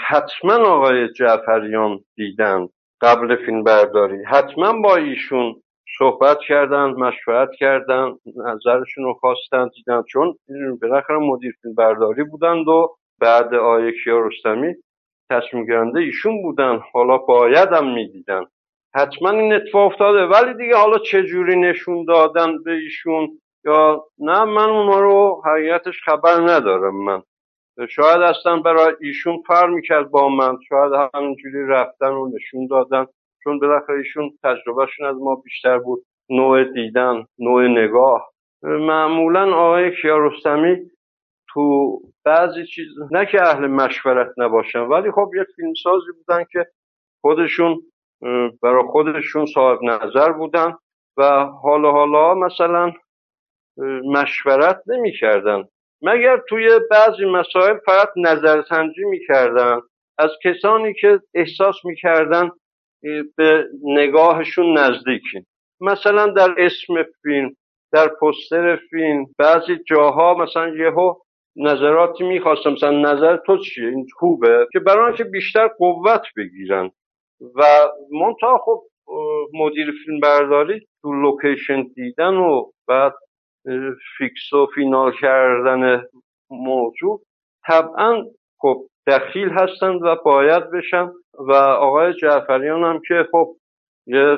حتما آقای جعفریان دیدن قبل فیلم برداری. حتما با ایشون صحبت کردن مشورت کردن نظرشون رو خواستن دیدن. چون بالاخره مدیر فیلم برداری بودند و بعد آیه کیارستمی تصمیم گیرنده ایشون بودن. حالا باید هم می‌دیدن. حتما این اتفاق افتاده. ولی دیگه حالا چه جوری نشون دادن به ایشون؟ یا نه من اونا رو حقیقتش خبر ندارم من. شاید اصلا برای ایشون فر می‌کرد با من. شاید همینجوری رفتن و نشون دادن. چون بالاخره ایشون تجربهشون از ما بیشتر بود. نوع دیدن نوع نگاه. معمولا آقای کیارستمی تو بعضی چیز نه که اهل مشورت نباشن ولی خب یه فیلمسازی بودن که خودشون برای خودشون صاحب نظر بودن و حالا حالا مثلا مشورت نمی‌کردن. مگر توی بعضی مسائل فقط نظرسنجی می‌کردن؟ از کسانی که احساس می‌کردن به نگاهشون نزدیکین مثلا در اسم فیلم در پستر فیلم بعضی جاها مثلا یهو نظراتی می‌خواستم مثلا نظر تو چیه؟ این خوبه؟ که برای که بیشتر قوت بگیرن. و منتها خب مدیر فیلم برداری تو لوکیشن دیدن و بعد فیکس و فینال کردن موضوع طبعا خب دخیل هستند و باید بشن و آقای جعفریان هم که خب یه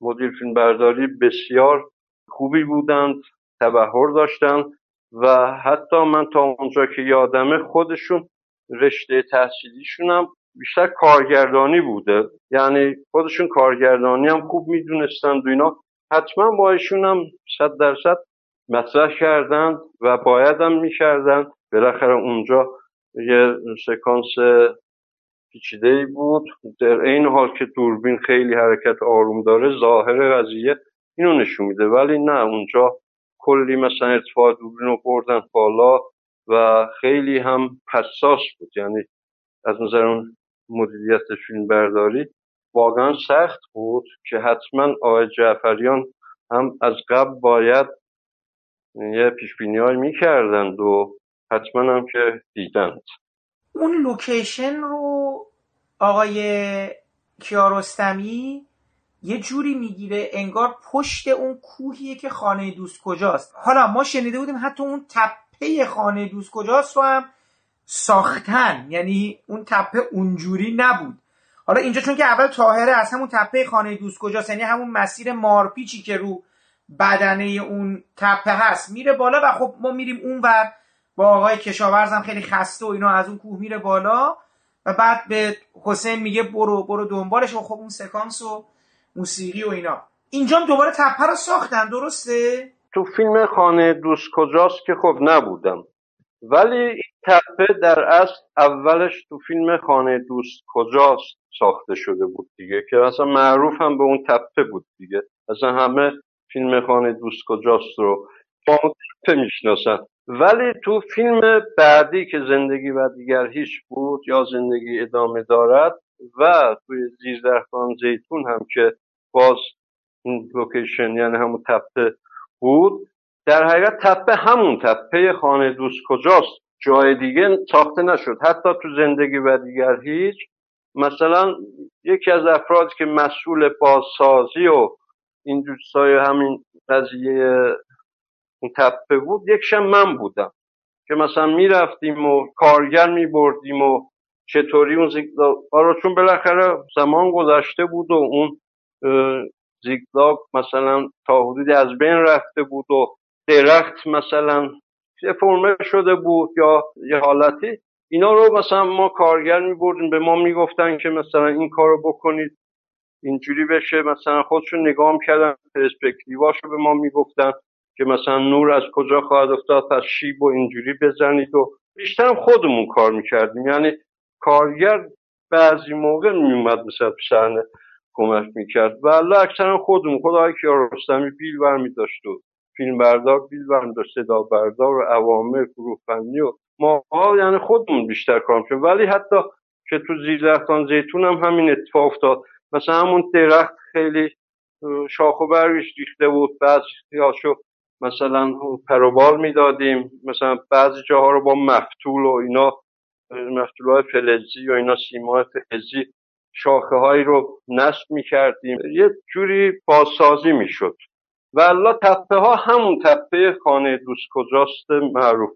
مدیر فیلم برداری بسیار خوبی بودند تبحر داشتند و حتی من تا اونجا که یادمه خودشون رشته تحصیلیشون هم بیشتر کارگردانی بوده. یعنی خودشون کارگردانی هم خوب می‌دونستند و اینا. حتما با ایشون هم صد درصد مطرح کردند و باید هم می‌کردن. بالاخره اونجا یه سکانس پیچیده ای بود. در این حال که دوربین خیلی حرکت آروم داره ظاهر قضیه اینو نشون میده. ولی نه اونجا کلی مثلا ارتفاع دوربین رو بردن بالا و خیلی هم حساس بود. یعنی از نظر اون مدیریت فیلم برداری واقعا سخت بود که حتما آقای جعفریان هم از قبل باید یه پیش بینی می‌کردند و حتما هم که دیدند. اون لوکیشن رو آقای کیارستمی یه جوری می‌گیره انگار پشت اون کوهیه که خانه دوست کجاست. حالا ما شنیده بودیم حتی اون تپه خانه دوست کجاست رو هم ساختن. یعنی اون تپه اونجوری نبود. حالا اینجا چون که اول تاهره از همون تپه خانه دوست کجاست یعنی همون مسیر مارپیچی که رو بدنه اون تپه هست میره بالا و خب ما میریم اون ور با آقای کشاورزم خیلی خسته و اینا از اون کوه میره بالا و بعد به حسین میگه برو برو دنبالش و خب اون سکانس و موسیقی و اینا. اینجا دوباره تپه رو ساختن درسته؟ تو فیلم خانه دوست کجاست که خب نبودم. ولی تپه در اصل اولش تو فیلم خانه دوست کجاست ساخته شده بود دیگه که اصلا معروف هم به اون تپه بود دیگه. اصلا همه فیلم خانه دوست کجاست رو با اون تپه می‌شناسن. ولی تو فیلم بعدی که زندگی و دیگر هیچ بود یا زندگی ادامه دارد و توی زیر درختان زیتون هم که باز این لوکیشن یعنی همون تپه بود در حقیقت تپه همون تپه خانه دوست کجاست. جای دیگه ساخته نشد. حتی تو زندگی و دیگر هیچ. مثلا یکی از افرادی که مسئول بازسازی و این دوستای همین قضیه تپه بود یکشم من بودم که مثلا می‌رفتیم و کارگر میبردیم و چطوری اون زیگزاگ آره چون بالاخره زمان گذشته بود و اون زیگزاگ مثلا تا حدودی از بین رفته بود و درخت مثلا فرمه شده بود یا یه حالتی. اینا رو مثلا ما کارگر میبردیم به ما می‌گفتن که مثلا این کار رو بکنید اینجوری بشه. مثلا خودشون نگاه کردن پرسپکتیواشو به ما می‌گفتن که مثلا نور از کجا خواهد افتاد پس شیب و اینجوری بزنید. و بیشتر خودمون کار می‌کردیم. یعنی کارگر بعضی موقع میومد مثلا پیشنه کمک می‌کرد. و الله اکثرا خودمون خدای کیارستمی بیل برمی داشت و فیلم بردار بیل برمی داشت صدا بردار و عوامل فنی و ما یعنی خودمون بیشتر کار می‌کرد ولی حتی که تو زیر درختان زیتون هم همین اتفاق افتاد. مثلا همون درخت خیلی شاخ و برگش ریخته بود بعضی هاشو مثلا پروبال می‌دادیم. مثلا بعضی جاها رو با مفتول و اینا مفتول های فلزی و اینا سیما فلزی شاخه هایی رو نصب می‌کردیم. یه جوری بازسازی می‌شد. و الله تپه ها همون تپه خانه دوست کجاست معروف.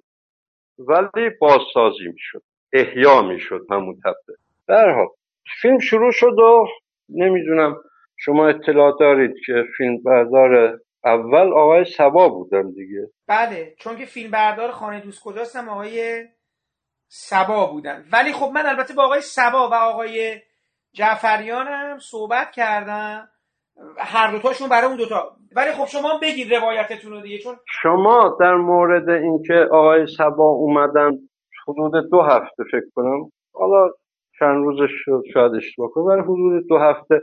ولی بازسازی می‌شد احیا می‌شد همون تپه در فیلم شروع شد و نمی‌دونم شما اطلاع دارید که فیلم بردار اول آقای سبا بودن دیگه. بله چون که فیلم بردار خانه دوست کجاست آقای سبا بودن. ولی خب من البته با آقای سبا و آقای جعفریان هم صحبت کردم. هر دوتاشون برای اون دوتا. ولی خب شما بگید روایتتون رو دیگه چون شما در مورد اینکه آقای سبا اومدن حدود دو هفته فکر کنم حالا چند روزش شد شاید اشتباه کنم ولی حدود دو هفته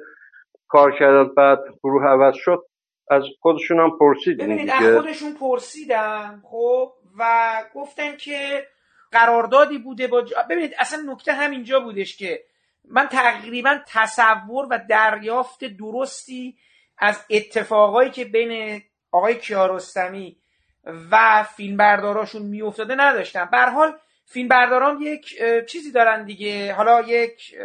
کار کردن بعد گروه عوض شد از خودشون هم پرسیدیم ببینید از خودشون پرسیدم خب و گفتن که قراردادی بوده با ببینید اصلا نکته همینجا بودش که من تقریبا تصور و دریافت درستی از اتفاقایی که بین آقای کیارستمی و فیلمبرداراشون میافتاده نداشتم. به حال فیلمبرداران یک چیزی دارن دیگه. حالا یک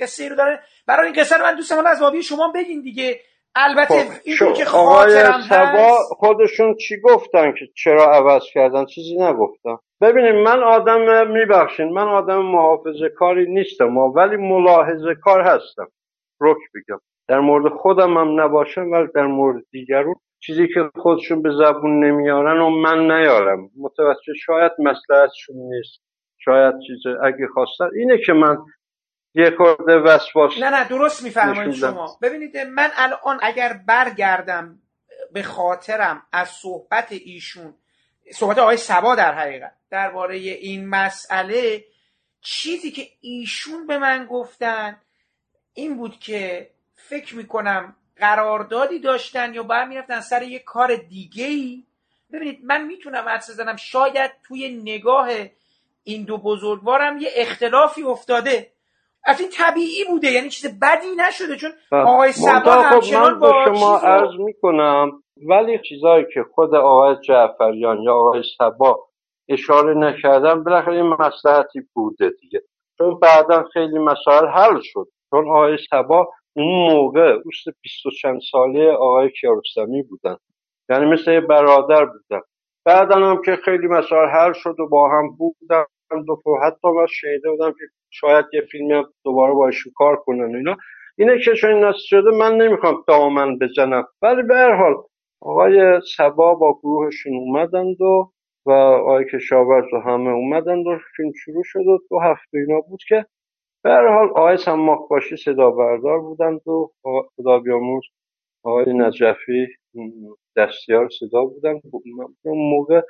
قصه رو دارن. برای این قصه رو من دوستم از بابی شما بگین دیگه. البته خب این که خاطرم سبا هست. خودشون چی گفتن که چرا عوض کردن؟ چیزی نگفتن. ببینید من آدم میبخشین. من آدم محافظه کاری نیستم. ولی ملاحظه کار هستم. رک بگم. در مورد خودم هم نباشم ولی در مورد دیگرون چیزی که خودشون به زبون نمیارن و من نیارم. متوجه شاید مسلحتشون نیست. شاید چیز اگه خواستن. اینه که من یه خورده وسواس نه نه درست میفرمایید. شما. ببینید من الان اگر برگردم به خاطرم از صحبت ایشون صحبت آقای سبا در حقیقت درباره این مسئله چیزی که ایشون به من گفتن این بود که فکر می‌کنم قراردادی داشتن یا باید می‌رفتن سر یه کار دیگه ای ببینید من می‌تونم حدس بزنم. شاید توی نگاه این دو بزرگوارم یه اختلافی افتاده. از این طبیعی بوده یعنی چیز بدی نشده چون آقای سبا خب همچنان با شما چیز عرض می‌کنم ولی چیزایی که خود آقای جعفریان یا آقای سبا اشاره نکردن بالاخره یه مسلحتی بوده دیگه. چون بعدا خیلی مسائل حل شد. چون آقای سبا اون موقع اوست بیست و چند ساله آقای کیارستمی بودن. یعنی مثل یه برادر بودن. بعدا هم که خیلی مسائل حل شد و با هم بودن دو حتی من شنیده بودم که شاید یه فیلمی هم دوباره با ایشون کار کنن اینا. اینه که چون شده من نمی‌خوام دامن بزنم. ولی به هر حال آقای سبا با گروهشون اومدند و و آقای کشاورز و همه اومدند و فیلم شروع شد و دو هفته اینا بود که به هر حال آقای سماک باشی صدا بردار بودند و خدا بیامرز آقای نجفی دستیار صدا بودن اون موقع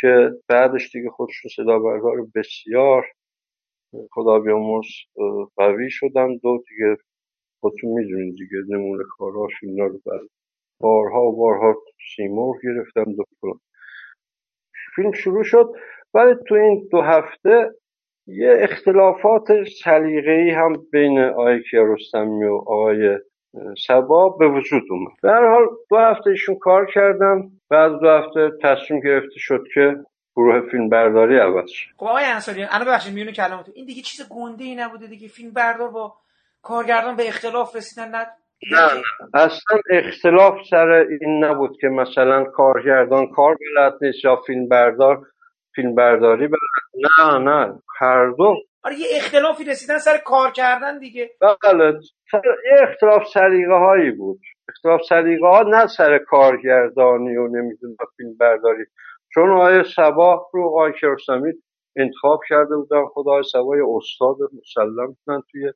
که بعدش دیگه خودشون صدا بردار بسیار خدا بیامرز اه، قوی شدن و دیگه خودتون می‌دونید دیگه نمونه کارهاش اینا رو بعد بارها و بارها سیمرغ گرفتم و فلان. فیلم شروع شد. ولی تو این دو هفته یه اختلافات سلیقه‌ای هم بین آقای کیارستمی و آقای سبا به وجود اومد. به هر حال دو هفته ایشون کار کردن بعد دو هفته تصمیم گرفته شد که گروه فیلم برداری عوض شد خب آقای انصاری الان ببخشید میونه کلامتون این دیگه چیز گنده ای نبوده دیگه. فیلم بردار با کارگردان به اختلاف رسیدن نه. نه نه. اصلا اختلاف سر این نبود که مثلا کارگردان کار بلد نیست یا فیلم بردار فیلم برداری بلد نه نه هر دو. آره یه اختلافی رسیدن سر کار کردن دیگه. بله سر یه اختلاف سلیقه هایی بود. اختلاف سلیقه ها نه سر کارگردانی و نمی‌دونم فیلم برداری چون آقای سبا رو آقای کیارستمی انتخاب کرده بودن. خود آقای سبا یه استاد مسلم بودن توی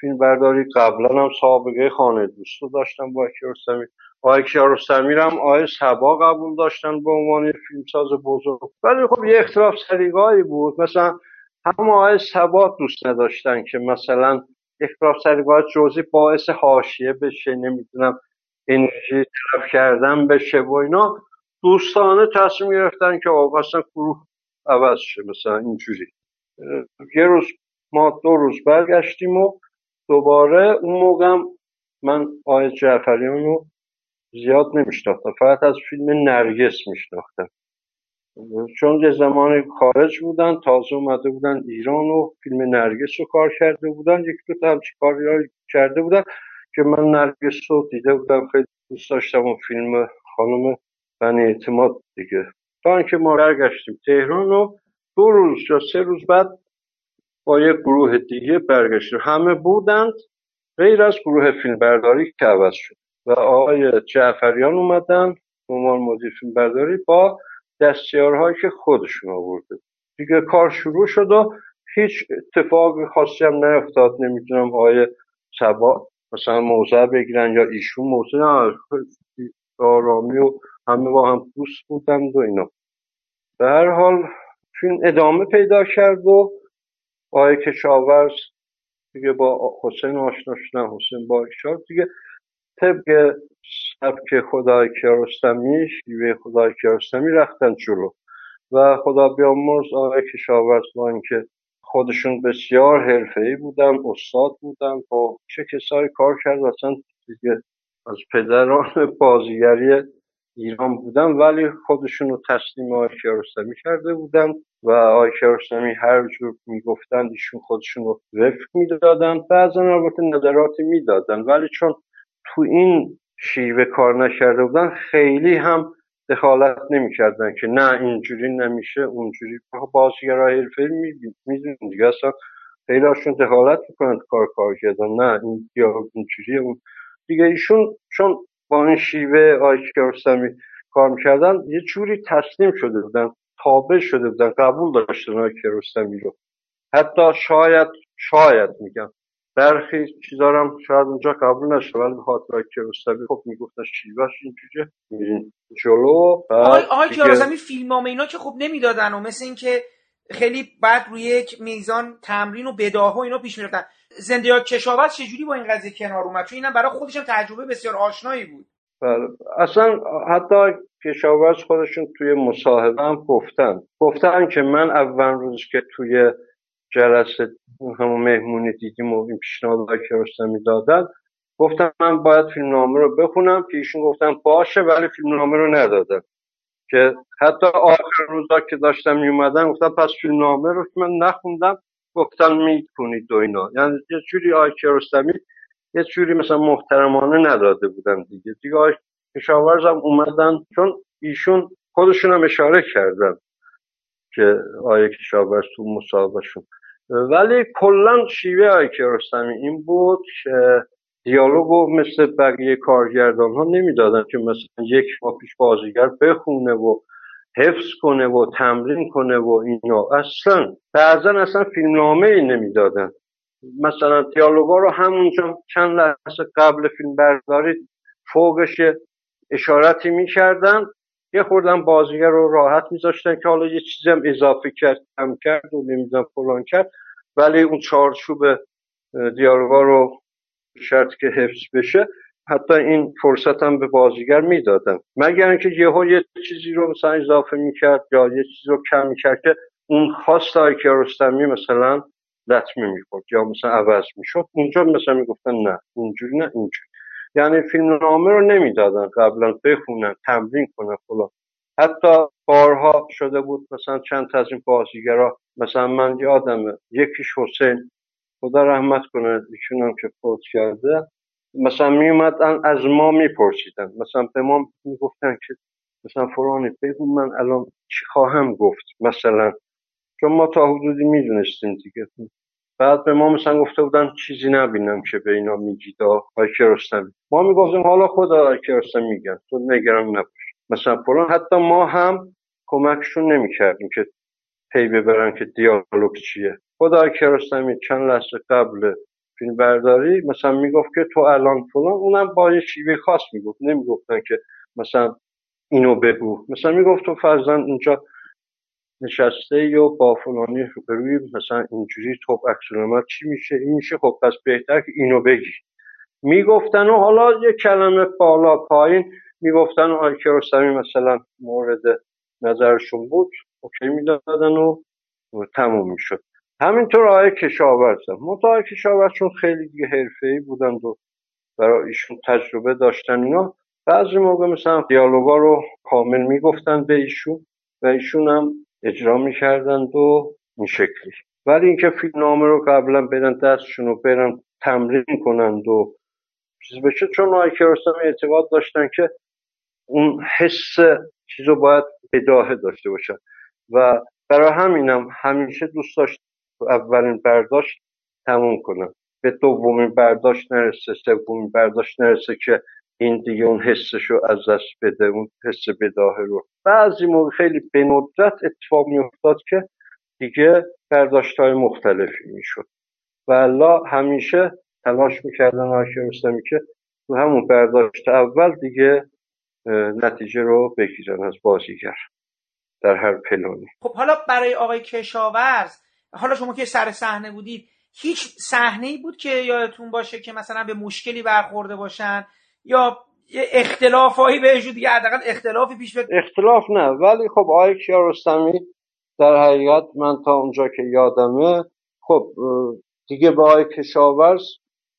فیلم برداری قبلا هم سابقه خانه دوست رو داشتن با کیارستمی. آقای کیارستمی هم آقای سبا قبول داشتن به عنوان فیلمساز بزرگ. ولی خب یه اختلاف سلیقه هایی بود. مثلا هم آقای سبا دوست نداشتن که مثلا اختلاف سلیقات جزئی باعث حاشیه بشه نمی‌دونم انرژی تلف کردن بشه و اینا. دوستانه تصمیم گرفتن که آقا اصلا گروه عوض شه مثلا اینجوری. یه روز ما دو روز برگشتیم و دوباره اون موقع من آقای جعفریان رو زیاد نمیشناختم. فقط از فیلم نرگس میشناختم. چون یه زمان خارج بودن تازه اومده بودن ایران و فیلم نرگس رو کار کرده بودن. یک دو تا همچین کاری رو کرده بودن که من نرگس رو دیده بودم. خیلی دوست داشتم اون فیلم خانم بنی اعتماد دیگه. تا اینکه ما برگشتیم تهران و دو روز یا سه روز بعد با یه گروه دیگه برگشتیم همه بودند. غیر از گروه فیلم برداری که عوض شد. و آقای جعفریان اومدن عنوان مدیر فیلم برداری با دستیارهایی که خودشون آورده. دیگه کار شروع شد و هیچ اتفاق خاصی هم نیفتاد. نمی‌دونم آقای سبا مثلا موضع بگیرن یا ایشون موضع نه آرامی و همه با هم دوست بودند و اینا. به هر حال فیلم ادامه پیدا کرد و آقای کشاورز دیگه با حسین آشنا شدن حسین با شاد دیگه. طبق سبک خدای کیارستمی شیوه خدای کیارستمی رفتن جلو. و خدا بیامرز آقای کشاورز با اینکه خودشون بسیار حرفه‌ای بودن استاد بودن با چه کسایی کار کرد اصلا دیگه از پدران بازیگری ایران بودن ولی خودشون رو تسلیم آقای کیارستمی کرده بودن و آقای کیارستمی هر جور می‌گفتن ایشون خودشون رو وفق می‌دادن. بعضا البته نظراتی می‌دادن ولی چون تو این شیوه کار نکرده بودن خیلی هم دخالت نمی‌کردن که نه اینجوری نمیشه اونجوری بازیگرای حرفه‌ای می‌دونین دیگه. اصلا خیلی هاشون دخالت می‌کنن کار کار کردن نه این دیالوگ اینجوریه اون دیگه ایشون چون با این شیوه آقای کیارستمی کار می‌کردن یه جوری تسلیم شده بودن تابع شده بودن قبول داشتن آقای کیارستمی رو. حتی شاید شاید میگم برخی چیزا هم شاید اونجا قبول نشه ولی به خاطر کیارستمی خب می‌گفتن شیوهش اینجوریه میرین جلو آقای, بعد آقای کیارستمی فیلمنامه اینا که خب نمی‌دادن و مثل اینکه خیلی بعد روی یک میزان تمرین و بداهه و اینا پیش می‌رفتن. زنده یاد کشاورز چجوری با این قضیه کنار اومد؟ چون اینم برای خودش هم تجربه بسیار آشنایی بود. بله. اصلا حتی کشاورز خودشون توی مصاحبه هم گفتن. گفتن که من اول روز که توی جلسه همون مهمونی دیدیم و این پیشنهاد که رستمی گفتم من باید فیلمنامه رو بخونم که ایشون گفتن باشه ولی فیلمنامه رو ندادن. که حتی آخر روزا که داشتم میومدن گفتم پس فیلمنامه رو که من نخوندم گفتن می‌کنید و اینا. یعنی یه جوری آقای کیارستمی یه جوری مثلا محترمانه نداده بودن دیگه. دیگه آقای کشاورز هم اومدن چون ایشون خودشون هم اشاره کردن که آقای کشاورز تو مصاحبهشون. ولی کلا شیوه آقای کیارستمی این بود که دیالوگو مثل بقیه کارگردان ها نمی‌دادن که مثلا یک ما پیش بازیگر بخونه و حفظ کنه و تمرین کنه و اینا. اصلا بعضا اصلا فیلمنامه ای نمی‌دادن. مثلا دیالوگا رو همونجا چند لحظه قبل فیلم برداری فوقش اشارتی می‌کردن. یه خوردن بازیگر رو راحت میذاشتن که حالا یه چیزی هم اضافه کرد کم کرد و نمی‌دونم فلان کرد. ولی اون چارچوب دیالوگا رو شرط که حفظ بشه. حتی این فرصت هم به بازیگر می‌دادن. مگر اینکه یهو یه چیزی رو مثلا اضافه می‌کرد یا یه چیزی رو کم می‌کرد که اون خواست های رستمی مثلا لطمه می‌خورد یا مثلا عوض می‌شد. اونجا مثلا می‌گفتن نه اونجوری نه اینجوری. یعنی فیلم نامه رو نمی‌دادن قبلا بخونن تمرین کنن فلان. حتی بارها شده بود مثلا چند تا از این بازیگرا مثلا من یادمه یکیش حسین. خدا رحمت کنه ایشون هم که فوت کرده. مثلا می اومدن از ما میپرسیدن. مثلا به ما می‌گفتن که مثلا فرانی بگو من الان چی خواهم گفت؟ مثلا چون ما تا حدودی می‌دونستیم دیگه. بعد به ما مثلا گفته بودن چیزی نبینم که به اینا میگید آقای کرستمی ما می‌گفتیم حالا خدا آقای کرستمی میگن. تو نگران نباش. مثلا فران حتی ما هم کمکشون نمی‌کردیم که پی ببرن که دیالوگ چیه. خدا کرستمی چند لحظه قبل فیلم برداری مثلا می‌گفت که تو الان فلان اونم با یه شیوه خاص می‌گفت. نمی‌گفتن که مثلا اینو بگو. مثلا می‌گفت تو فرزن اونجا نشسته یا با فلانی روی مثلا اینجوری توپ عکس چی میشه؟ این میشه خب پس بهتر که اینو بگی. می‌گفتن و حالا یه کلمه بالا پایین می‌گفتن و رستمی مثلا مورد نظرشون بود. اوکی می‌دادن و تموم می‌شد. همینطور آقای کشاورز. هم آقای کشاورز چون خیلی دیگه ای بودن و برای ایشون تجربه داشتن اینا بعضی موقع مثلا دیالوگا رو کامل می‌گفتن به ایشون و ایشون هم اجرا می‌کردند و این شکلی. ولی اینکه فیلم نامه رو قبلا بدن دستشون رو برن تمرین کنند و چیز بشه چون آقای کیارستمی اعتقاد داشتن که اون حس چیز رو باید بداهه داشته باشن. و برای همینم همیشه دوست داشت اولین برداشت تموم کنم. به دومین برداشت نرسه سومین برداشت نرسه که این دیگه اون حسشو از دست بده اون حس بداهه رو. بعضی موقع خیلی به ندرت اتفاق میافتاد که دیگه برداشت های مختلفی می‌شد. و الله همیشه تلاش می‌کردن آشی که تو همون برداشت اول دیگه نتیجه رو بگیرن از بازیگر در هر پلانی. خب حالا برای آقای کشاورز حالا شما که سر صحنه بودید هیچ صحنه ای بود که یادتون باشه که مثلا به مشکلی برخورده باشن یا اختلافایی بهشون دیگه حداقل اختلافی پیش بد... اختلاف نه ولی خب آقای کیارستمی در حقیقت من تا اونجا که یادمه خب دیگه با آقای کشاورز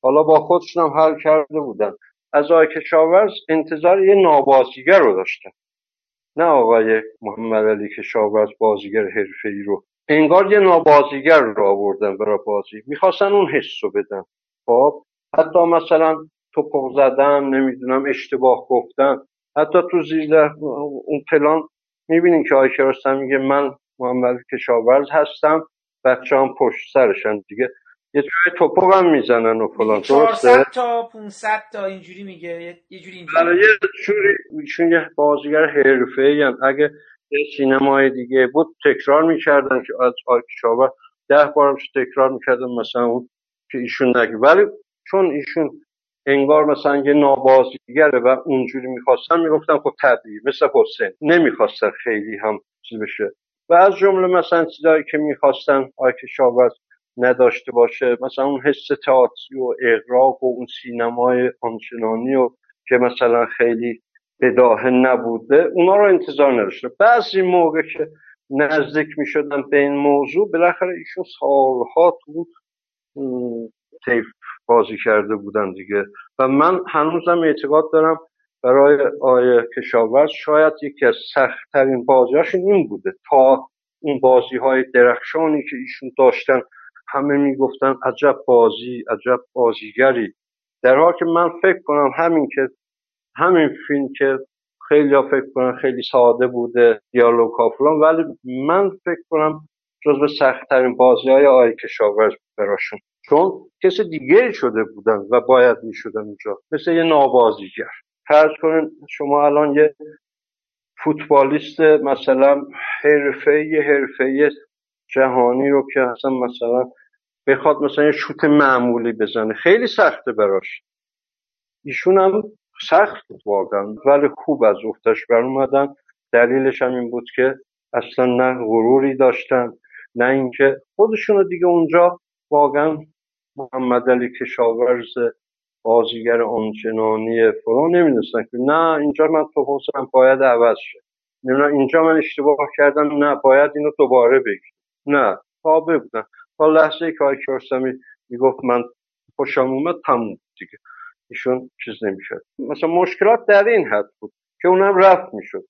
حالا با خودشون هم حل کرده بودن. از آقای کشاورز انتظار یه نابازیگر رو داشتن. نه آقای محمد علی کشاورز بازیگر حرفه‌ای رو انگار یه نابازیگر رو آوردن برای بازی. می‌خواستن اون حس رو بدن. خب حتی مثلا توپق زدن نمی‌دونم اشتباه گفتن. حتی تو زیر اون پلان می‌بینین که آقای میگه من محمد کشاورز هستم بچه هم پشت سرشن دیگه. یه جوری توپق هم می‌زنن و فلان. 400 تا 500 تا اینجوری میگه. یه جوری اینجوری. یه جوری ایشون یه بازیگر حرفه‌ای اگه سینمای دیگه بود تکرار می‌کردن که از آکشاور ده بارم تکرار می‌کردن مثلا اون که ایشون نگه. ولی چون ایشون انگار مثلا یه نابازیگره و اونجوری می‌خواستن می‌گفتن خب طبیعی مثل حسین. نمی‌خواستن خیلی هم چیز بشه. و از جمله مثلا چیزایی که می‌خواستن آکشاور نداشته باشه مثلا اون حس تئاتری و اغراق و اون سینمای آنچنانی و که مثلا خیلی بداهه نبوده اونا رو انتظار نداشته. بعضی موقع که نزدیک می شدن به این موضوع بالاخره ایشون سالها تو تیف بازی کرده بودن دیگه. و من هنوزم اعتقاد دارم برای آیه کشاورز شاید یکی از سختترین بازیهاشون این بوده. تا اون بازی های درخشانی که ایشون داشتن همه می‌گفتن عجب بازی عجب بازیگری. در حال که من فکر کنم همین که همین فیلم که خیلی ها فکر کنم خیلی ساده بوده دیالوگ ها فلان ولی من فکر کنم جزو سختترین بازی های آی کشاورز براشون. چون کس دیگه شده بودن و باید می شدن اونجا مثل یه نابازیگر. فرض کنین شما الان یه فوتبالیست مثلا حرفه حرفه جهانی رو که اصلا مثلا بخواد مثلا یه شوت معمولی بزنه. خیلی سخته براش. ایشون هم سخت بود واقعا. ولی خوب از افتش بر اومدن. دلیلش هم این بود که اصلا نه غروری داشتن نه اینکه خودشون دیگه اونجا واقعا محمد علی کشاورز بازیگر آنچنانی فرو نمی‌دونستن که نه اینجا من تو باید عوض شه. نمی‌دونم اینجا من اشتباه کردم نه باید اینو دوباره بگیر نه تابه بودن. تا لحظه ای که آقای کیارستمی می‌گفت من خوشم اومد تموم دیگه. ایشون چیز نمی‌شد. مثلا مشکلات در این حد بود که اونم رفت می‌شد.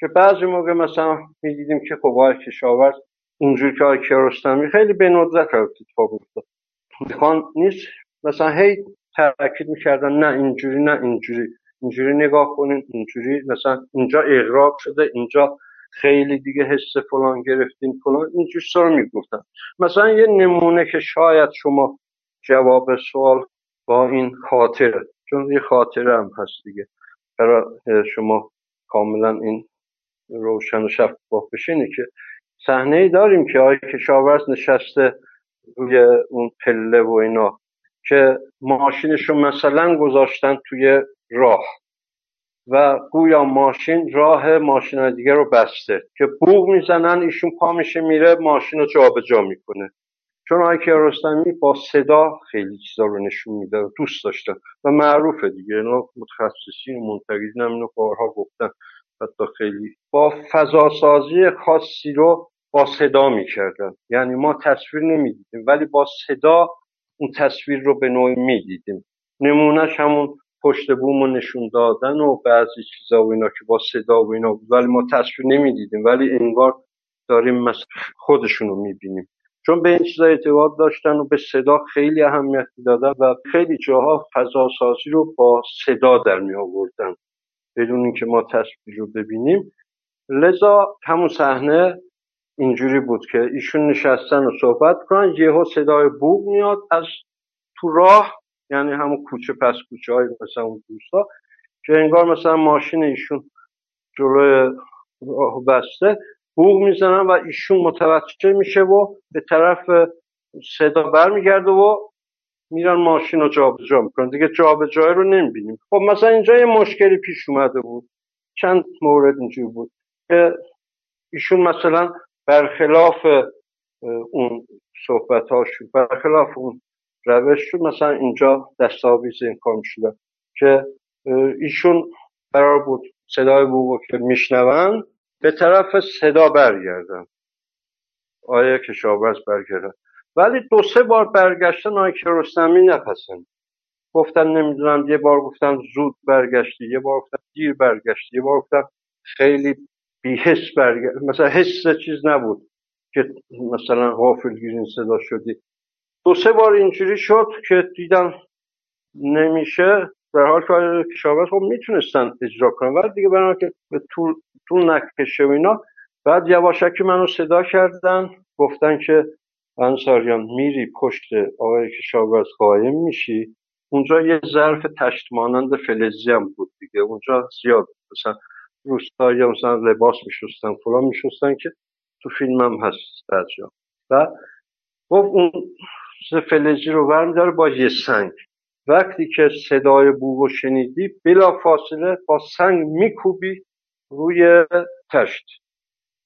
که بعضی موقع مثلا می‌دیدیم که خب آقای کشاورز اونجوری که آقای کیارستمی خیلی به ندرت اتفاق افتاد. می‌خوان نیست. مثلا هی تاکید می‌کردن نه اینجوری نه اینجوری. اینجوری نگاه کنین اینجوری مثلا اینجا اغراق شده اینجا خیلی دیگه حس فلان گرفتین فلان. اینجور رو می‌گفتن. مثلا یه نمونه که شاید شما جواب سوال با این خاطره چون یه خاطره هم هست دیگه. برای شما کاملا این روشن و شفاف بشه اینه که صحنه ای داریم که آقای کشاورز نشسته روی اون پله و اینا که ماشینش رو مثلا گذاشتن توی راه و گویا ماشین راه ماشین دیگه رو بسته که بوغ می‌زنن ایشون پا میشه میره ماشین رو جابجا می‌کنه. چون آقای کیارستمی با صدا خیلی چیزا رو نشون میده و دوست داشتن و معروفه دیگه. اینا متخصصین و منتقدین هم اینو بارها گفتن. حتی خیلی با فضاسازی خاصی رو با صدا می‌کردن. یعنی ما تصویر نمی‌دیدیم ولی با صدا اون تصویر رو به نوعی می‌دیدیم. نمونهش همون پشت بوم رو نشون دادن و بعضی چیزا و اینا که با صدا و اینا ولی ما تصویر نمی‌دیدیم ولی انگار داریم خودشون رو می‌بینیم. چون به این چیزا اعتقاد داشتن و به صدا خیلی اهمیت دادن و خیلی جاها فضا سازی رو با صدا در می آوردن بدون اینکه ما تصویر رو ببینیم. لذا همون صحنه اینجوری بود که ایشون نشستن و صحبت کنن یهو صدای بوغ میاد از تو راه یعنی همون کوچه پس کوچه های مثلا اون دوستا که انگار مثلا ماشین ایشون جلوی راه بسته. بوغ می‌زنن و ایشون متوجه میشه و به طرف صدا برمیگرده و میرن ماشین رو جابجا می‌کنن. دیگه جابجایی رو نمی‌بینیم. خب مثلا اینجا یه مشکلی پیش اومده بود. چند مورد اینجوری بود. که ایشون مثلا برخلاف اون صحبت هاشون برخلاف اون روش شد مثلا اینجا دستاویز این کار می‌شدن که ایشون قرار بود صدای بوگو که میشنون به طرف صدا برگردن آیا کشاورز برگردن ولی دو سه بار برگشتن که رستمی نپسند گفتن نمی‌دونم یه بار گفتن زود برگشتی یه بار گفتن دیر برگشتی یه بار گفتن خیلی بیحس برگشت مثلا حس چیز نبود که مثلا غافل گیرین صدا شدی. دو سه بار اینجوری شد که دیدم نمیشه. در حال که کشاورز خب می‌تونستن اجرا کنن ولی دیگه برای که به طول, طول نکشه و اینا. بعد یواشکی منو صدا کردن گفتن که انصاریان میری پشت آقای کشاورز قایم میشی. اونجا یه ظرف تشت مانند فلزی هم بود دیگه. اونجا زیاد مثلا روستایی مثلا لباس میشستن فلان میشستن که تو فیلم هم هست در و گفت اون فلزی رو برمیداره با یه سنگ. وقتی که صدای بوغو شنیدی بلا فاصله با سنگ میکوبی روی تشت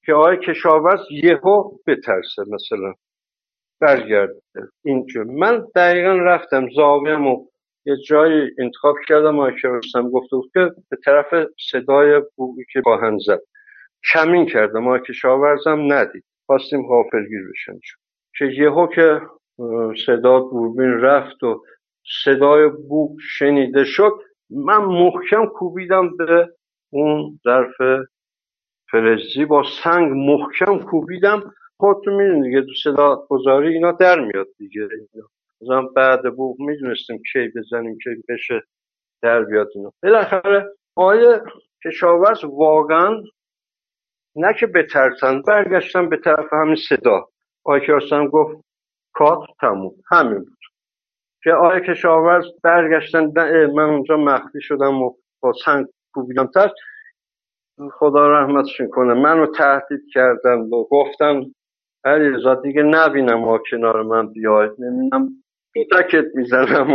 که آقای کشاورز یهو بترسه مثلا برگرده. اینجور من دقیقا رفتم زاویم و یه جایی انتخاب کردم آقای رستم گفته بود که به طرف صدای بویی که باهن زد. کمین کردم آقای کشاورزم ندید. خواستیم غافلگیر بشن که یهو که صدا دوربین رفت و صدای بوق شنیده شد من محکم کوبیدم به اون ظرف فلزی با سنگ محکم کوبیدم. خودتون می‌دونی دیگه تو صدا گذاری اینا در میاد دیگه. مثلا بعد بوق می‌دونستیم کی بزنیم کی بشه در بیاد اینا. بالاخره آیه کشاورز واقعا نه که بترسن برگشتن به طرف همین صدا. آیه کشاورز گفت کات تموم. همین بود. که آیه کشاورز برگشتن من اونجا مخفی شدم و با سنگ کوبیدم تر. خدا رحمتش کنه. منو تهدید کردن و گفتن علیرضا دیگه نبینم ها کنار من بیاید. نمی‌دونم. پیتکت می‌زنم.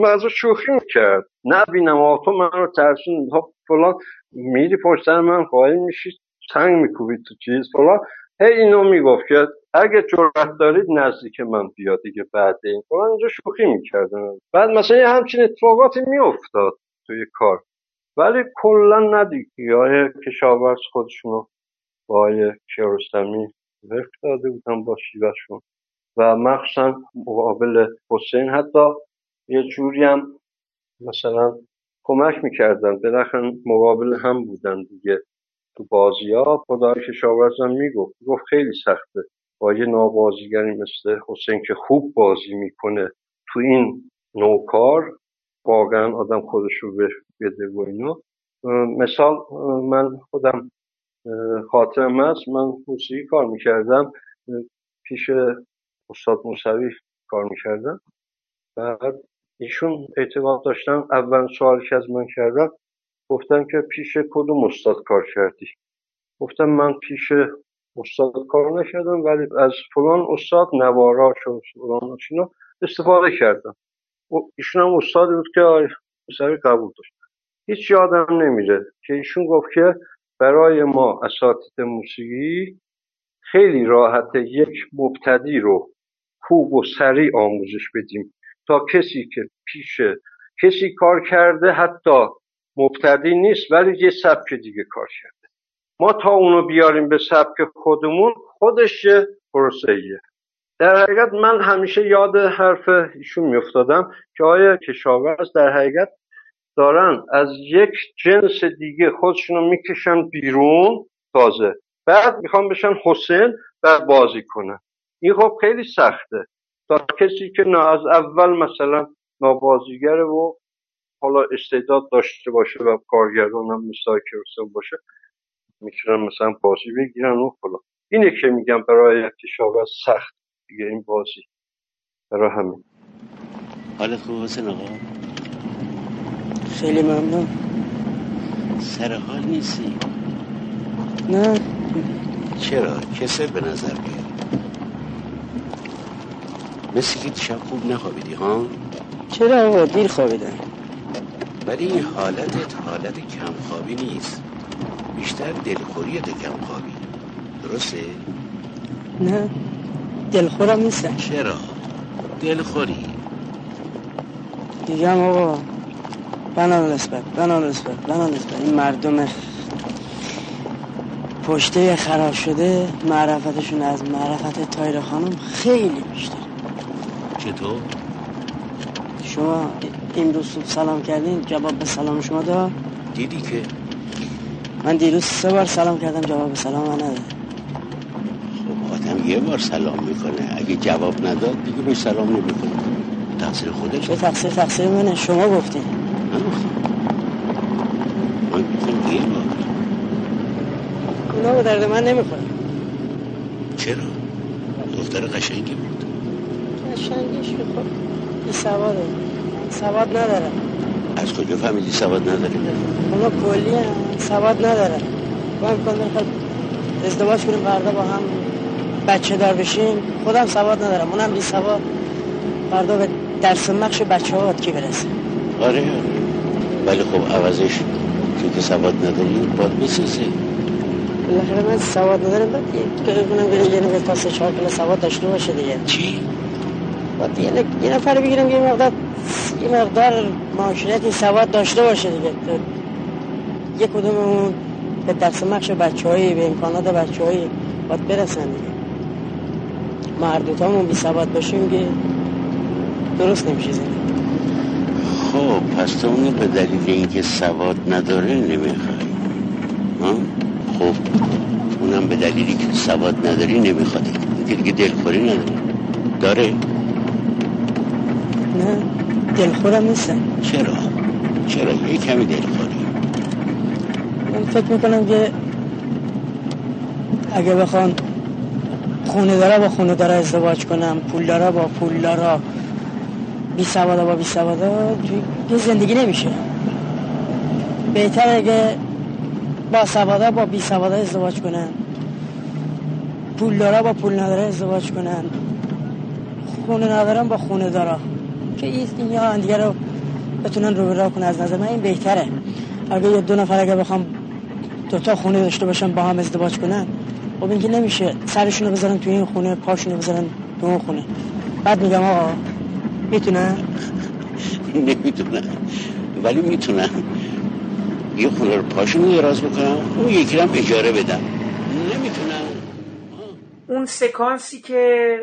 و از شوخی می‌کرد. نبینم ها تو من رو ترسون. ها فلان. میری پشت من قایل میشید سنگ میکوبید تو چیز. فلان. هی اینو می‌گفت که اگه جرأت دارید نزدیک من بیاد دیگه بعد این. فلان اینجا شوخی می‌کردن. بعد مثلا یه همچین اتفاقاتی میافتاد توی کار. ولی کلا ندید های کشاورز خودشونو با آقای کیارستمی وفق داده بودن با شیوهشون. و مخصوصا مقابل حسین حتی یه جوری هم مثلا کمک می‌کردن. بالاخره مقابل هم بودن دیگه تو بازی ها خدای کشاورز هم می‌گفت. گفت خیلی سخته. با یه نابازیگری مثل حسین که خوب بازی می‌کنه تو این نوکار واقعا آدم خودش رو بده و اینو. مثال من خودم خاطرم هست. من موسیقی کار می‌کردم. پیش استاد موسوی کار می‌کردم. بعد ایشون اعتقاد داشتن. اول سوالی که از من کردن. گفتن که پیش کدوم استاد کار کردی؟ گفتم من پیش استاد کار نکردم ولی از فلان استاد نواراش و فلان استفاده کردم. ایشون هم استادی بود که موسوی قبول داشت. هیچ یادم نمیره که ایشون گفت که برای ما اساتید موسیقی خیلی راحته یک مبتدی رو خوب و سریع آموزش بدیم. تا کسی که پیش کسی کار کرده حتی مبتدی نیست ولی یه سبک دیگه کار کرده. ما تا اونو بیاریم به سبک خودمون خودش یه پروسهیه در حقیقت من همیشه یاد حرف ایشون میافتادم که آیا کشاورز در حقیقت دارن از یک جنس دیگه خودشونو می‌کشن بیرون تازه. بعد می‌خوان بشن حسین و بازی کنن. این خب خیلی سخته. تا کسی که نه از اول مثلا نابازیگر و حالا استعداد داشته باشه و کارگردان هم مثل که باشه می‌تونن مثلا بازی بگیرن و فلان. اینه که میگم برای کشاورز سخت دیگه این بازی. برای همین. حالت خوب حسین آقا؟ خیلی ممنون. سر حال نیستی؟ نه. چرا؟ کسر به نظر میاد. مثل که دیشب خوب نخوابیدی ها؟ چرا آقا؟ دیر خوابیدم. ولی این حالتت حالت کمخوابی نیست. بیشتر دلخوریت کمخوابی درسته؟ نه. دلخورم نیستم چرا؟ دلخوری. دیگه هم آقا بنا نسبت بنا نسبت بنا نسبت. این مردم پشته خراب شده معرفتشون از معرفت تایر خانم خیلی بیشتر. چطور؟ شما این روز سلام کردین جواب به سلام شما داد؟ دیدی که؟ من دیروز سه بار سلام کردم جواب سلام من نداد. خب آدم یه بار سلام می‌کنه. اگه جواب نداد دیگه بهش سلام نمی‌کنه. تقصیر خودش؟ چه تقصیر؟ تقصیر منه. شما گفتین. من بار اونا به درد من نمی‌خوره چرا؟ دختر قشنگی بود. قشنگیش خب بی سواده سواد نداره. از کجا فهمیدی سواد نداره؟ اونا کلی هم سواد نداره. با امکان می‌خواد ازدواج کنیم فردا با هم بچه دار بشیم. خودم سواد ندارم اونم بی سواد. فردا به درس مخش بچه ها کی برسه؟ آره. ولی خب عوضش تو که سواد نداری باید بسازه بالاخره من سواد ندارم که کنم یه یه نوع تا سه چهار کلا سواد داشته باشه دیگه. چی؟ باید یه, یه نفر بگیرم یه مقدار یه مقدار معاشرتی سواد داشته باشه دیگه. یه کدوممون به دست مخش بچه هایی به امکانات بچه هایی باید برسن دیگه. مردوتامون بی سواد باشیم که درست نمیشه زندگی. خب پس تو اونو به دلیل اینکه سواد نداره نمی‌خوای. خب اونم به دلیلی که سواد نداری نمی‌خواد. که دیگه دلخوری نداره. داره؟ نه دلخورم نیستم. چرا؟ چرا؟ یه کمی دلخوری. من فکر می‌کنم که اگه بخوان خونه داره با خونه داره ازدواج کنم پول داره با پول داره بی سوادا با بی سوادا یه زندگی نمیشه. بهتر اگه با سوادا با بی سوادا ازدواج کنن. پول داره با پول نداره ازدواج کنن. خونه ندارن با خونه داره که این یا دیگه رو بتونن رو را کنن. از نظر من این بهتره. اگه یه دو نفر اگه بخوام دوتا خونه داشته باشن با هم ازدواج کنن خب اینکه نمیشه سرشون بذارن توی این خونه پاشون بذارن تو اون خونه. بعد میگم آقا می‌تونن نمی‌تونن ولی می‌تونن یه خونه رو پاشون دراز بکنم اون یکی هم اجاره بدم. نمی‌تونن اون سکانسی که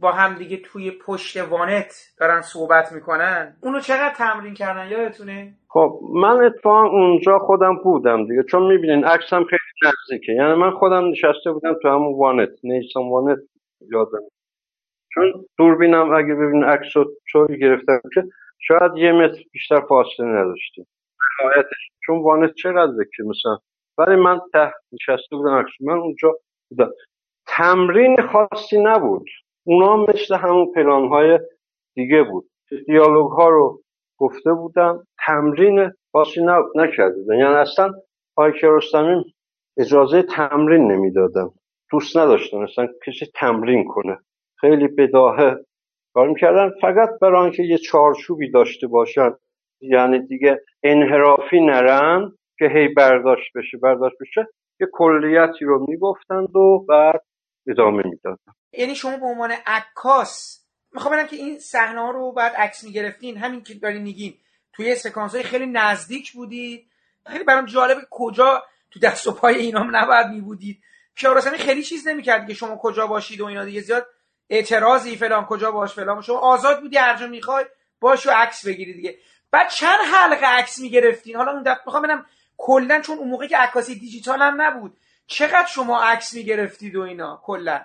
با هم دیگه توی پشت وانت دارن صحبت می‌کنن اونو چقدر تمرین کردن؟ یادتونه؟ خب من اتفاقا اونجا خودم بودم دیگه. چون می‌بینین عکسم خیلی نزدیکه. یعنی من خودم نشسته بودم تو همون وانت. نیسان وانت یادم چون دوربینم اگه ببین عکس رو طوری گرفتم که شاید یه متر بیشتر فاصله نداشتیم. چون وانت چقدر که مثلا؟ ولی من تحت نشسته بودم عکس. من اونجا بودم. تمرین خاصی نبود. اونا مثل همون پلان های دیگه بود. دیالوگ ها رو گفته بودم تمرین خاصی نکرده بودن یعنی اصلا آقای کیارستمی اجازه تمرین نمی‌دادم دوست نداشتن اصلا کسی تمرین کنه. خیلی بداهه کار می‌کردن. فقط برای آنکه یه چارچوبی داشته باشن یعنی دیگه انحرافی نرن که هی برداشت بشه برداشت بشه یه کلیتی رو می‌گفتند و بعد ادامه می‌دادن. یعنی شما به عنوان عکاس می‌خوام بگم که این صحنه رو بعد عکس می‌گرفتین همین که دارین میگین. توی سکانس های خیلی نزدیک بودید خیلی برام جالب کجا تو دست و پای اینا هم نباید میبودید. کیارستمی خیلی چیز نمی‌کرد که شما کجا باشید و اینا دیگه. زیاد اعتراضی فلان کجا باش فلان شما آزاد بودی هر جا می‌خوای باش و عکس بگیری دیگه. بعد چند حلقه عکس می‌گرفتین؟ حالا اون دفعه می‌خوام ببینم کلا چون اون موقع که عکاسی دیجیتال هم نبود چقدر شما عکس می‌گرفتید و اینا کلا؟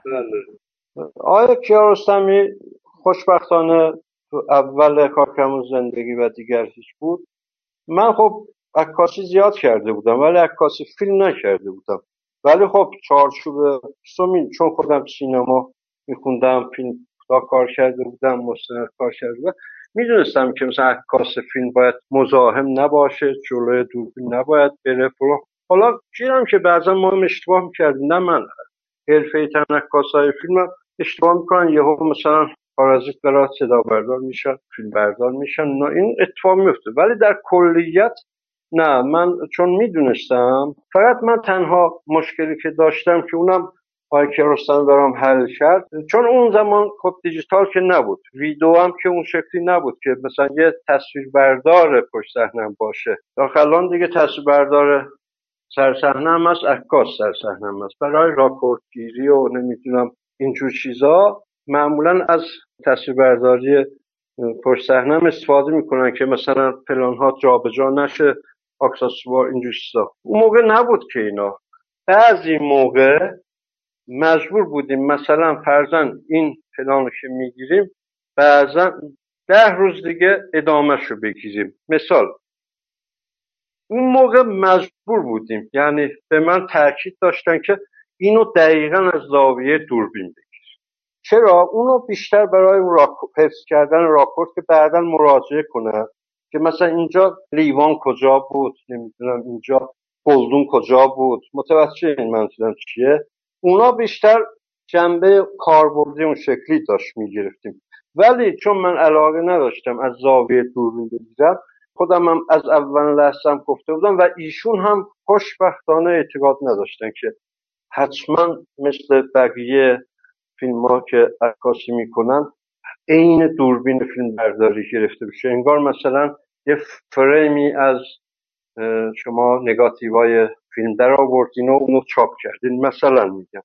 آیا کیارستمی خوشبختانه تو اول کارکمون زندگی و دیگر هیچ بود. من خب عکاسی زیاد کرده بودم ولی عکاسی فیلم نکرده بودم. ولی خب چارچوب سومین چون خودم سینما میخوندم فیلم کوتاه کار کرده بودم مستند کار کرده بودم. می‌دونستم که مثلا عکاس فیلم باید مزاحم نباشه جلوی دوربین نباید بره حالا گیرم که بعضا ما هم اشتباه می‌کردیم نه من حرفه تن فیلم اشتباه می‌کنن. یهو مثلا پارازیت برای صدا بردار میشن فیلم بردار میشن نه این اتفاق میفته ولی در کلیت نه من چون می‌دونستم فقط من تنها مشکلی که داشتم که اونم آقای کیارستمی برام حل کرد. چون اون زمان خب دیجیتال که نبود. ویدیو هم که اون شکلی نبود که مثلا یه تصویر بردار پشت صحنه باشه. داخلان دیگه تصویر بردار سرصحنه هم هست عکاس سرصحنه هم هست برای راپورتگیری و نمی‌دونم اینجور چیزا معمولا از تصویربرداری پشت صحنه هم استفاده می‌کنن که مثلا پلان ها جابجا نشه اکسسوار اینجور چیزا. اون موقع نبود که اینا. بعضی موقع مجبور بودیم مثلا فرزن این پلان رو که می‌گیریم بعضا ده روز دیگه ادامهش رو بگیریم. مثال اون موقع مجبور بودیم یعنی به من تاکید داشتن که اینو دقیقا از زاویه دوربین بگیر چرا؟ اونو بیشتر برای اون حفظ کردن راپورت که بعدا مراجعه کنن که مثلا اینجا لیوان کجا بود نمی‌دونم اینجا گلدون کجا بود. متوجه این منظورم چیه؟ اونا بیشتر جنبه کاربردی اون شکلی داشت می‌گرفتیم. ولی چون من علاقه نداشتم از زاویه دوربین بگیرم خودم هم از اول لحظه هم گفته بودم و ایشون هم خوشبختانه اعتقاد نداشتن که حتما مثل بقیه فیلم ها که عکاسی می‌کنن عین دوربین فیلم برداری گرفته بشه. انگار مثلا یه فریمی از شما نگاتیوهای فیلم در آوردین و اونو چاپ کردین. مثلا میگم.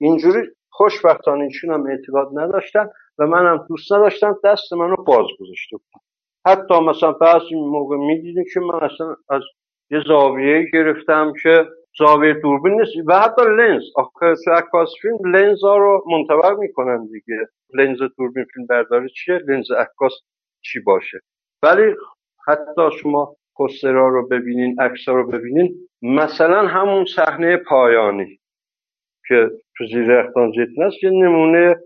اینجوری خوشبختانه ایشون هم اعتقاد نداشتن و منم دوست نداشتم دست منو باز گذاشته بودم حتی مثلا بعضی موقع می‌دیدیم که من اصلا از یه زاویه گرفتم که زاویه دوربین نیست و حتی لنز. آخه تو عکاس فیلم لنز ها رو منطبق می‌کنن دیگه. لنز دوربین فیلم برداری چیه؟ لنز عکاس چی باشه؟ ولی حتی شما پسترها رو ببینین عکس رو ببینین مثلا همون صحنه پایانی که تو زیر اختان زیتون است یه نمونه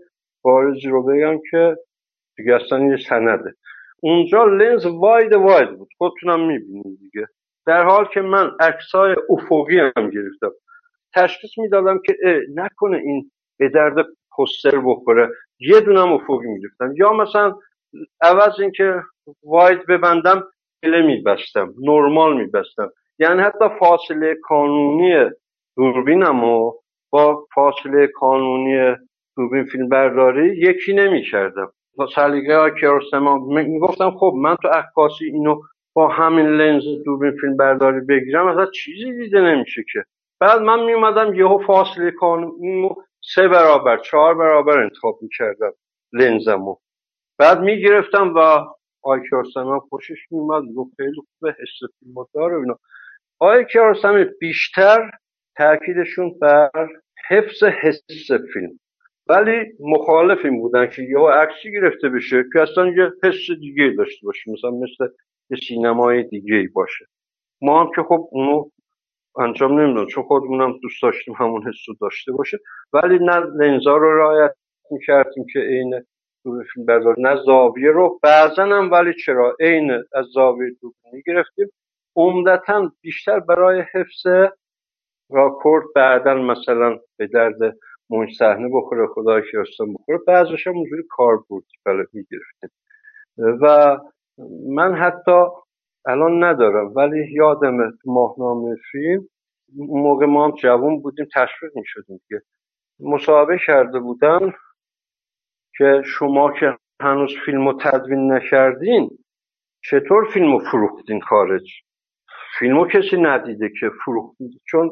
بارزی رو بگم که دیگه اصلا یه سنده. اونجا لنز واید واید بود. خودتونم می‌بینید دیگه. در حال که من عکسای افقی هم گرفتم. تشخیص می‌دادم که نکنه این به درد پستر بخوره. یه دونم افقی می‌گرفتم. یا مثلا عوض اینکه واید ببندم پله میبستم. نرمال میبستم. یعنی حتی فاصله کانونی دوربینم و با فاصله کانونی دوربین فیلم برداری یکی نمی‌کردم. با سلیقه ها می می‌گفتم خب من تو عکاسی اینو با همین لنز دوربین فیلم برداری بگیرم اصلا چیزی دیده نمیشه که. بعد من میومدم یهو فاصله کانونی سه برابر چهار برابر انتخاب می‌کردم لنزمو. بعد می‌گرفتم و آی کیارستمی خوشش میومد گفت خیلی خوبه حس فیلم داره اینا. آی کیارستمی بیشتر تاکیدشون بر حفظ حس فیلم. ولی مخالف این بودن که یه عکسی گرفته بشه که اصلا یه حس دیگه داشته باشه مثلا مثل یه سینمای دیگه باشه. ما هم که خب اونو انجام نمی‌دونم چون خودمونم دوست داشتیم همون حس داشته باشه. ولی نه لنزا رو رعایت می‌کردیم که عین فیلم بردار نه زاویه رو بعضا هم ولی چرا عین از زاویه دوربینی گرفتیم عمدتا بیشتر برای حفظ راکورد بعدا مثلا به درد مونج صحنه بخوره خدا کیارستان بخوره. بعضش هم اونجوری کار بود بله می‌گرفتیم. و من حتی الان ندارم ولی یادم ماهنامه فیلم موقع ما هم جوان بودیم تشویق می‌شدیم که مصاحبه کرده بودم که شما که هنوز فیلم رو تدوین نکردین چطور فیلم رو فروختین خارج؟ فیلمو کسی ندیده که فروختین چون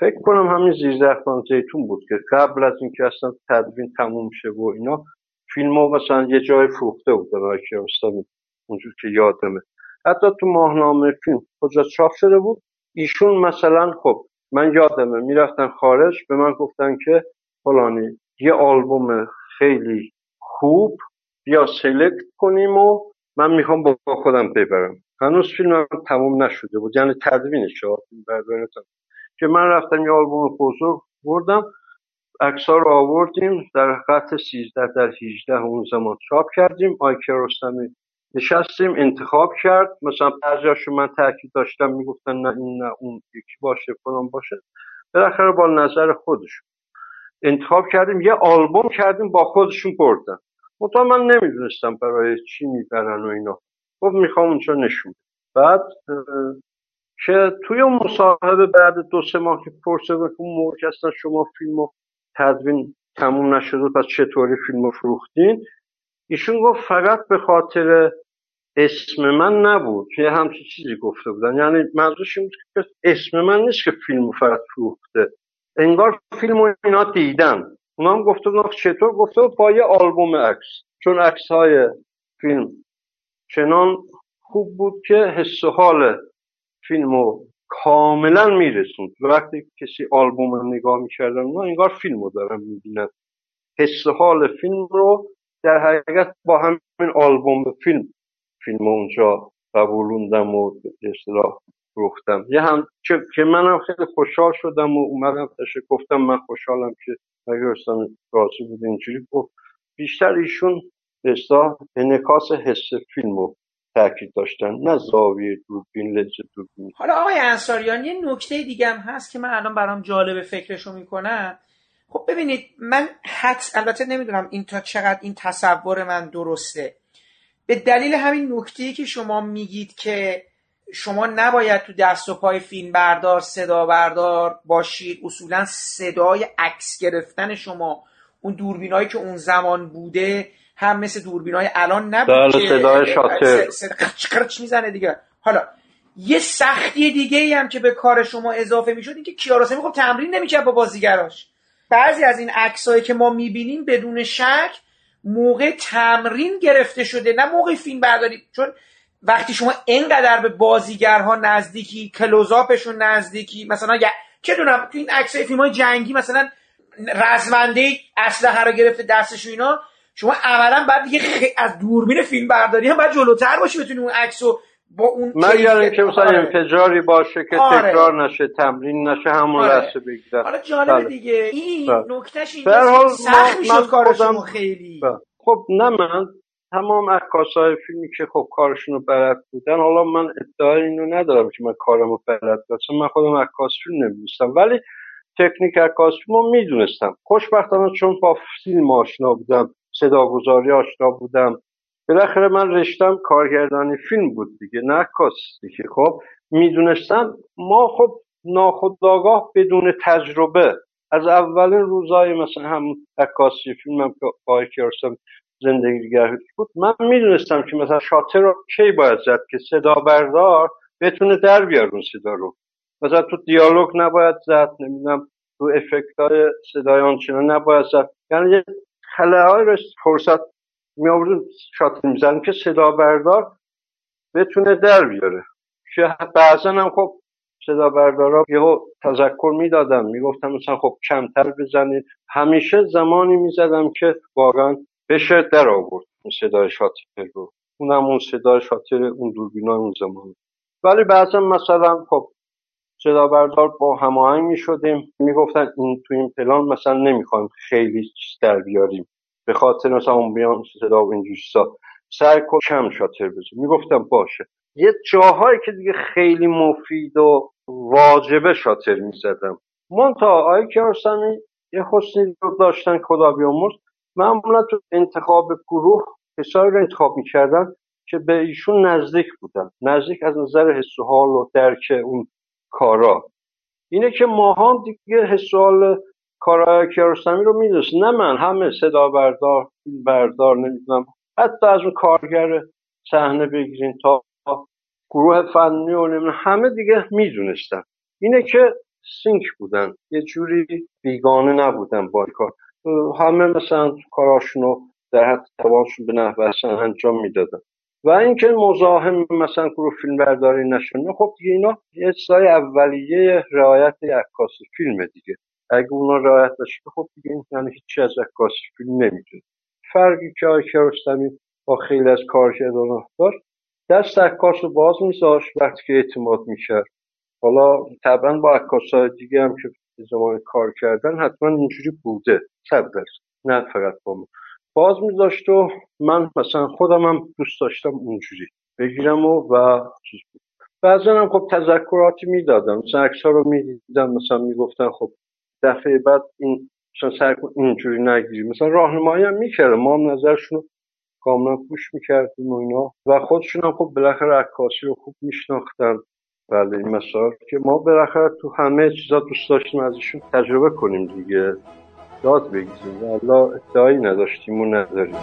فکر کنم همین زیرزختان زیتون بود که قبل از اینکه اصلا تدوین تموم شه و اینا فیلمو مثلا یه جای فروخته بود. برای کیارستمی اونجور که یادمه. حتی تو ماهنامه فیلم کجا چاپ شده بود. ایشون مثلا خب من یادمه می‌رفتن خارج به من گفتن که فلانی یه آلبوم خیلی خوب بیا سلکت کنیم و من می‌خوام با خودم ببرم. هنوز فیلم تموم نشده بود. یعنی تدوینش که من رفتم یه آلبوم بزرگ بردم ها رو آوردیم در خط 13 در 18 اون زمان چاپ کردیم آیکه رستمی نشستیم انتخاب کرد. مثلا بعضیاشو من تاکید داشتم می‌گفتن نه این نه اون یکی باشه فلان باشه. بالاخره با نظر خودشون انتخاب کردیم. یه آلبوم کردیم با خودشون بردن. منتها من نمی‌دونستم برای چی می‌برن و اینا. گفت می‌خوام اونجا نشون بعد که توی مصاحبه بعد دو سه ماه که پرسه اون موقع شما فیلم و تدوین تموم نشده پس چطوری فیلم رو فروختین؟ ایشون گفت فقط به خاطر اسم من نبود. یه همچی چیزی گفته بودن. یعنی منظورش این که اسم من نیست که فیلم فقط فروخته. انگار فیلم رو اینا دیدن. اونا هم گفته بودن چطور؟ گفته با یه آلبوم عکس. چون عکس های فیلم چنان خوب بود که حس و حال فیلم رو کاملا میرسوند. وقتی کسی آلبوم رو نگاه می‌کردن اونا انگار فیلم رو دارن می‌بینن حس حال فیلم رو در حقیقت با همین آلبوم فیلم فیلم اونجا قبولوندم و اصطلاح فروختم. یه هم که منم خیلی خوشحال شدم و اومدم تشه گفتم من خوشحالم که اگر راضی بود اینجوری. گفت بیشتر ایشون به انکاس حس فیلم رو تاکید داشتن نه زاویه دوربین لنز دوربین. حالا آقای انصاریان یه نکته دیگه هم هست که من الان برام جالب فکرشو می‌کنم. خب ببینید من حدس البته نمی‌دونم این تا چقدر این تصور من درسته. به دلیل همین نکته که شما میگید که شما نباید تو دست و پای فیلم بردار صدا بردار باشید اصولا صدای عکس گرفتن شما اون دوربینایی که اون زمان بوده هم مثل دوربینای الان نبود که صدای شاتر. قرچ می‌زنه دیگه. حالا یه سختی دیگه ای هم که به کار شما اضافه می‌شد اینکه کیارستمی خب تمرین نمی‌کرد با بازیگراش. بعضی از این عکسایی که ما می‌بینیم بدون شک موقع تمرین گرفته شده نه موقع فیلم برداری. چون وقتی شما اینقدر به بازیگرها نزدیکی کلوزاپشون نزدیکی مثلا ی- چه دونم تو این عکسای فیلم های جنگی مثلا رزمنده اسلحه رو گرفته دستش و اینا شما عملا بعد دیگه خی- از دوربین فیلم برداری هم باید جلوتر باشی بتونی اون عکس رو با اون مگر اینکه مثلا آره. انفجاری باشه که آره. تکرار نشه تمرین نشه همون آره. لحظه بگیرن حالا جالبه بله. دیگه این بله. نکتهش اینجاست که سخت می‌شد کار شما خیلی بله. خب نه من تمام عکاسای فیلمی که خب کارشون رو بلد بودن حالا من ادعای اینو ندارم که من کارمو بلد باشم من خودم عکاس فیلم نمی‌دونستم ولی تکنیک عکاس فیلم رو می‌دونستم خوشبختانه چون با فیلم آشنا بودم صداگذاری آشنا بودم. بالاخره من رشتم کارگردانی فیلم بود دیگه نه عکاس دیگه. خب می‌دونستم ما خب ناخودآگاه بدون تجربه. از اولین روزای مثلا هم عکاسی فیلمم که با کیارستم زندگی بود من می‌دونستم که مثلا شاتر رو کی باید زد که صدا بردار بتونه در بیاره اون صدا رو. مثلا تو دیالوگ نباید زد نمی‌دونم تو افکت های صدای آنچنان نباید زد. یعنی خله های فرصت می آوردیم می‌زنیم که صدا بردار بتونه در بیاره. که بعضا هم خب صدا بردارا یهو تذکر می‌دادم می‌گفتم مثلا خب کمتر بزنید. همیشه زمانی می‌زدم که واقعا بشه در آورد اون صدای شاتر رو. اونم اون صدای شاتر اون دوربینا اون زمان. ولی بعضا مثلا خب صدا بردار با هماهنگ می‌شدیم. می‌گفتن این تو این پلان مثلا نمی‌خوایم خیلی چیز در بیاریم. به خاطر مثلا اون بیان صدا و اینجور چیزا. کم شاتر بزن می‌گفتم باشه. یه جاهایی که دیگه خیلی مفید و واجبه شاتر می‌زدم. منتها آقای کیارستمی یه حسنی رو داشتن خدا بیامرز. معمولا تو انتخاب گروه کسایی رو انتخاب می‌کردن که به ایشون نزدیک بودن. نزدیک از نظر حس و حال و درک اون کارا. اینه که ماها دیگه حس و حال کارهای کیارستمی رو می‌دونست. نه من همه صدا بردار بردار نمی‌دونم. حتی از اون کارگر صحنه بگیرین تا گروه فنی و نمی‌دونم همه دیگه می‌دونستن. اینه که سینک بودن. یه جوری بیگانه نبودن با کار. همه مثلا کاراشون رو در حد توانشون به نحو احسن انجام می‌دادن. و اینکه مزاحم مثلا گروه فیلم برداری نشونه خب دیگه اینا یه چیزای اولیه رعایت عکاس فیلم دیگه. اگه اونا رعایت بشه خب دیگه این یعنی هیچی از عکاس فیلم نمی‌دونه فرقی که آقای کیارستمی با خیلی از کارگردان داشت دست عکاس رو باز میذاشت وقتی که اعتماد می‌کرد. حالا طبعا با عکاسای دیگه هم که زمان کار کردن حتما اینجوری بوده. صد نه فقط با من باز میذاشت و من مثلا خودم هم دوست داشتم اونجوری بگیرم و و چیز بود. بعضا هم خب تذکراتی می‌دادم مثلا عکس ها رو می‌دیدم مثلا می‌گفتن خب دفعه بعد این مثلا کن اینجوری نگیری. مثلا راهنمایی هم می‌کردم ما هم نظرشون کاملا گوش می‌کردیم و اینا. و خودشون هم خب بالاخره عکاسی رو خوب میشناختن. بله این مسائل که ما بالاخره تو همه چیزا دوست داشتیم ازشون تجربه کنیم دیگه. یاد بگیریم. و الله ادعایی نداشتیم و نداریم.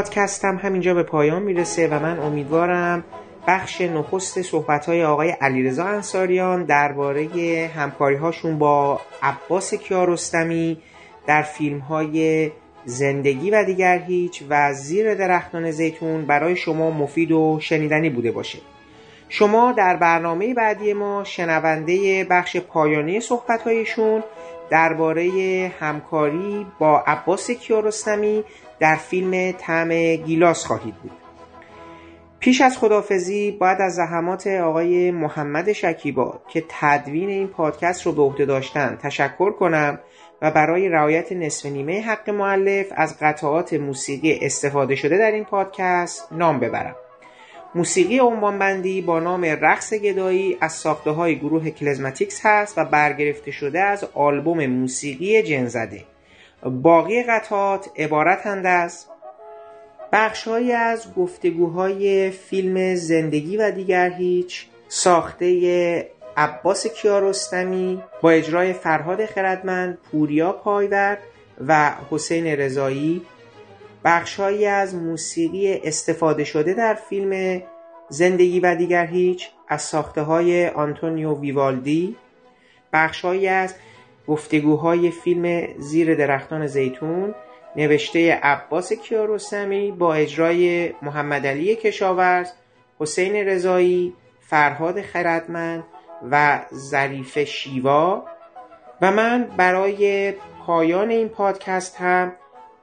این پادکست هم همینجا به پایان می‌رسه و من امیدوارم بخش نخست صحبت های آقای علیرضا انصاریان درباره همکاری هاشون با عباس کیارستمی در فیلم های زندگی و دیگر هیچ و زیر درختان زیتون برای شما مفید و شنیدنی بوده باشه. شما در برنامه بعدی ما شنونده بخش پایانی صحبت هایشون درباره همکاری با عباس کیارستمی در فیلم طعم گیلاس خواهید بود. پیش از خدافزی باید از زحمات آقای محمد شکیبا که تدوین این پادکست رو به عهده داشتن تشکر کنم و برای رعایت نصف نیمه حق معلف از قطعات موسیقی استفاده شده در این پادکست نام ببرم. موسیقی عنوانبندی با نام رقص گدایی از ساخته های گروه کلزماتیکس هست و برگرفته شده از آلبوم موسیقی جنزده. باقی قطعات عبارتند از بخشهایی از گفتگوهای فیلم زندگی و دیگر هیچ ساخته عباس کیارستمی با اجرای فرهاد خردمند، پوریا پایور و حسین رضایی. بخشهایی از موسیقی استفاده شده در فیلم زندگی و دیگر هیچ از ساخته های آنتونیو ویوالدی. بخشهایی از گفتگوهای فیلم زیر درختان زیتون نوشته عباس کیارستمی با اجرای محمد علی کشاورز حسین رضایی فرهاد خردمند و ظریف شیوا. و من برای پایان این پادکست هم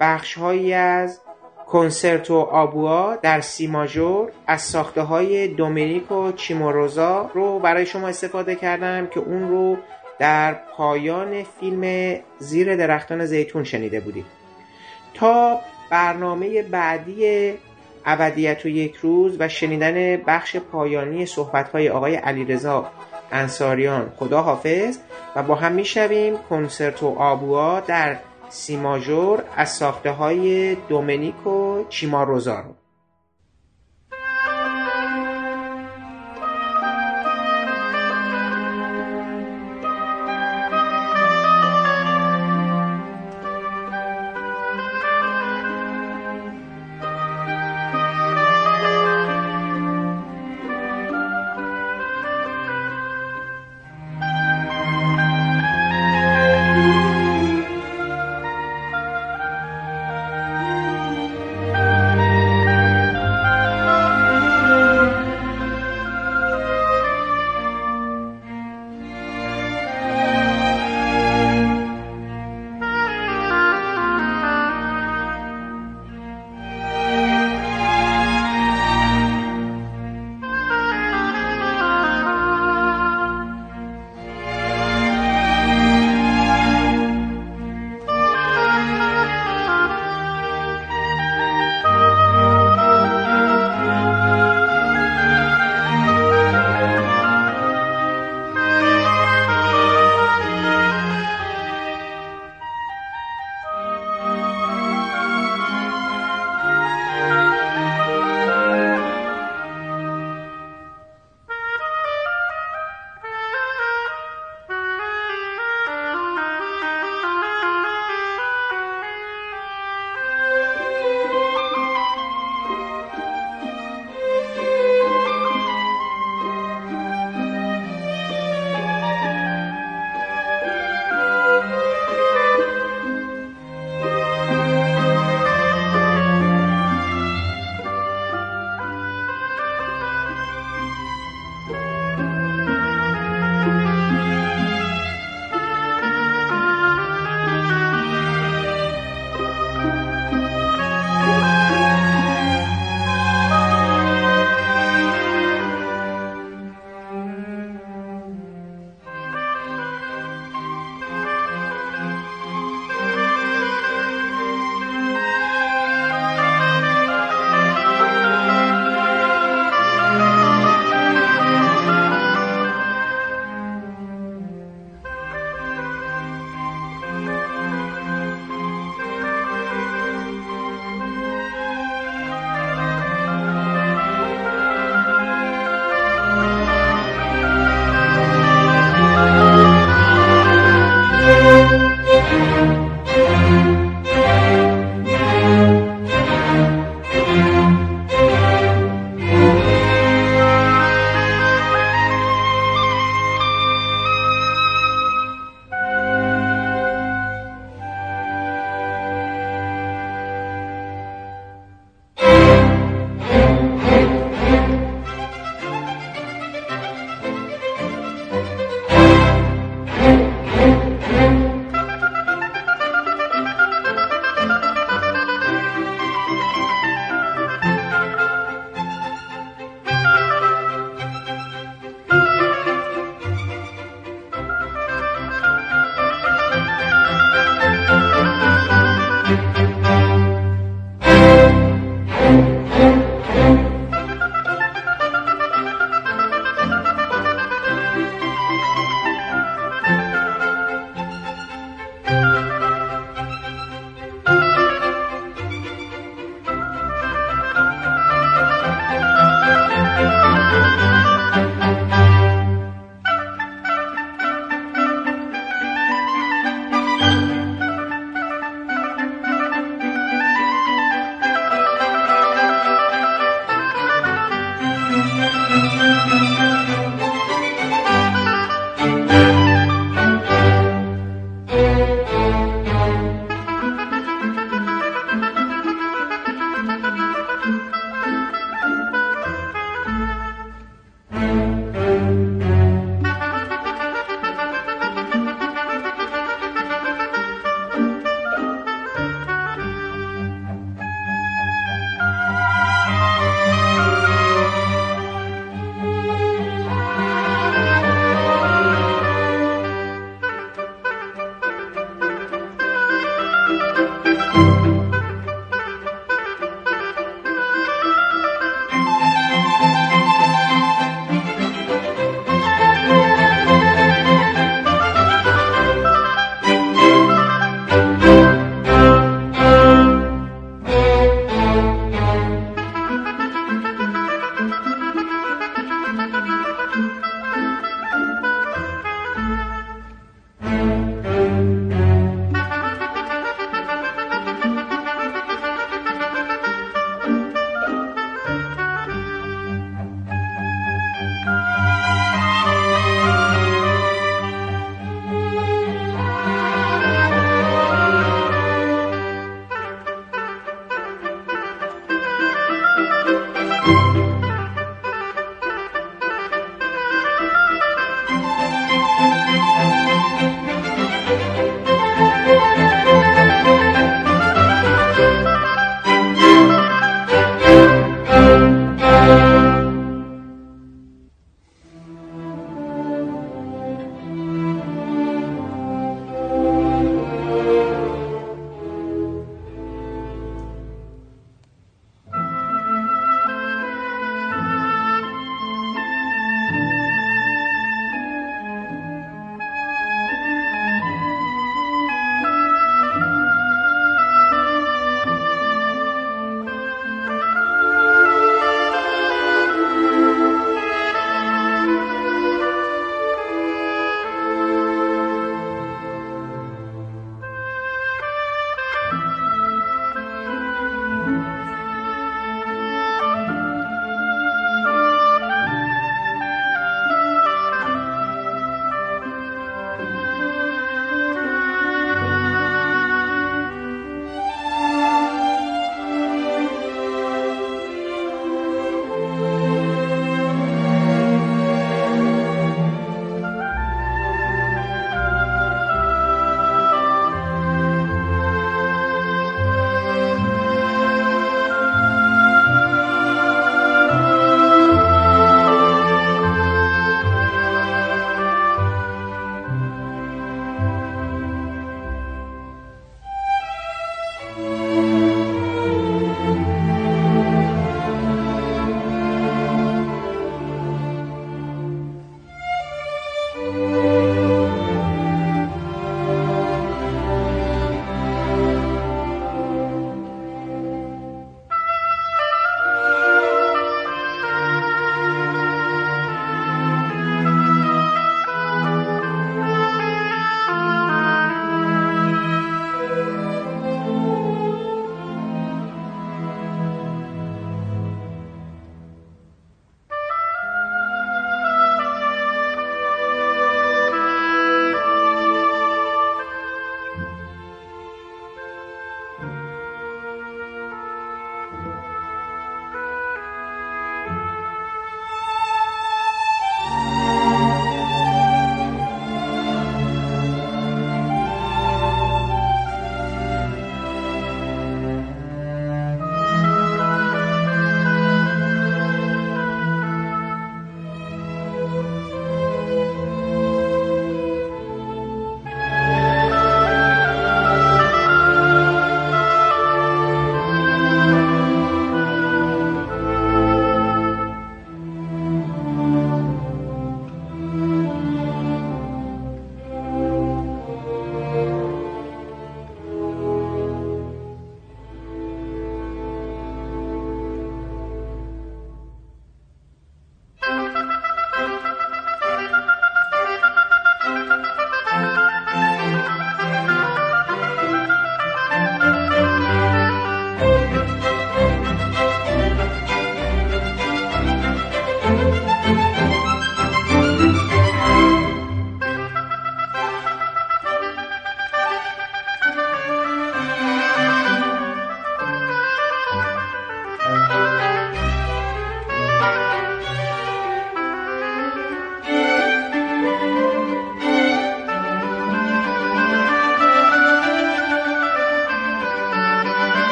بخشهایی از کنسرتو آبوا در سی ماژور از ساخته های دومینیکو چیموروزا رو برای شما استفاده کردم که اون رو در پایان فیلم زیر درختان زیتون شنیده بودید تا برنامه بعدی ابدیت و یک روز و شنیدن بخش پایانی صحبت‌های آقای علیرضا انصاریان خدا حافظ. و با هم میشنویم کنسرتو آبوا در سی ماژور از ساخته های دومینیکو چیماروزا